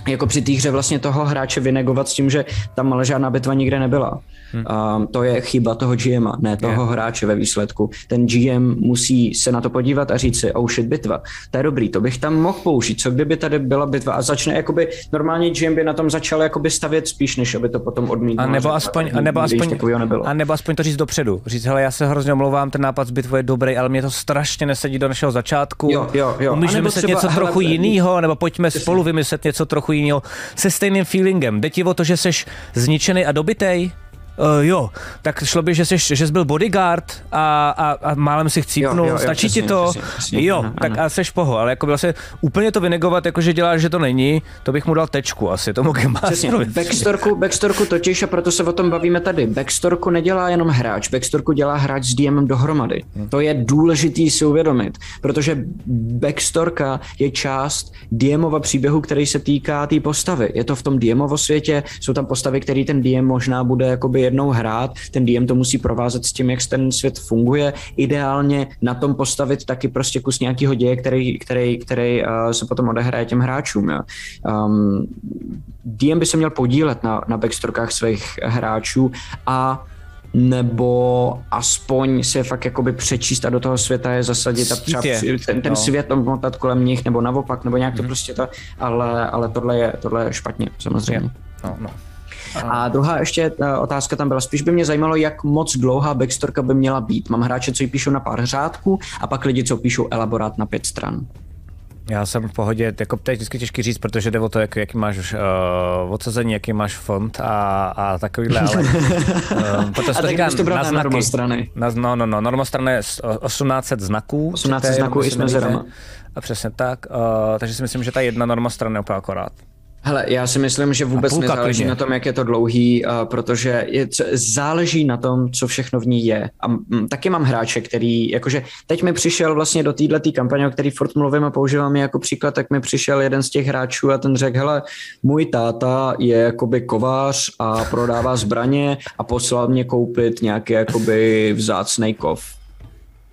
jako při té hře vlastně toho hráče vynegovat s tím, že tam ale žádná bitva nikde nebyla. Hmm. Um, to je chyba toho GM, ne toho yeah. hráče ve výsledku. Ten GM musí se na to podívat a říct si, oh shit, bitva, to je dobrý, to bych tam mohl použít, co kdyby tady byla bitva a začne, jakoby, normálně GM by na tom začal jakoby stavět spíš, než aby to potom odmítl. A nebo aspoň, a nebo aspoň, a nebo aspoň to říct dopředu. Říct, hele, já se hrozně omlouvám, ten nápad z bitvy je dobrý, ale mě to strašně nesedí do našeho začátku. Jo, jo, jo. Můžeme vymyslet něco hele, trochu jiného, nebo pojďme spolu vymyslet něco trochu jiného se stejným feelingem. Jde ti o to, že jsi zničený a dobitej? Uh, jo, tak šlo by, že jsi, že jsi byl bodyguard a, a, a málem si chcípnul, stačí přesně, ti to? Přesně, přesně, jo, ano, tak ano. a seš poho, ale jako vlastně úplně to vynegovat, jako že děláš, že to není, to bych mu dal tečku asi, tomu Přesně, backstorku, backstorku totiž a proto se o tom bavíme tady. Backstorku nedělá jenom hráč, backstorku dělá hráč s DM dohromady. Hmm. To je důležitý si uvědomit, protože backstorka je část DMova příběhu, který se týká té tý postavy. Je to v tom DMovo světě, jsou tam postavy, který ten DM možná bude jakoby jednou hrát, ten DM to musí provázet s tím, jak ten svět funguje, ideálně na tom postavit taky prostě kus nějakého děje, který, který, který uh, se potom odehraje těm hráčům. Jo. Um, DM by se měl podílet na, na backstorkách svých hráčů a nebo aspoň se fakt jakoby přečíst a do toho světa je zasadit a třeba ten, ten no. svět motat kolem nich, nebo naopak, nebo nějak to hmm. prostě to, ale, ale tohle je, tohle je špatně, samozřejmě. No, no. A druhá ještě eh, otázka tam byla, spíš by mě zajímalo, jak moc dlouhá backstorka by měla být. Mám hráče, co ji píšou na pár řádků a pak lidi, co píšou elaborát na pět stran. Já jsem v pohodě, jako teď vždycky těžký říct, protože jde o to, jak, jaký máš uh, odsazení, jaký máš font a, a takovýhle, ale uh, protože a to říká na znaky. normostrany. Na, no, no, no, normostrany je 1800 znaků. 1800 znaků i s mezerama. A přesně tak, uh, takže si myslím, že ta jedna normostrana je úplně akorát. Hele, já si myslím, že vůbec nezáleží klidně. na tom, jak je to dlouhý, uh, protože je, záleží na tom, co všechno v ní je. A m, taky mám hráče, který, jakože teď mi přišel vlastně do této kampaně, o který furt mluvím a používám je jako příklad, tak mi přišel jeden z těch hráčů a ten řekl, hele, můj táta je jakoby kovář a prodává zbraně a poslal mě koupit nějaký jakoby vzácný kov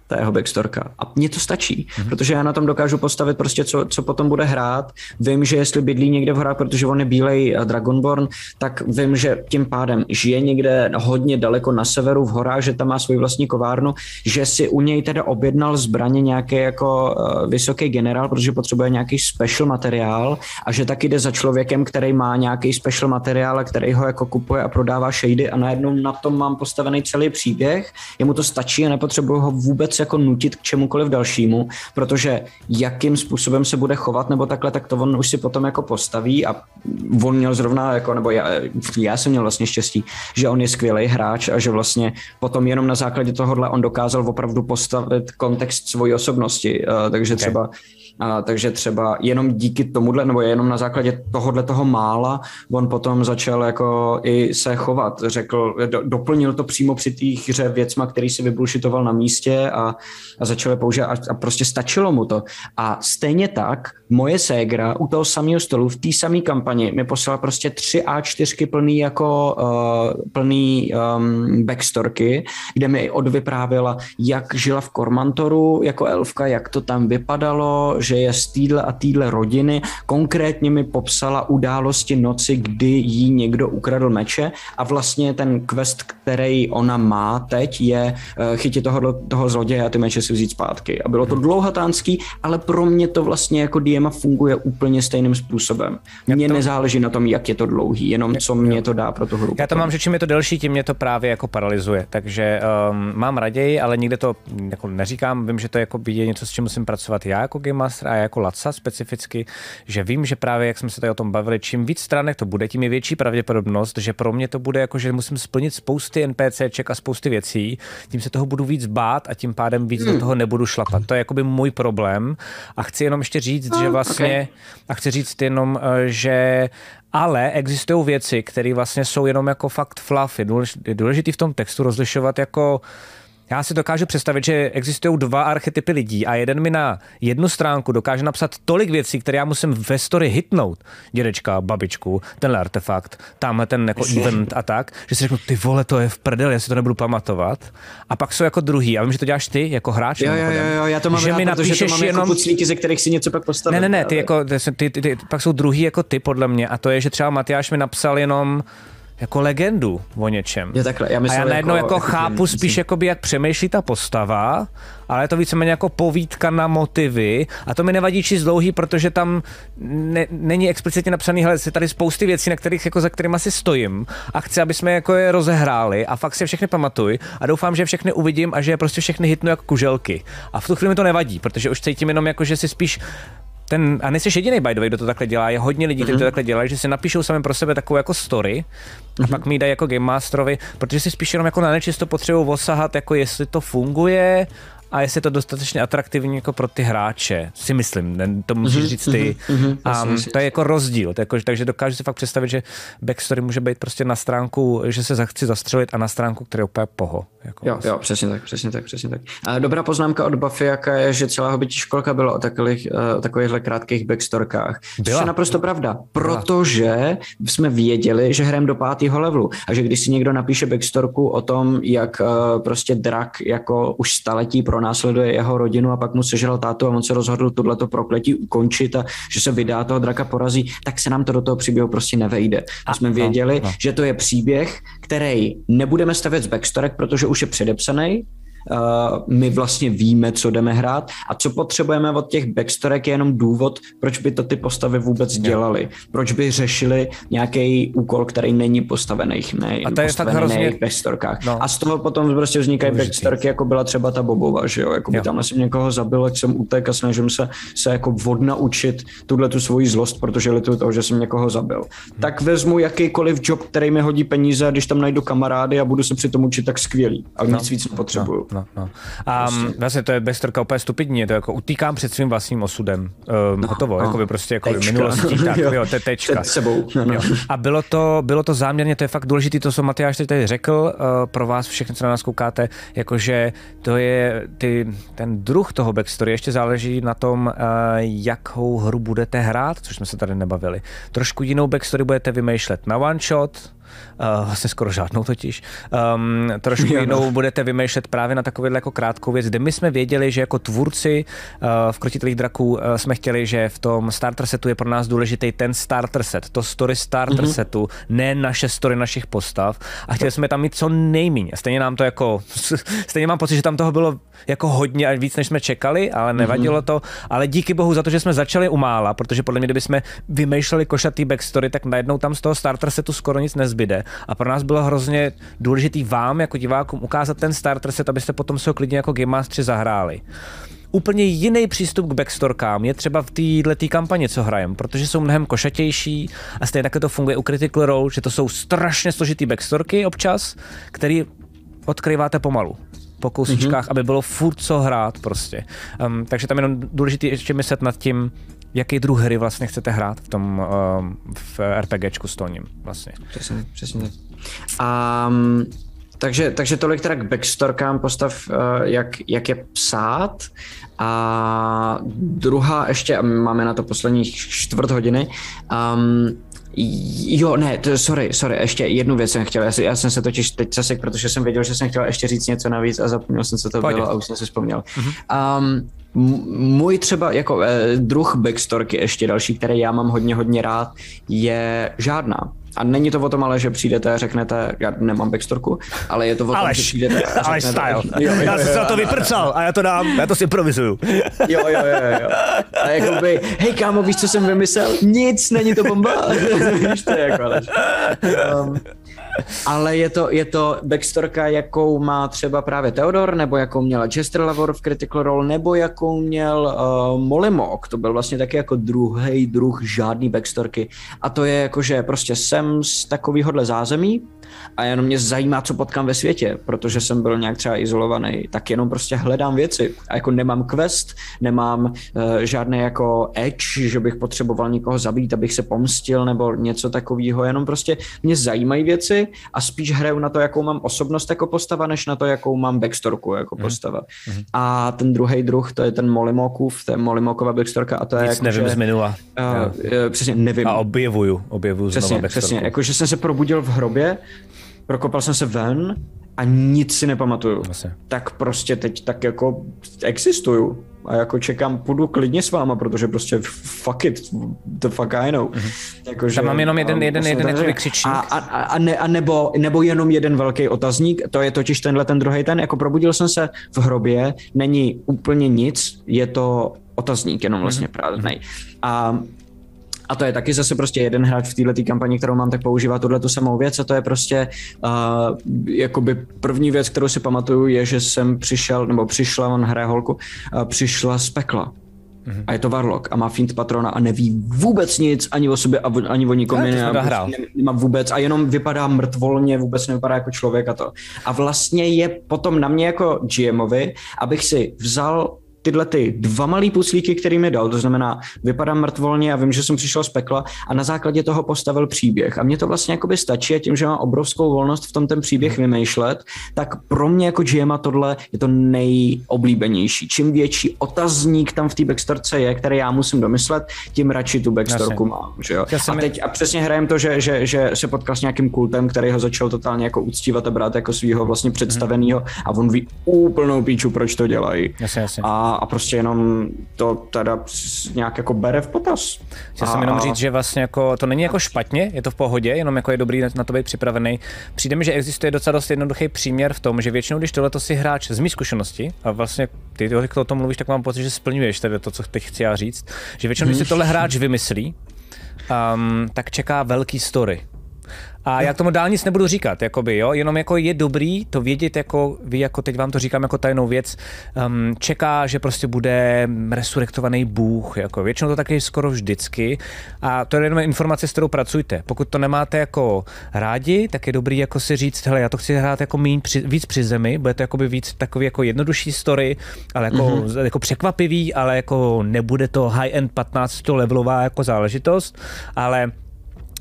ta jeho backstorka. A mně to stačí, mm-hmm. protože já na tom dokážu postavit prostě, co, co potom bude hrát. Vím, že jestli bydlí někde v horách, protože on je bílej Dragonborn, tak vím, že tím pádem žije někde hodně daleko na severu v horách, že tam má svůj vlastní kovárnu, že si u něj teda objednal zbraně nějaký jako uh, vysoký generál, protože potřebuje nějaký special materiál a že taky jde za člověkem, který má nějaký special materiál, který ho jako kupuje a prodává shady a najednou na tom mám postavený celý příběh. Jemu to stačí a nepotřebuju ho vůbec jako nutit k čemukoliv dalšímu, protože jakým způsobem se bude chovat nebo takhle, tak to on už si potom jako postaví a on měl zrovna, jako, nebo já, já jsem měl vlastně štěstí, že on je skvělý hráč a že vlastně potom jenom na základě tohohle on dokázal opravdu postavit kontext svojí osobnosti, uh, takže okay. třeba a, takže třeba jenom díky tomuhle, nebo jenom na základě tohohle toho mála, on potom začal jako i se chovat. Řekl, do, doplnil to přímo při té hře věcma, který si vybulšitoval na místě a, a začal je používat a, a prostě stačilo mu to. A stejně tak moje ségra u toho samého stolu v té samé kampani mi poslala prostě tři A4 plný jako uh, plný um, backstorky, kde mi odvyprávěla, jak žila v Kormantoru jako elfka, jak to tam vypadalo, že je z týdle a týdle rodiny. Konkrétně mi popsala události noci, kdy jí někdo ukradl meče a vlastně ten quest, který ona má teď, je uh, chytit toho, toho zloděje a ty meče si vzít zpátky. A bylo to dlouhatánský, ale pro mě to vlastně jako DMA funguje úplně stejným způsobem. Mně to... nezáleží na tom, jak je to dlouhý, jenom co mě to dá pro tu hru. Já to mám, že čím je to delší, tím mě to právě jako paralyzuje. Takže um, mám raději, ale nikde to jako neříkám. Vím, že to jako je něco, s čím musím pracovat já jako game Master a jako Laca specificky, že vím, že právě jak jsme se tady o tom bavili, čím víc stránek to bude, tím je větší pravděpodobnost, že pro mě to bude jako, že musím splnit spousty NPCček a spousty věcí, tím se toho budu víc bát a tím pádem víc hmm. do toho nebudu šlapat. To je jakoby můj problém a chci jenom ještě říct, oh, že vlastně, okay. a chci říct jenom, eh, že ale existují věci, které vlastně jsou jenom jako fakt fluffy. Důležitý v tom textu rozlišovat jako já si dokážu představit, že existují dva archetypy lidí a jeden mi na jednu stránku dokáže napsat tolik věcí, které já musím ve story hitnout. Dědečka, babičku, tenhle artefakt, tamhle ten jako event a tak, že si řeknu, ty vole, to je v prdeli, já si to nebudu pamatovat. A pak jsou jako druhý. A vím, že to děláš ty jako hráč. Jo, jo, jo, já to mám že rád, mi napíšeš to mám jako jenom... jako ze kterých si něco pak postavím. Ne, ne, ne, ty, jako, ty, ty, ty, ty, pak jsou druhý jako ty podle mě a to je, že třeba Matyáš mi napsal jenom jako legendu o něčem. Je takhle, já a já najednou jako, jako chápu spíš, myslím. jakoby, jak přemýšlí ta postava, ale je to víceméně jako povídka na motivy a to mi nevadí číst dlouhý, protože tam ne, není explicitně napsaný, hele, je tady spousty věcí, na kterých, jako, za kterými si stojím a chci, aby jsme jako je rozehráli a fakt si je všechny pamatuj a doufám, že všechny uvidím a že je prostě všechny hitnu jako kuželky. A v tu chvíli mi to nevadí, protože už cítím jenom jako, že si spíš ten, a nejsi jediný by the way, kdo to takhle dělá, je hodně lidí, kteří mm-hmm. to mhm. takhle dělají, že si napíšou sami pro sebe takovou jako story a mm-hmm. pak mi dají jako Game Masterovi, protože si spíš jenom jako na nečisto potřebují osahat, jako jestli to funguje a jestli je to dostatečně atraktivní jako pro ty hráče, si myslím, to můžeš mm-hmm, říct ty. Mm-hmm, a to je jako rozdíl, to je jako, takže dokážu si fakt představit, že backstory může být prostě na stránku, že se chci zastřelit a na stránku, která je úplně poho. Jako jo, vlastně. jo, přesně tak, přesně tak, přesně tak. A dobrá poznámka od Buffy, jaká je, že celá hobbytí školka byla o takových, uh, takovýchhle krátkých backstorkách. Byla. To je naprosto pravda, protože jsme věděli, že hrajeme do pátého levelu a že když si někdo napíše backstorku o tom, jak uh, prostě drak jako už staletí pro pronásleduje jeho rodinu a pak mu sežral tátu a on se rozhodl tohleto prokletí ukončit a že se vydá toho draka porazí, tak se nám to do toho příběhu prostě nevejde. A jsme no, věděli, no, no. že to je příběh, který nebudeme stavět z backstorek, protože už je předepsaný, my vlastně víme, co jdeme hrát a co potřebujeme od těch backstorek je jenom důvod, proč by to ty postavy vůbec dělali. Proč by řešili nějaký úkol, který není postavený, ne, a to je tak hrozně... backstorkách. No. A z toho potom prostě vznikají backstorky, jako byla třeba ta Bobova, že jo, jako by tam jsem někoho zabil, jak jsem utek a snažím se, se jako odnaučit tuhle tu svoji zlost, protože lituju toho, že jsem někoho zabil. Hmm. Tak vezmu jakýkoliv job, který mi hodí peníze a když tam najdu kamarády a budu se při tom učit, tak skvělý. Ale no. nic víc nepotřebuju. No. No, no. A prostě. vlastně to je beztrka úplně stupidní, to jako utýkám před svým vlastním osudem. Um, no, hotovo, no. jako by prostě jako tečka. minulostí, tak, jo, to je tečka. Před sebou. No, no. Jo. A bylo to, bylo to záměrně, to je fakt důležité, to, co Matyáš teď tady řekl, uh, pro vás všechny, co na nás koukáte, jakože to je ty, ten druh toho backstory, ještě záleží na tom, uh, jakou hru budete hrát, což jsme se tady nebavili. Trošku jinou backstory budete vymýšlet na one shot, uh, vlastně skoro žádnou totiž. Um, trošku no. jinou budete vymýšlet právě na takovou jako krátkou věc, kde my jsme věděli, že jako tvůrci uh, v Krotitelích draků uh, jsme chtěli, že v tom starter setu je pro nás důležitý ten starter set, to story starter mm-hmm. setu, ne naše story našich postav a chtěli jsme tam mít co nejméně. Stejně nám to jako, stejně mám pocit, že tam toho bylo jako hodně a víc, než jsme čekali, ale nevadilo mm-hmm. to. Ale díky bohu za to, že jsme začali umála, protože podle mě, kdyby jsme vymýšleli košatý backstory, tak najednou tam z toho starter setu skoro nic nezbyde. A pro nás bylo hrozně důležitý vám, jako divákům, ukázat ten starter set, abyste potom se ho klidně jako Game Master zahráli úplně jiný přístup k backstorkám je třeba v této kampani, co hrajem, protože jsou mnohem košatější a stejně také to funguje u Critical Role, že to jsou strašně složitý backstorky občas, který odkryváte pomalu po kousíčkách, mm-hmm. aby bylo furt co hrát prostě. Um, takže tam jenom důležité ještě myslet nad tím, jaký druh hry vlastně chcete hrát v tom um, v RPGčku stolním vlastně. Přesně, přesně. Um, takže, takže tolik teda k backstorkám postav, uh, jak, jak je psát. A druhá ještě, máme na to poslední čtvrt hodiny, um, Jo, ne, to, sorry, sorry, ještě jednu věc jsem chtěl. Já, já jsem se totiž teď zasek, protože jsem věděl, že jsem chtěl ještě říct něco navíc a zapomněl jsem, co to Pojď. bylo a už jsem si vzpomněl. Mm-hmm. Um, můj třeba jako eh, druh backstorky ještě další, který já mám hodně, hodně rád, je žádná. A není to o tom ale, že přijdete a řeknete, já nemám backstorku, ale je to o tom, Aleš, že přijdete a Aleš style. Jo, jo, jo, já jsem se na to vyprcal a já to dám, já to si improvizuju. Jo, jo, jo, jo. A jakoby, hej kámo, víš, co jsem vymyslel? Nic, není to bomba. víš to jako, Aleš. Um, ale je to, je to backstorka, jakou má třeba právě Theodor, nebo jakou měla Chester Lavor v Critical Role, nebo jakou měl uh, Molimok, to byl vlastně taky jako druhý druh žádný backstorky. A to je jako, že prostě jsem z takovýhodle zázemí, a jenom mě zajímá, co potkám ve světě, protože jsem byl nějak třeba izolovaný, tak jenom prostě hledám věci. A jako nemám quest, nemám uh, žádný jako edge, že bych potřeboval někoho zabít, abych se pomstil nebo něco takového, jenom prostě mě zajímají věci a spíš hraju na to, jakou mám osobnost jako postava, než na to, jakou mám backstorku jako mm. postava. Mm. A ten druhý druh, to je ten Molimokův, to je Molimokova backstorka a to je Nic jako, nevím že, z minula. Uh, přesně, nevím. A objevuju, objevuju přesně, znova backstorku. Přesně, jako že jsem se probudil v hrobě, prokopal jsem se ven a nic si nepamatuju. Asi. Tak prostě teď tak jako existuju a jako čekám, půjdu klidně s váma, protože prostě fuck it, the fuck I know. Mm-hmm. Jako, Tam mám jenom jeden, jeden, jeden jeden křičník. A, a, a, ne, a nebo, nebo jenom jeden velký otazník, to je totiž tenhle ten druhý ten, jako probudil jsem se v hrobě, není úplně nic, je to otazník jenom vlastně mm-hmm. prázdnej. A a to je taky zase prostě jeden hráč v této kampani, kterou mám, tak používá tuhle tu samou věc a to je prostě uh, jakoby první věc, kterou si pamatuju, je, že jsem přišel, nebo přišla, on hraje holku, uh, přišla z pekla. Mm-hmm. A je to Varlock a má Fint patrona a neví vůbec nic ani o sobě ani o nikom jiném. Nemá vůbec a jenom vypadá mrtvolně, vůbec nevypadá jako člověk a to. A vlastně je potom na mě jako GMovi, abych si vzal tyhle ty dva malý puslíky, který mi dal, to znamená, vypadám mrtvolně a vím, že jsem přišel z pekla a na základě toho postavil příběh. A mně to vlastně jakoby stačí a tím, že mám obrovskou volnost v tom ten příběh hmm. vymýšlet, tak pro mě jako GM tohle je to nejoblíbenější. Čím větší otazník tam v té backstorce je, který já musím domyslet, tím radši tu backstorku mám. Že jo? A, teď, a přesně hrajem to, že, že, že se potkal s nějakým kultem, který ho začal totálně jako uctívat a brát jako svého vlastně představeného a on ví úplnou píču, proč to dělají. Jasně, jasně. A a prostě jenom to teda nějak jako bere v potaz. Chtěl jsem jenom říct, že vlastně jako, to není jako špatně, je to v pohodě, jenom jako je dobrý na to být připravený. Přijde mi, že existuje docela dost jednoduchý příměr v tom, že většinou, když tohle si hráč z mý zkušenosti, a vlastně ty, když o tom mluvíš, tak mám pocit, že splňuješ tedy to, co teď chci já říct, že většinou, když si tohle hráč vymyslí, um, tak čeká velký story a já k tomu dál nic nebudu říkat, jakoby, jo? jenom jako je dobrý to vědět, jako vy, jako teď vám to říkám jako tajnou věc, um, čeká, že prostě bude resurrektovaný Bůh, jako většinou to taky skoro vždycky a to je jenom informace, s kterou pracujte. Pokud to nemáte jako rádi, tak je dobrý jako si říct, hele, já to chci hrát jako míň při, víc při zemi, bude to jakoby víc takový jako jednodušší story, ale jako, mm-hmm. jako překvapivý, ale jako nebude to high-end 15 levelová jako záležitost, ale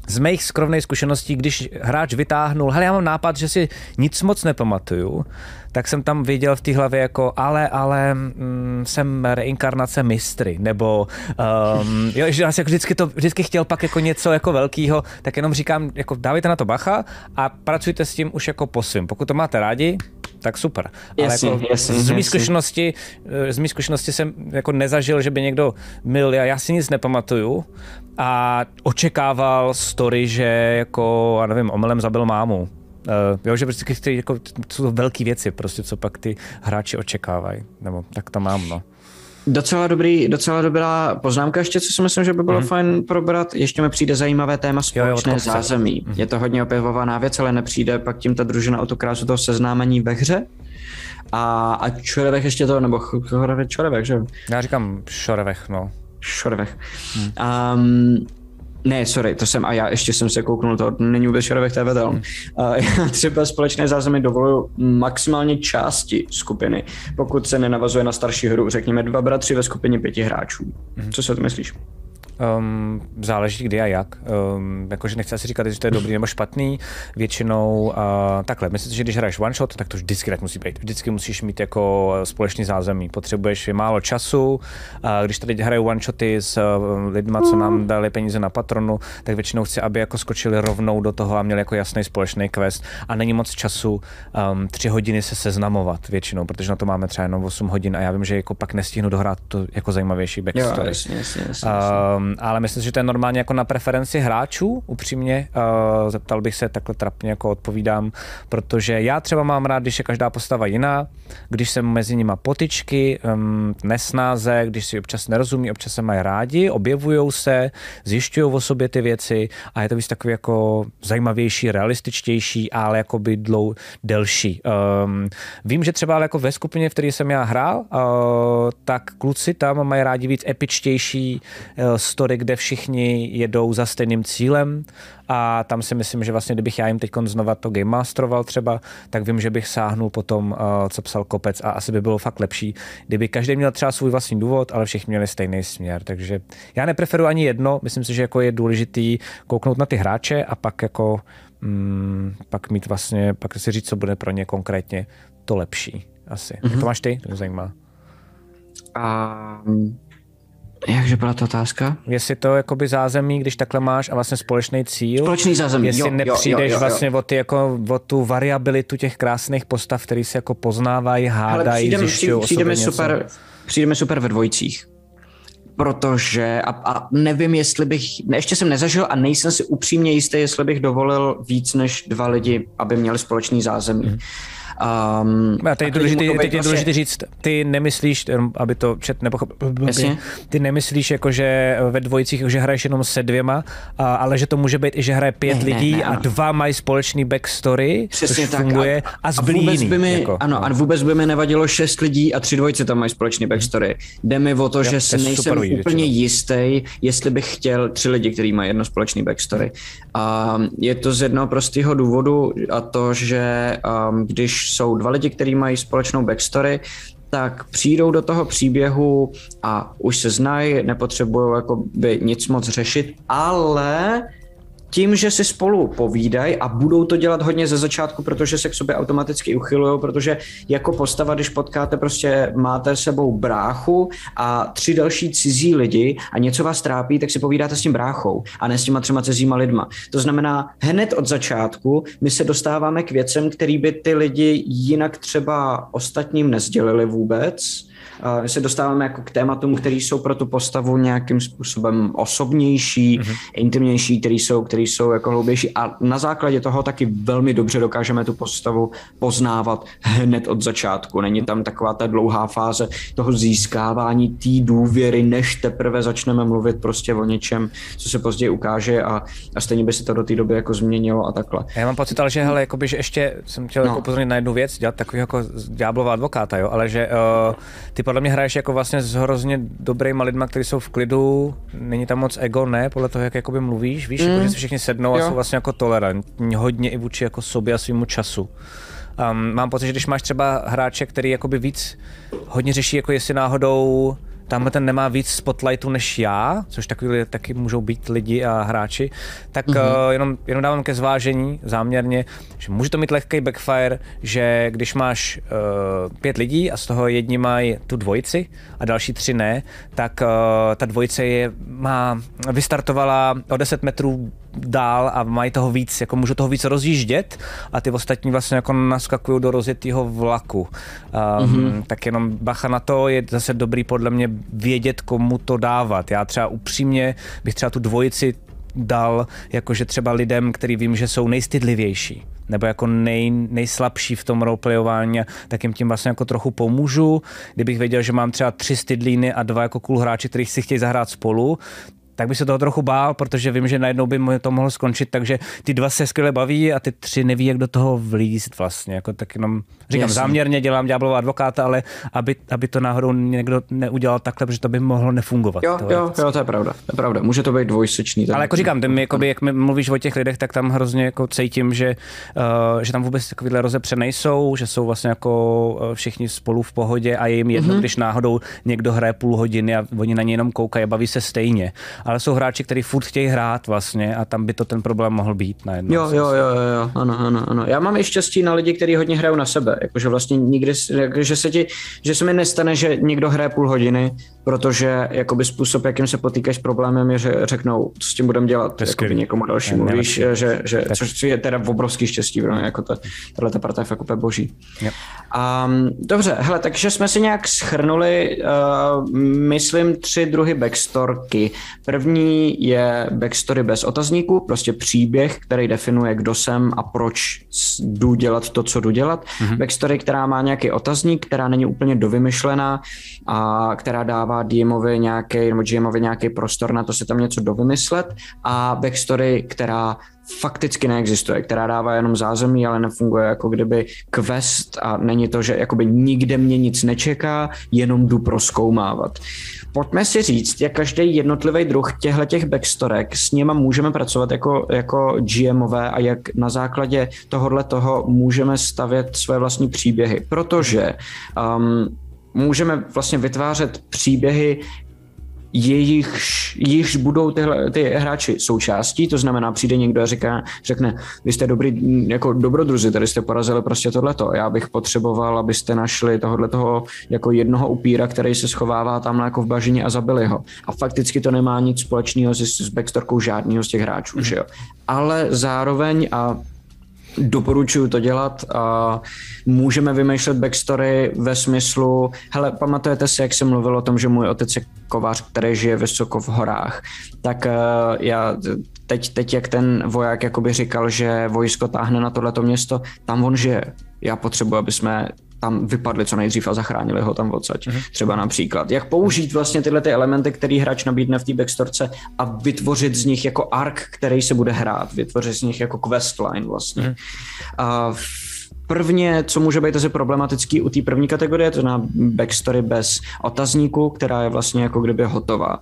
z mých skromných zkušeností, když hráč vytáhnul, hele, já mám nápad, že si nic moc nepamatuju, tak jsem tam viděl v té hlavě jako, ale, ale mm, jsem reinkarnace mistry, nebo um, jo, že jako vždycky, to, vždycky chtěl pak jako něco jako velkého, tak jenom říkám, jako dávejte na to bacha a pracujte s tím už jako po svým. Pokud to máte rádi, tak super. Jasně, Ale jako jasně, z mý zkušenosti, eh, z mý zkušenosti jsem jako nezažil, že by někdo mil, já, já si nic nepamatuju a očekával story, že jako, já nevím, omylem zabil mámu. Uh, jo, že prostě ty, jako, jsou to velké věci, prostě, co pak ty hráči očekávají. Nebo tak to mám, no. Docela, dobrý, docela dobrá poznámka ještě, co si myslím, že by bylo mm. fajn probrat. Ještě mi přijde zajímavé téma společné jo, jo, zázemí. Mm. Je to hodně opěvovaná věc, ale nepřijde pak tím ta družina o tu krásu toho seznámení ve hře. A, a Čorevech ještě to, nebo Čorevech, že? Já říkám Šorevech, no. Šorevech. Hmm. Um, ne, sorry, to jsem, a já ještě jsem se kouknul, to není vůbec šerovek TV, hmm. uh, já třeba společné zázemí dovoluju maximálně části skupiny, pokud se nenavazuje na starší hru, řekněme dva bratři ve skupině pěti hráčů. Hmm. Co si o to myslíš? Um, záleží kdy a jak. Um, jakože nechci asi říkat, že to je dobrý nebo špatný. Většinou uh, takhle. Myslím, že když hraješ one shot, tak to vždycky tak musí být. Vždycky musíš mít jako společný zázemí. Potřebuješ málo času. Uh, když tady hraju one shoty s uh, lidma, co nám dali peníze na patronu, tak většinou chci, aby jako skočili rovnou do toho a měli jako jasný společný quest. A není moc času um, tři hodiny se seznamovat většinou, protože na to máme třeba jenom 8 hodin a já vím, že jako pak nestihnu dohrát to jako zajímavější backstory. Jo, jasně, jasně, jasně, Um, Um, ale myslím, že to je normálně jako na preferenci hráčů, upřímně. Uh, zeptal bych se, takhle trapně jako odpovídám, protože já třeba mám rád, když je každá postava jiná, když jsem mezi nima potičky, um, nesnáze, když si občas nerozumí, občas se mají rádi, objevují se, zjišťují o sobě ty věci a je to víc takový jako zajímavější, realističtější, ale jako by dlou, delší. Um, vím, že třeba ale jako ve skupině, v které jsem já hrál, uh, tak kluci tam mají rádi víc epičtější uh, story, kde všichni jedou za stejným cílem a tam si myslím, že vlastně kdybych já jim teď znova to game masteroval třeba, tak vím, že bych sáhnul potom, uh, co psal Kopec a asi by bylo fakt lepší, kdyby každý měl třeba svůj vlastní důvod, ale všichni měli stejný směr. Takže já nepreferuji ani jedno, myslím si, že jako je důležitý kouknout na ty hráče a pak jako mm, pak mít vlastně, pak si říct, co bude pro ně konkrétně to lepší asi. Mm-hmm. Jak to máš ty? To mě zajímá. Um, jakže byla ta otázka? Jestli to jakoby zázemí, když takhle máš a vlastně společný cíl. Společný zázemí, Jestli jo, nepřijdeš jo, jo, jo, vlastně o, ty, jako, o tu variabilitu těch krásných postav, který se jako poznávají, hádají, zjišťují přijde, přijde super, Přijdeme super ve dvojicích protože a, a nevím, jestli bych, ještě jsem nezažil a nejsem si upřímně jistý, jestli bych dovolil víc než dva lidi, aby měli společný zázemí. Mm. Um, a teď, je důležitý, teď je důležité říct, ty nemyslíš, aby to čet nepochopil, ty nemyslíš jako, že ve dvojicích, že hraješ jenom se dvěma, ale že to může být i, že hraje pět ne, lidí ne, ne, a dva mají společný backstory, Přesně což tak. funguje a, a, a vůbec jiný, by mi, jako, ano, no. a vůbec by mi nevadilo šest lidí a tři dvojce tam mají společný mhm. backstory. Jde mi o to, že si nejsem úplně jistý, jestli bych chtěl tři lidi, kteří mají jedno společný backstory. A je to z jednoho prostého důvodu a to, že um, když jsou dva lidi, kteří mají společnou backstory, tak přijdou do toho příběhu a už se znají, nepotřebují jako by nic moc řešit, ale tím, že si spolu povídají a budou to dělat hodně ze začátku, protože se k sobě automaticky uchylují, protože jako postava, když potkáte, prostě máte sebou bráchu a tři další cizí lidi a něco vás trápí, tak si povídáte s tím bráchou a ne s těma třema cizíma lidma. To znamená, hned od začátku my se dostáváme k věcem, který by ty lidi jinak třeba ostatním nezdělili vůbec, my se dostáváme jako k tématům, které jsou pro tu postavu nějakým způsobem osobnější, mm-hmm. intimnější, které jsou, které jsou jako hloubější a na základě toho taky velmi dobře dokážeme tu postavu poznávat hned od začátku. Není tam taková ta dlouhá fáze toho získávání té důvěry, než teprve začneme mluvit prostě o něčem, co se později ukáže a, a stejně by se to do té doby jako změnilo a takhle. Já mám pocit, ale že hele, jakoby, že ještě jsem chtěl no. jako upozornit na jednu věc, dělat takový jako ďáblova advokáta, jo, ale že uh, ty podle mě hraješ jako vlastně s hrozně dobrýma lidma, kteří jsou v klidu, není tam moc ego, ne, podle toho, jak jakoby mluvíš, víš, mm. jako, že si všichni sednou jo. a jsou vlastně jako tolerantní, hodně i vůči jako sobě a svýmu času. Um, mám pocit, že když máš třeba hráče, který jakoby víc hodně řeší, jako jestli náhodou tamhle ten nemá víc spotlightu než já, což takový taky můžou být lidi a hráči, tak mm-hmm. uh, jenom, jenom dávám ke zvážení záměrně, že může to mít lehký backfire, že když máš uh, pět lidí a z toho jedni mají tu dvojici a další tři ne, tak uh, ta dvojice je, má, vystartovala o 10 metrů dál a mají toho víc, jako můžu toho víc rozjíždět a ty ostatní vlastně jako naskakují do rozjetého vlaku. Um, mm-hmm. Tak jenom bacha na to, je zase dobrý podle mě vědět, komu to dávat. Já třeba upřímně bych třeba tu dvojici dal jakože třeba lidem, který vím, že jsou nejstydlivější nebo jako nej, nejslabší v tom roleplayování, tak jim tím vlastně jako trochu pomůžu. Kdybych věděl, že mám třeba tři stydlíny a dva jako cool hráči, kteří si chtějí zahrát spolu, tak by se toho trochu bál, protože vím, že najednou by to mohlo skončit, takže ty dva se skvěle baví a ty tři neví, jak do toho vlízt vlastně. Jako tak jenom říkám, Jasně. záměrně dělám ďáblova advokáta, ale aby, aby to náhodou někdo neudělal takhle, protože to by mohlo nefungovat. Jo, jo, jo, to je pravda. To je pravda. Může to být dvojsečný. Ale jako říkám, ty, jakoby, jak mi mluvíš o těch lidech, tak tam hrozně jako cítím, že, uh, že tam vůbec takovýhle rozepře nejsou, že jsou vlastně jako uh, všichni spolu v pohodě a je jim jedno, mm-hmm. když náhodou někdo hraje půl hodiny a oni na ně jenom koukají a baví se stejně ale jsou hráči, kteří furt chtějí hrát vlastně a tam by to ten problém mohl být najednou. Jo, jo, jo, jo, ano, ano, ano. Já mám i štěstí na lidi, kteří hodně hrajou na sebe, jakože vlastně nikdy, že se ti, že se mi nestane, že někdo hraje půl hodiny, protože jakoby způsob, jakým se potýkáš s problémem, je, že řeknou, co s tím budeme dělat jakoby někomu dalšímu, ne, víš, že, že, což je teda obrovský štěstí, bro, jako ta, tahle ta parta je fakt úplně boží. Yep. Um, dobře, hele, takže jsme si nějak schrnuli, uh, myslím, tři druhy backstorky. Prv První je backstory bez otazníku, prostě příběh, který definuje, kdo jsem a proč jdu dělat to, co jdu dělat. Mm-hmm. Backstory, která má nějaký otazník, která není úplně dovymyšlená a která dává DMovi nějaký, nebo GMovi nějaký prostor na to si tam něco dovymyslet. A backstory, která fakticky neexistuje, která dává jenom zázemí, ale nefunguje jako kdyby quest a není to, že jakoby nikde mě nic nečeká, jenom jdu proskoumávat. Pojďme si říct, jak každý jednotlivý druh těchto těch backstorek, s nima můžeme pracovat jako, jako GMové a jak na základě tohohle toho můžeme stavět své vlastní příběhy, protože um, můžeme vlastně vytvářet příběhy, jejichž, jejichž budou tyhle, ty hráči součástí, to znamená, přijde někdo a říká, řekne, vy jste dobrý, jako dobrodruzi, tady jste porazili prostě tohleto, já bych potřeboval, abyste našli tohohle toho jako jednoho upíra, který se schovává tam jako v bažině a zabili ho. A fakticky to nemá nic společného s, s backstorkou žádného z těch hráčů, mm-hmm. že jo. Ale zároveň a doporučuju to dělat a můžeme vymýšlet backstory ve smyslu, hele, pamatujete si, jak jsem mluvil o tom, že můj otec je kovář, který žije vysoko v horách, tak uh, já teď, teď, jak ten voják jakoby říkal, že vojsko táhne na tohleto město, tam on žije. Já potřebuji, aby jsme tam vypadli co nejdřív a zachránili ho tam odsaď. Mm-hmm. Třeba například. Jak použít vlastně tyhle ty elementy, který hráč nabídne v té backstorce a vytvořit z nich jako ark, který se bude hrát, vytvořit z nich jako questline vlastně. Mm-hmm. A Prvně, co může být asi problematický u té první kategorie, to znamená backstory bez otazníku, která je vlastně jako kdyby hotová.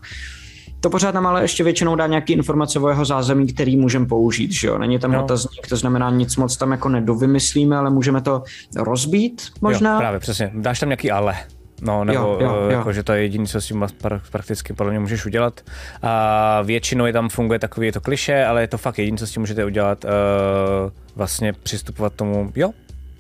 To pořád nám ale ještě většinou dá nějaký informace o jeho zázemí, který můžeme použít, že jo? Není tam no. otazník, to znamená nic moc tam jako nedovymyslíme, ale můžeme to rozbít možná. Jo, právě, přesně. Dáš tam nějaký ale. No, nebo jo, jo, jo. Jako, že to je jediné, co s tím prakticky podle mě můžeš udělat. A většinou je tam funguje takový je to kliše, ale je to fakt jediné, co s tím můžete udělat. Uh, vlastně přistupovat tomu, jo,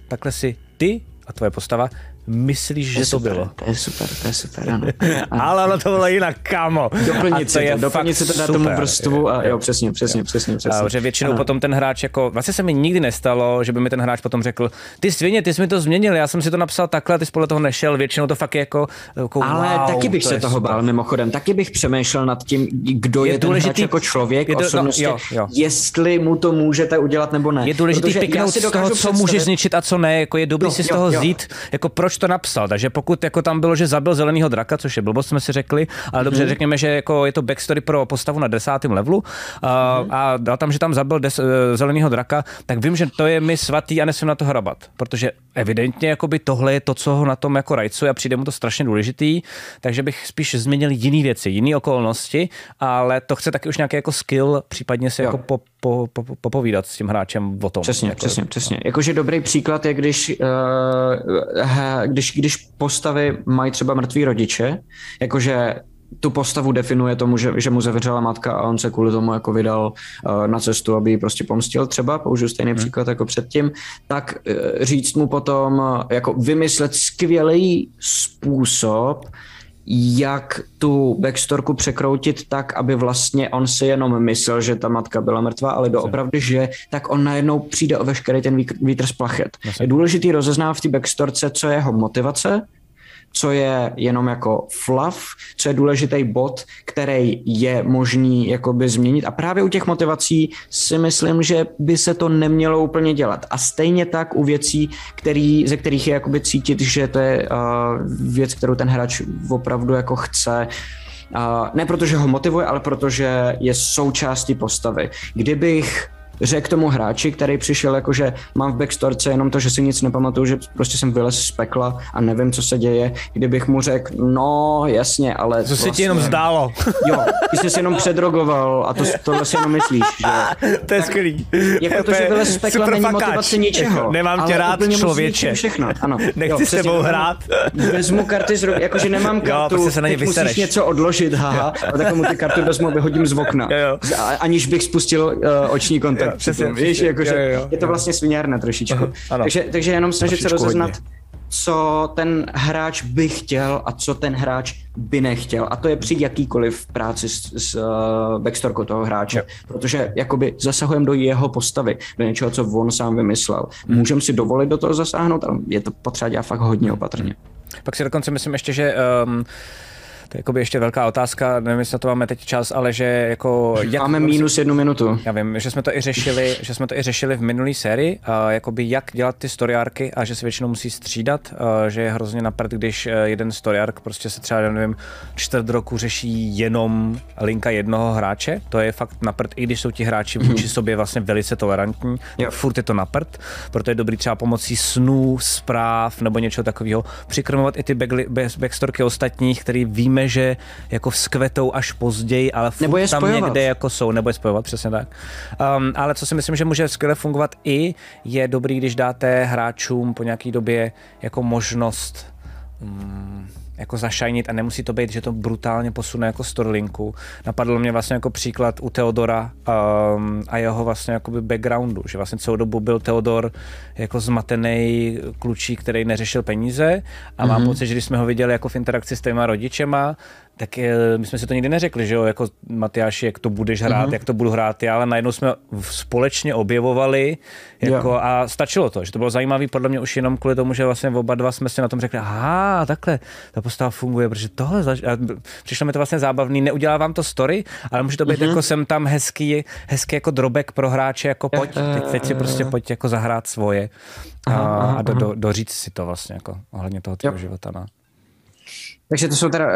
takhle si ty a tvoje postava myslíš, že to, super, bylo. To je super, to je super, ano. ano. Ale ono to bylo jinak, kamo. Doplnit si to, doplnit si to na tomu vrstvu a jo, přesně, přesně, přesně, přesně. A, že většinou ano. potom ten hráč jako, vlastně se mi nikdy nestalo, že by mi ten hráč potom řekl, ty svině, ty jsi mi to změnil, já jsem si to napsal takhle, ty spolu toho nešel, většinou to fakt je jako, jako Ale wow, taky bych to se toho super. bál mimochodem, taky bych přemýšlel nad tím, kdo je, je ten důležitý, hráč jako člověk, je to, osobnosti, no, jo, jo. jestli mu to můžete udělat nebo ne. Je důležitý piknout z toho, co může zničit a co ne, jako je dobrý si z toho vzít, jako proč to napsal, takže pokud jako tam bylo, že zabil zeleného draka, což je blbost, jsme si řekli, ale dobře, mm. řekněme, že jako je to backstory pro postavu na desátém levelu a, mm. a dal tam, že tam zabil des, eh, zeleného draka, tak vím, že to je mi svatý a nesmím na to hrabat, protože evidentně jakoby tohle je to, co ho na tom jako rajcuje a přijde mu to strašně důležitý, takže bych spíš změnil jiné věci, jiné okolnosti, ale to chce taky už nějaký jako skill, případně si jo. jako po, po, po, popovídat s tím hráčem o tom. Přesně, jako, přesně, přesně. Jakože dobrý příklad je, když, uh, když, když postavy mají třeba mrtví rodiče, jakože tu postavu definuje tomu, že, že mu zavřela matka a on se kvůli tomu jako vydal uh, na cestu, aby ji prostě pomstil třeba, použiju stejný hmm. příklad jako předtím, tak uh, říct mu potom, uh, jako vymyslet skvělý způsob, jak tu backstorku překroutit tak, aby vlastně on si jenom myslel, že ta matka byla mrtvá, ale doopravdy, že tak on najednou přijde o veškerý ten vítr z plachet. Je důležitý rozeznávat v té backstorce, co je jeho motivace, co je jenom jako fluff, co je důležitý bod, který je možný jakoby změnit. A právě u těch motivací si myslím, že by se to nemělo úplně dělat. A stejně tak u věcí, který, ze kterých je jakoby cítit, že to je uh, věc, kterou ten hráč opravdu jako chce Uh, ne protože ho motivuje, ale protože je součástí postavy. Kdybych řekl tomu hráči, který přišel jako, že mám v backstorce jenom to, že si nic nepamatuju, že prostě jsem vylez z pekla a nevím, co se děje, kdybych mu řekl, no jasně, ale... Co vlastně, se ti jenom zdálo? Jo, ty jsi se jenom předrogoval a to, tohle si jenom myslíš, že... To je skvělý. Jako to, že vylez z pekla není motivace ničeho. Nemám tě rád, člověče. Všechno, ano. Nechci jo, s tebou hrát. Vezmu karty z ruky, jakože nemám kartu, jo, prostě se na ně teď musíš něco odložit, haha, a tak mu ty karty vezmu a vyhodím z okna. Jo, jo. Aniž bych spustil uh, oční kontakt tak přesně, víš, přesně, jako, že jo, jo, je to vlastně sviňárna trošičku. Aha, takže, takže jenom snažit se rozeznat, hodně. co ten hráč by chtěl a co ten hráč by nechtěl. A to je při jakýkoliv práci s, s uh, backstorkou toho hráče. Jo. Protože jakoby zasahujeme do jeho postavy, do něčeho, co on sám vymyslel. Hmm. Můžeme si dovolit do toho zasáhnout, ale je to potřeba dělat fakt hodně opatrně. Pak si dokonce myslím ještě, že um, jakoby ještě velká otázka, nevím, jestli na to máme teď čas, ale že jako... Jak, máme minus jednu minutu. Já vím, že jsme to i řešili, že jsme to i řešili v minulý sérii, uh, jakoby jak dělat ty storyarky a že se většinou musí střídat, že je hrozně napřed, když uh, jeden storyark prostě se třeba, nevím, čtvrt roku řeší jenom linka jednoho hráče, to je fakt napřed, i když jsou ti hráči vůči mm-hmm. sobě vlastně velice tolerantní, jo. furt je to napřed, proto je dobrý třeba pomocí snů, zpráv nebo něčeho takového přikrmovat i ty back, backstorky ostatních, který víme, že jako vzkvetou až později, ale furt nebo je tam spojovat. někde jako jsou, nebo je spojovat, přesně tak. Um, ale co si myslím, že může skvěle fungovat i, je dobrý, když dáte hráčům po nějaký době jako možnost um, jako zašajnit a nemusí to být, že to brutálně posune jako Storlinku. Napadlo mě vlastně jako příklad u Teodora um, a jeho vlastně jakoby backgroundu, že vlastně celou dobu byl Teodor jako zmatený klučí, který neřešil peníze a mm-hmm. mám mhm. pocit, že když jsme ho viděli jako v interakci s těma rodičema, tak je, my jsme si to nikdy neřekli, že jo, jako Matyáši, jak to budeš hrát, mm-hmm. jak to budu hrát já, ale najednou jsme společně objevovali jako, yeah. a stačilo to, že to bylo zajímavé podle mě už jenom kvůli tomu, že vlastně oba dva jsme si na tom řekli, aha, takhle ta postava funguje, protože tohle, zaž... a přišlo mi to vlastně zábavný, neudělá vám to story, ale může to být mm-hmm. jako sem tam hezký, hezký jako drobek pro hráče, jako pojď, teď, teď si prostě pojď jako zahrát svoje a, aha, aha, a do, do, doříct si to vlastně jako ohledně toho tvého života. No. Takže to jsou teda uh,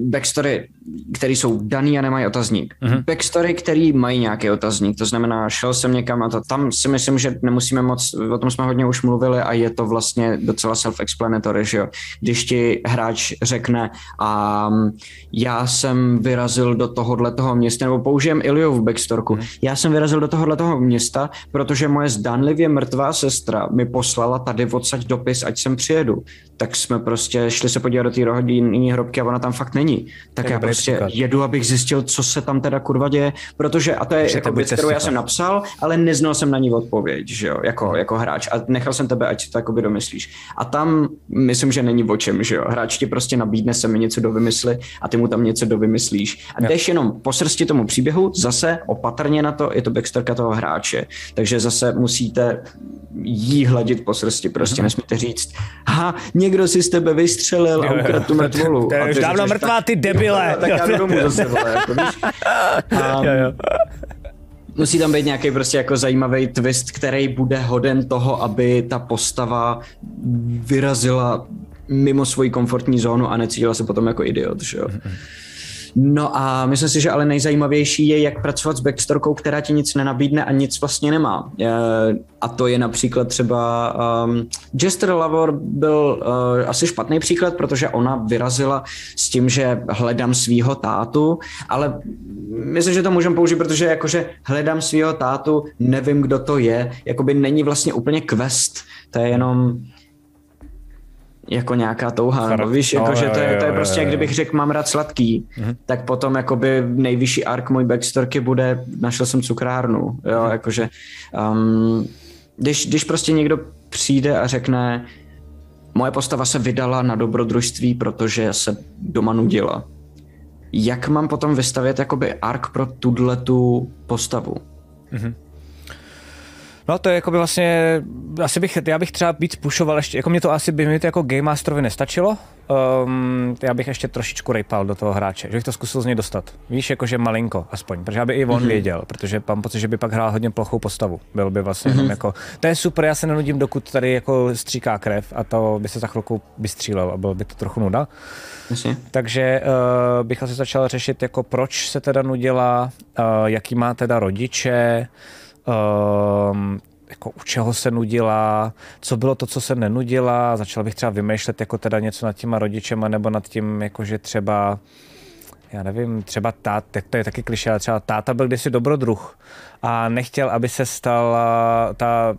backstory, které jsou daný a nemají otazník. Mm-hmm. Backstory, který mají nějaký otazník, to znamená, šel jsem někam a to, tam si myslím, že nemusíme moc, o tom jsme hodně už mluvili a je to vlastně docela self-explanatory, že jo. Když ti hráč řekne, a um, já jsem vyrazil do tohohle toho města, nebo použijem Iliovu backstorku, mm-hmm. já jsem vyrazil do tohohle toho města, protože moje zdánlivě mrtvá sestra mi poslala tady odsaď dopis, ať sem přijedu. Tak jsme prostě šli se podívat do té rodinný hrobky a ona tam fakt není. Tak já prostě příklad. jedu, abych zjistil, co se tam teda kurva děje, protože, a to je jako věc, kterou já jsem napsal, ale neznal jsem na ní odpověď, že jo, jako, hmm. jako hráč a nechal jsem tebe, ať si to jakoby domyslíš. A tam myslím, že není o čem, že jo, hráč ti prostě nabídne se mi něco do vymysly a ty mu tam něco do vymyslíš. A jdeš jenom po srsti tomu příběhu, zase opatrně na to, je to backstorka toho hráče, takže zase musíte jí hladit po srsti, prostě mm-hmm. nesmíte říct, ha, někdo si z tebe vystřelil a ukradl tu mrtvolu. To je už dávno mrtvá, ty debile. Tak já jdu domů zase, vole, jako, víš? Jo, jo. Musí tam být nějaký prostě jako zajímavý twist, který bude hoden toho, aby ta postava vyrazila mimo svoji komfortní zónu a necítila se potom jako idiot, že jo. Mm-hmm. No a myslím si, že ale nejzajímavější je, jak pracovat s backstorkou, která ti nic nenabídne a nic vlastně nemá. A to je například třeba um, Jester Lavor byl uh, asi špatný příklad, protože ona vyrazila s tím, že hledám svýho tátu, ale myslím, že to můžeme použít, protože jakože hledám svýho tátu, nevím, kdo to je, jakoby není vlastně úplně quest, to je jenom jako nějaká touha, Char- no, víš, jako, no, že to je, to je prostě, jak kdybych řekl, mám rád sladký, mm-hmm. tak potom jakoby nejvyšší ark můj backstorky bude, našel jsem cukrárnu, jo, mm-hmm. jakože um, když, když prostě někdo přijde a řekne, moje postava se vydala na dobrodružství, protože se doma nudila. Jak mám potom vystavět jakoby ark pro tuhle tu postavu? Mm-hmm. No to je jako by vlastně, asi bych, já bych třeba víc pušoval ještě, jako mě to asi by mi to jako Game Masterovi nestačilo, um, já bych ještě trošičku rejpal do toho hráče, že bych to zkusil z něj dostat. Víš, jakože malinko aspoň, protože aby i on mm-hmm. věděl, protože mám pocit, že by pak hrál hodně plochou postavu. Byl by vlastně mm-hmm. jako, to je super, já se nenudím, dokud tady jako stříká krev a to by se za chvilku vystřílel a bylo by to trochu nuda. Jasně. Takže uh, bych asi začal řešit, jako proč se teda nudila, uh, jaký má teda rodiče, um, jako u čeho se nudila, co bylo to, co se nenudila, začala bych třeba vymýšlet jako teda něco nad těma rodičema nebo nad tím, jakože třeba já nevím, třeba tát, to je taky kliše, ale třeba táta byl kdysi dobrodruh a nechtěl, aby se stala ta,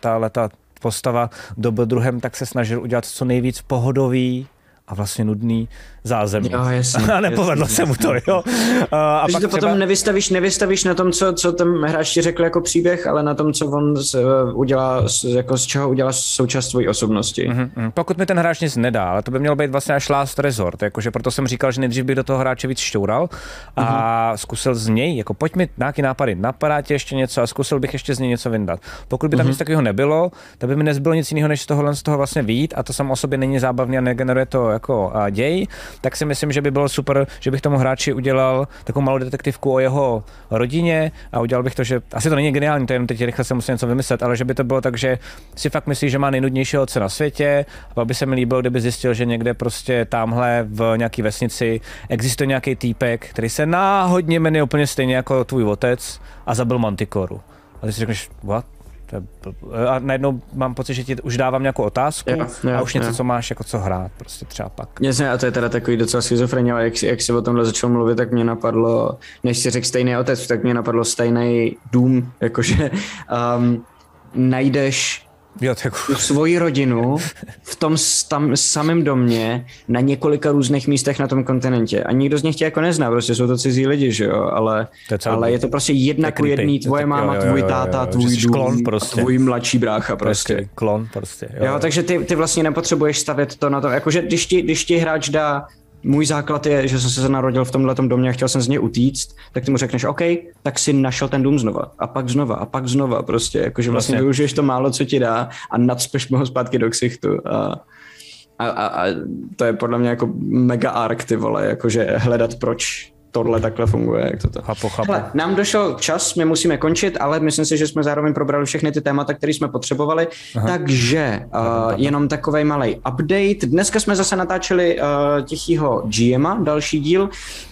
ta leta postava dobrodruhem, tak se snažil udělat co nejvíc pohodový a vlastně nudný zázemí. Jo, jasně, a nepovedlo jasně. se mu to, jo. A, a pak to třeba... potom nevystavíš, nevystavíš na tom, co, co ten hráč ti řekl jako příběh, ale na tom, co on z, udělá, jako z čeho udělá součást tvojí osobnosti. Mm-hmm. Pokud mi ten hráč nic nedá, ale to by mělo být vlastně až last resort, jakože proto jsem říkal, že nejdřív bych do toho hráče víc šťoural a mm-hmm. zkusil z něj, jako pojď mi nějaký nápady, napadá ti ještě něco a zkusil bych ještě z něj něco vyndat. Pokud by tam mm-hmm. nic takového nebylo, tak by mi nezbylo nic jiného, než z toho, z toho vlastně výjít a to samo o sobě není zábavné a negeneruje to jako děj, tak si myslím, že by bylo super, že bych tomu hráči udělal takovou malou detektivku o jeho rodině a udělal bych to, že asi to není geniální, to jenom teď rychle se musím něco vymyslet, ale že by to bylo tak, že si fakt myslí, že má nejnudnější otce na světě, a by se mi líbilo, kdyby zjistil, že někde prostě tamhle v nějaký vesnici existuje nějaký týpek, který se náhodně jmenuje úplně stejně jako tvůj otec a zabil Mantikoru. A ty si řekneš, what? A najednou mám pocit, že ti už dávám nějakou otázku jo, jo, a už něco, jo. co máš jako co hrát, prostě třeba pak. Jasně, a to je teda takový docela schizofrenie, ale jak, jak se o tomhle začal mluvit, tak mě napadlo, než si řekl stejný otec, tak mě napadlo stejný dům, jakože um, najdeš Jo, tak... svoji rodinu v tom tam samém domě na několika různých místech na tom kontinentě. A nikdo z nich tě jako nezná, prostě jsou to cizí lidi, že jo, ale, je ale je to prostě jedna ku jedný, tvoje tak, máma, jo, jo, tvůj táta, jo, tvůj dům, klon prostě. tvůj mladší brácha prostě. prostě klon prostě. Jo, jo, takže ty, ty vlastně nepotřebuješ stavět to na to, jakože když ti, když ti hráč dá můj základ je, že jsem se narodil v tomhle domě a chtěl jsem z něj utíct, tak ty mu řekneš, OK, tak si našel ten dům znova. A pak znova a pak znova prostě, jakože vlastně, vlastně. využiješ to málo, co ti dá a nadspeš mu ho zpátky do ksichtu. A, a, a, a, to je podle mě jako mega arc, ty vole, jakože hledat proč tohle takhle funguje, jak to to. Chápu, chápu. Hele, nám došel čas, my musíme končit, ale myslím si, že jsme zároveň probrali všechny ty témata, které jsme potřebovali, Aha. takže uh, jenom takový malý update. Dneska jsme zase natáčeli uh, tichýho GMa, další díl.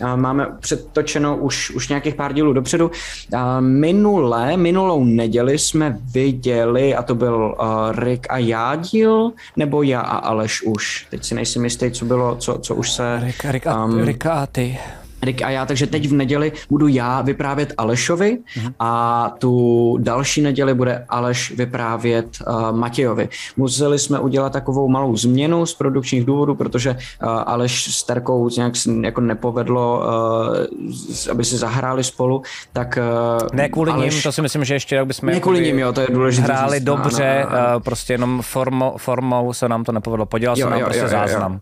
Uh, máme předtočeno už, už nějakých pár dílů dopředu. Uh, minule, minulou neděli jsme viděli, a to byl uh, Rick a já díl, nebo já a Aleš už. Teď si nejsem jistý, co bylo, co, co už se... Rick, Rick, a, um, Rick a ty. Rick a já, takže teď v neděli budu já vyprávět Alešovi mm-hmm. a tu další neděli bude Aleš vyprávět uh, Matějovi. Museli jsme udělat takovou malou změnu z produkčních důvodů, protože uh, Aleš s Terkou nějak jako nepovedlo, uh, aby si zahráli spolu, tak... Uh, ne kvůli Aleš... ním, to si myslím, že ještě jak bychom ne kvůli ním, jo, to je důležité. Hráli říct, dobře, no, no, no. Prostě jenom formou, formou se nám to nepovedlo. Podělal jsem nám prostě jo, záznam. Jo.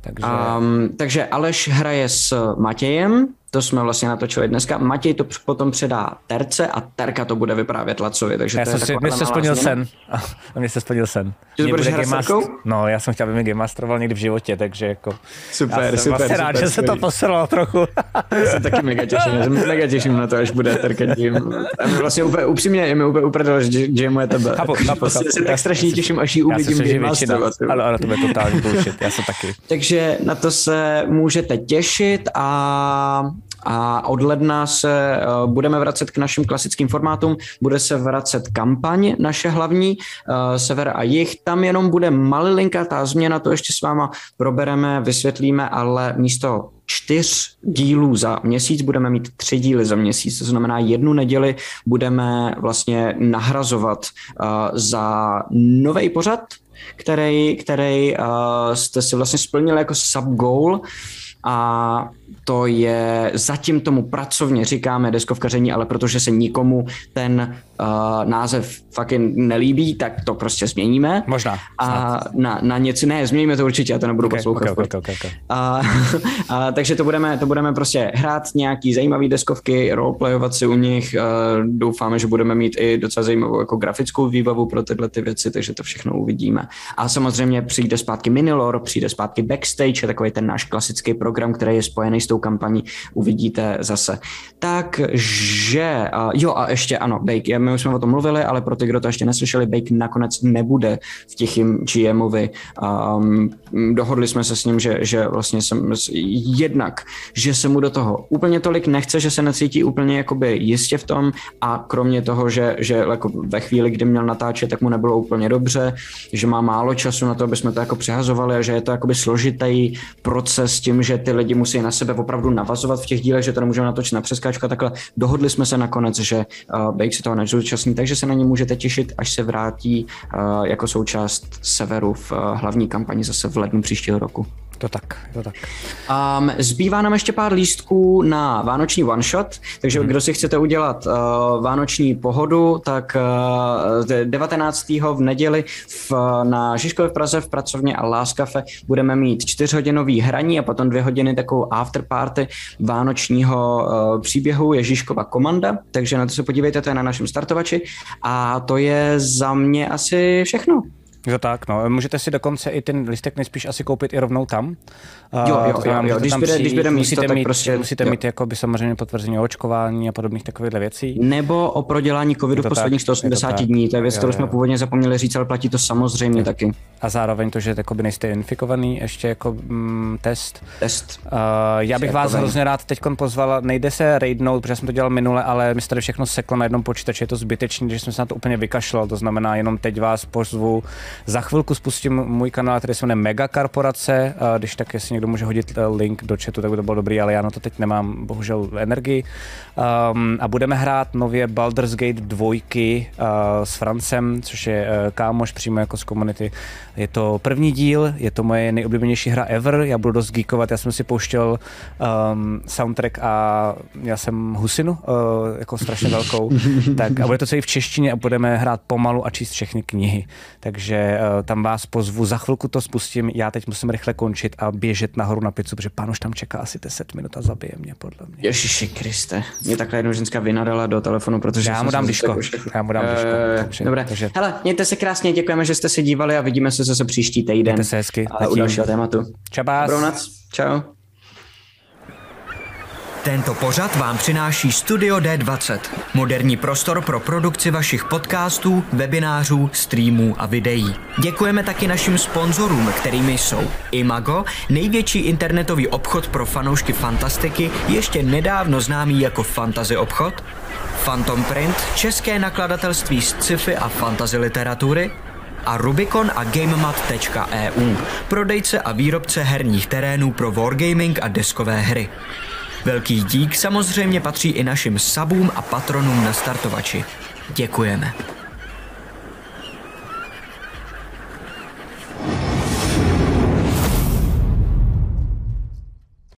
Takže... Um, takže Aleš hraje s Matějem, to jsme vlastně natočili dneska. Matěj to potom předá Terce a Terka to bude vyprávět Lacovi. Takže já to jsem si, mě se splnil sen. A mě se splnil sen. Že to budeš hrát master... No, já jsem chtěl, aby mi Game Masteroval někdy v životě, takže jako... Super, já jsem super, vlastně super, rád, super, že se to posralo trochu. já se taky mega těším, já se mega těším na to, až bude Terka tím. A my vlastně úplně upřímně, je mi úplně uprdele, že, že je tebe. Chápu, chápu, vlastně chápu. se tak strašně těším, až ji uvidím Game Masterovat. Ale, ale to bude totální bullshit, já jsem taky. Takže na to se můžete těšit a a od ledna se uh, budeme vracet k našim klasickým formátům, bude se vracet kampaň naše hlavní, uh, sever a jich, tam jenom bude malilinká ta změna, to ještě s váma probereme, vysvětlíme, ale místo čtyř dílů za měsíc, budeme mít tři díly za měsíc, to znamená jednu neděli budeme vlastně nahrazovat uh, za nový pořad, který, který jste si vlastně splnili jako sub-goal a to je, zatím tomu pracovně říkáme deskovkaření, ale protože se nikomu ten uh, název fakt nelíbí, tak to prostě změníme. Možná. A na, na něco, ne, změníme to určitě, já to nebudu okay, poslouchat. Okay, okay, okay, okay. A, a, takže to budeme, to budeme prostě hrát nějaký zajímavý deskovky, roleplayovat si u nich, uh, doufáme, že budeme mít i docela zajímavou jako grafickou výbavu pro tyhle ty věci, takže to všechno uvidíme. A samozřejmě přijde zpátky Minilor, přijde zpátky Backstage, je takový ten náš klasický program, který je spojený s tou kampaní, uvidíte zase. Takže, uh, jo a ještě ano, Bake, my už jsme o tom mluvili, ale pro ty, kdo to ještě neslyšeli, Bake nakonec nebude v tichým GMovi. Um, dohodli jsme se s ním, že, že vlastně jsem jednak, že se mu do toho úplně tolik nechce, že se necítí úplně jakoby jistě v tom a kromě toho, že, že jako ve chvíli, kdy měl natáčet, tak mu nebylo úplně dobře, že má málo času na to, aby jsme to jako přehazovali a že je to jakoby složitý proces tím, že ty lidi musí na sebe opravdu navazovat v těch dílech, že to nemůžeme natočit na přeskáčku a takhle. Dohodli jsme se nakonec, že uh, Bake si toho nezúčastní, takže se na ně můžete těšit, až se vrátí uh, jako součást Severu v uh, hlavní kampani zase v lednu příštího roku. To tak, to tak. Um, zbývá nám ještě pár lístků na vánoční one shot, takže hmm. kdo si chcete udělat uh, vánoční pohodu, tak uh, 19. v neděli v, na Žižkově v Praze v pracovně a Last Cafe budeme mít čtyřhodinový hraní a potom dvě hodiny takovou afterparty vánočního uh, příběhu Ježíškova komanda, takže na to se podívejte, to je na našem startovači a to je za mě asi všechno. Jo tak, no. Můžete si dokonce i ten listek nejspíš asi koupit i rovnou tam. Jo, jo, jo, jo. Když, bude, když bude místo, musíte tak mít, prostě... Musíte jo. mít jako by samozřejmě potvrzení o očkování a podobných takovýchhle věcí. Nebo o prodělání covidu v posledních 180 dní. To je věc, kterou jsme původně zapomněli říct, ale platí to samozřejmě taky. A zároveň to, že by nejste infikovaný, ještě jako mm, test. Test. Uh, já bych vás hrozně rád teď pozval, nejde se raidnout, protože jsem to dělal minule, ale mi se tady všechno seklo na jednom počítači, je to zbytečný, že jsem se na to úplně vykašlal, to znamená jenom teď vás pozvu. Za chvilku spustím můj kanál, který se jmenuje Mega Korporace, když tak, jestli někdo může hodit uh, link do chatu, tak by to bylo dobrý, ale já na to teď nemám bohužel energii. Um, a budeme hrát nově Baldur's Gate 2 uh, s Francem, což je uh, kámoš přímo jako z komunity. Je to první díl, je to moje nejoblíbenější hra ever, já budu dost geekovat, já jsem si pouštěl um, soundtrack a já jsem husinu, uh, jako strašně velkou, tak a bude to celý v češtině a budeme hrát pomalu a číst všechny knihy. Takže uh, tam vás pozvu, za chvilku to spustím, já teď musím rychle končit a běžet nahoru na pizzu, protože pán už tam čeká asi 10 minut a zabije mě, podle mě. Ježiši Kriste, mě takhle jednou ženská vynadala do telefonu, protože já mu dám diško. Já mu dám diško. Uh, takže, dobré. Takže... Hele, mějte se krásně, děkujeme, že jste se dívali a vidíme se zase příští týden. Mějte se hezky. A u dalšího tématu. Čabás. Dobrou noc. Čau. Tento pořad vám přináší Studio D20. Moderní prostor pro produkci vašich podcastů, webinářů, streamů a videí. Děkujeme taky našim sponzorům, kterými jsou Imago, největší internetový obchod pro fanoušky fantastiky, ještě nedávno známý jako Fantasy obchod, Phantom Print, české nakladatelství z sci-fi a fantasy literatury, a Rubicon a GameMat.eu, prodejce a výrobce herních terénů pro wargaming a deskové hry. Velký dík samozřejmě patří i našim sabům a patronům na startovači. Děkujeme.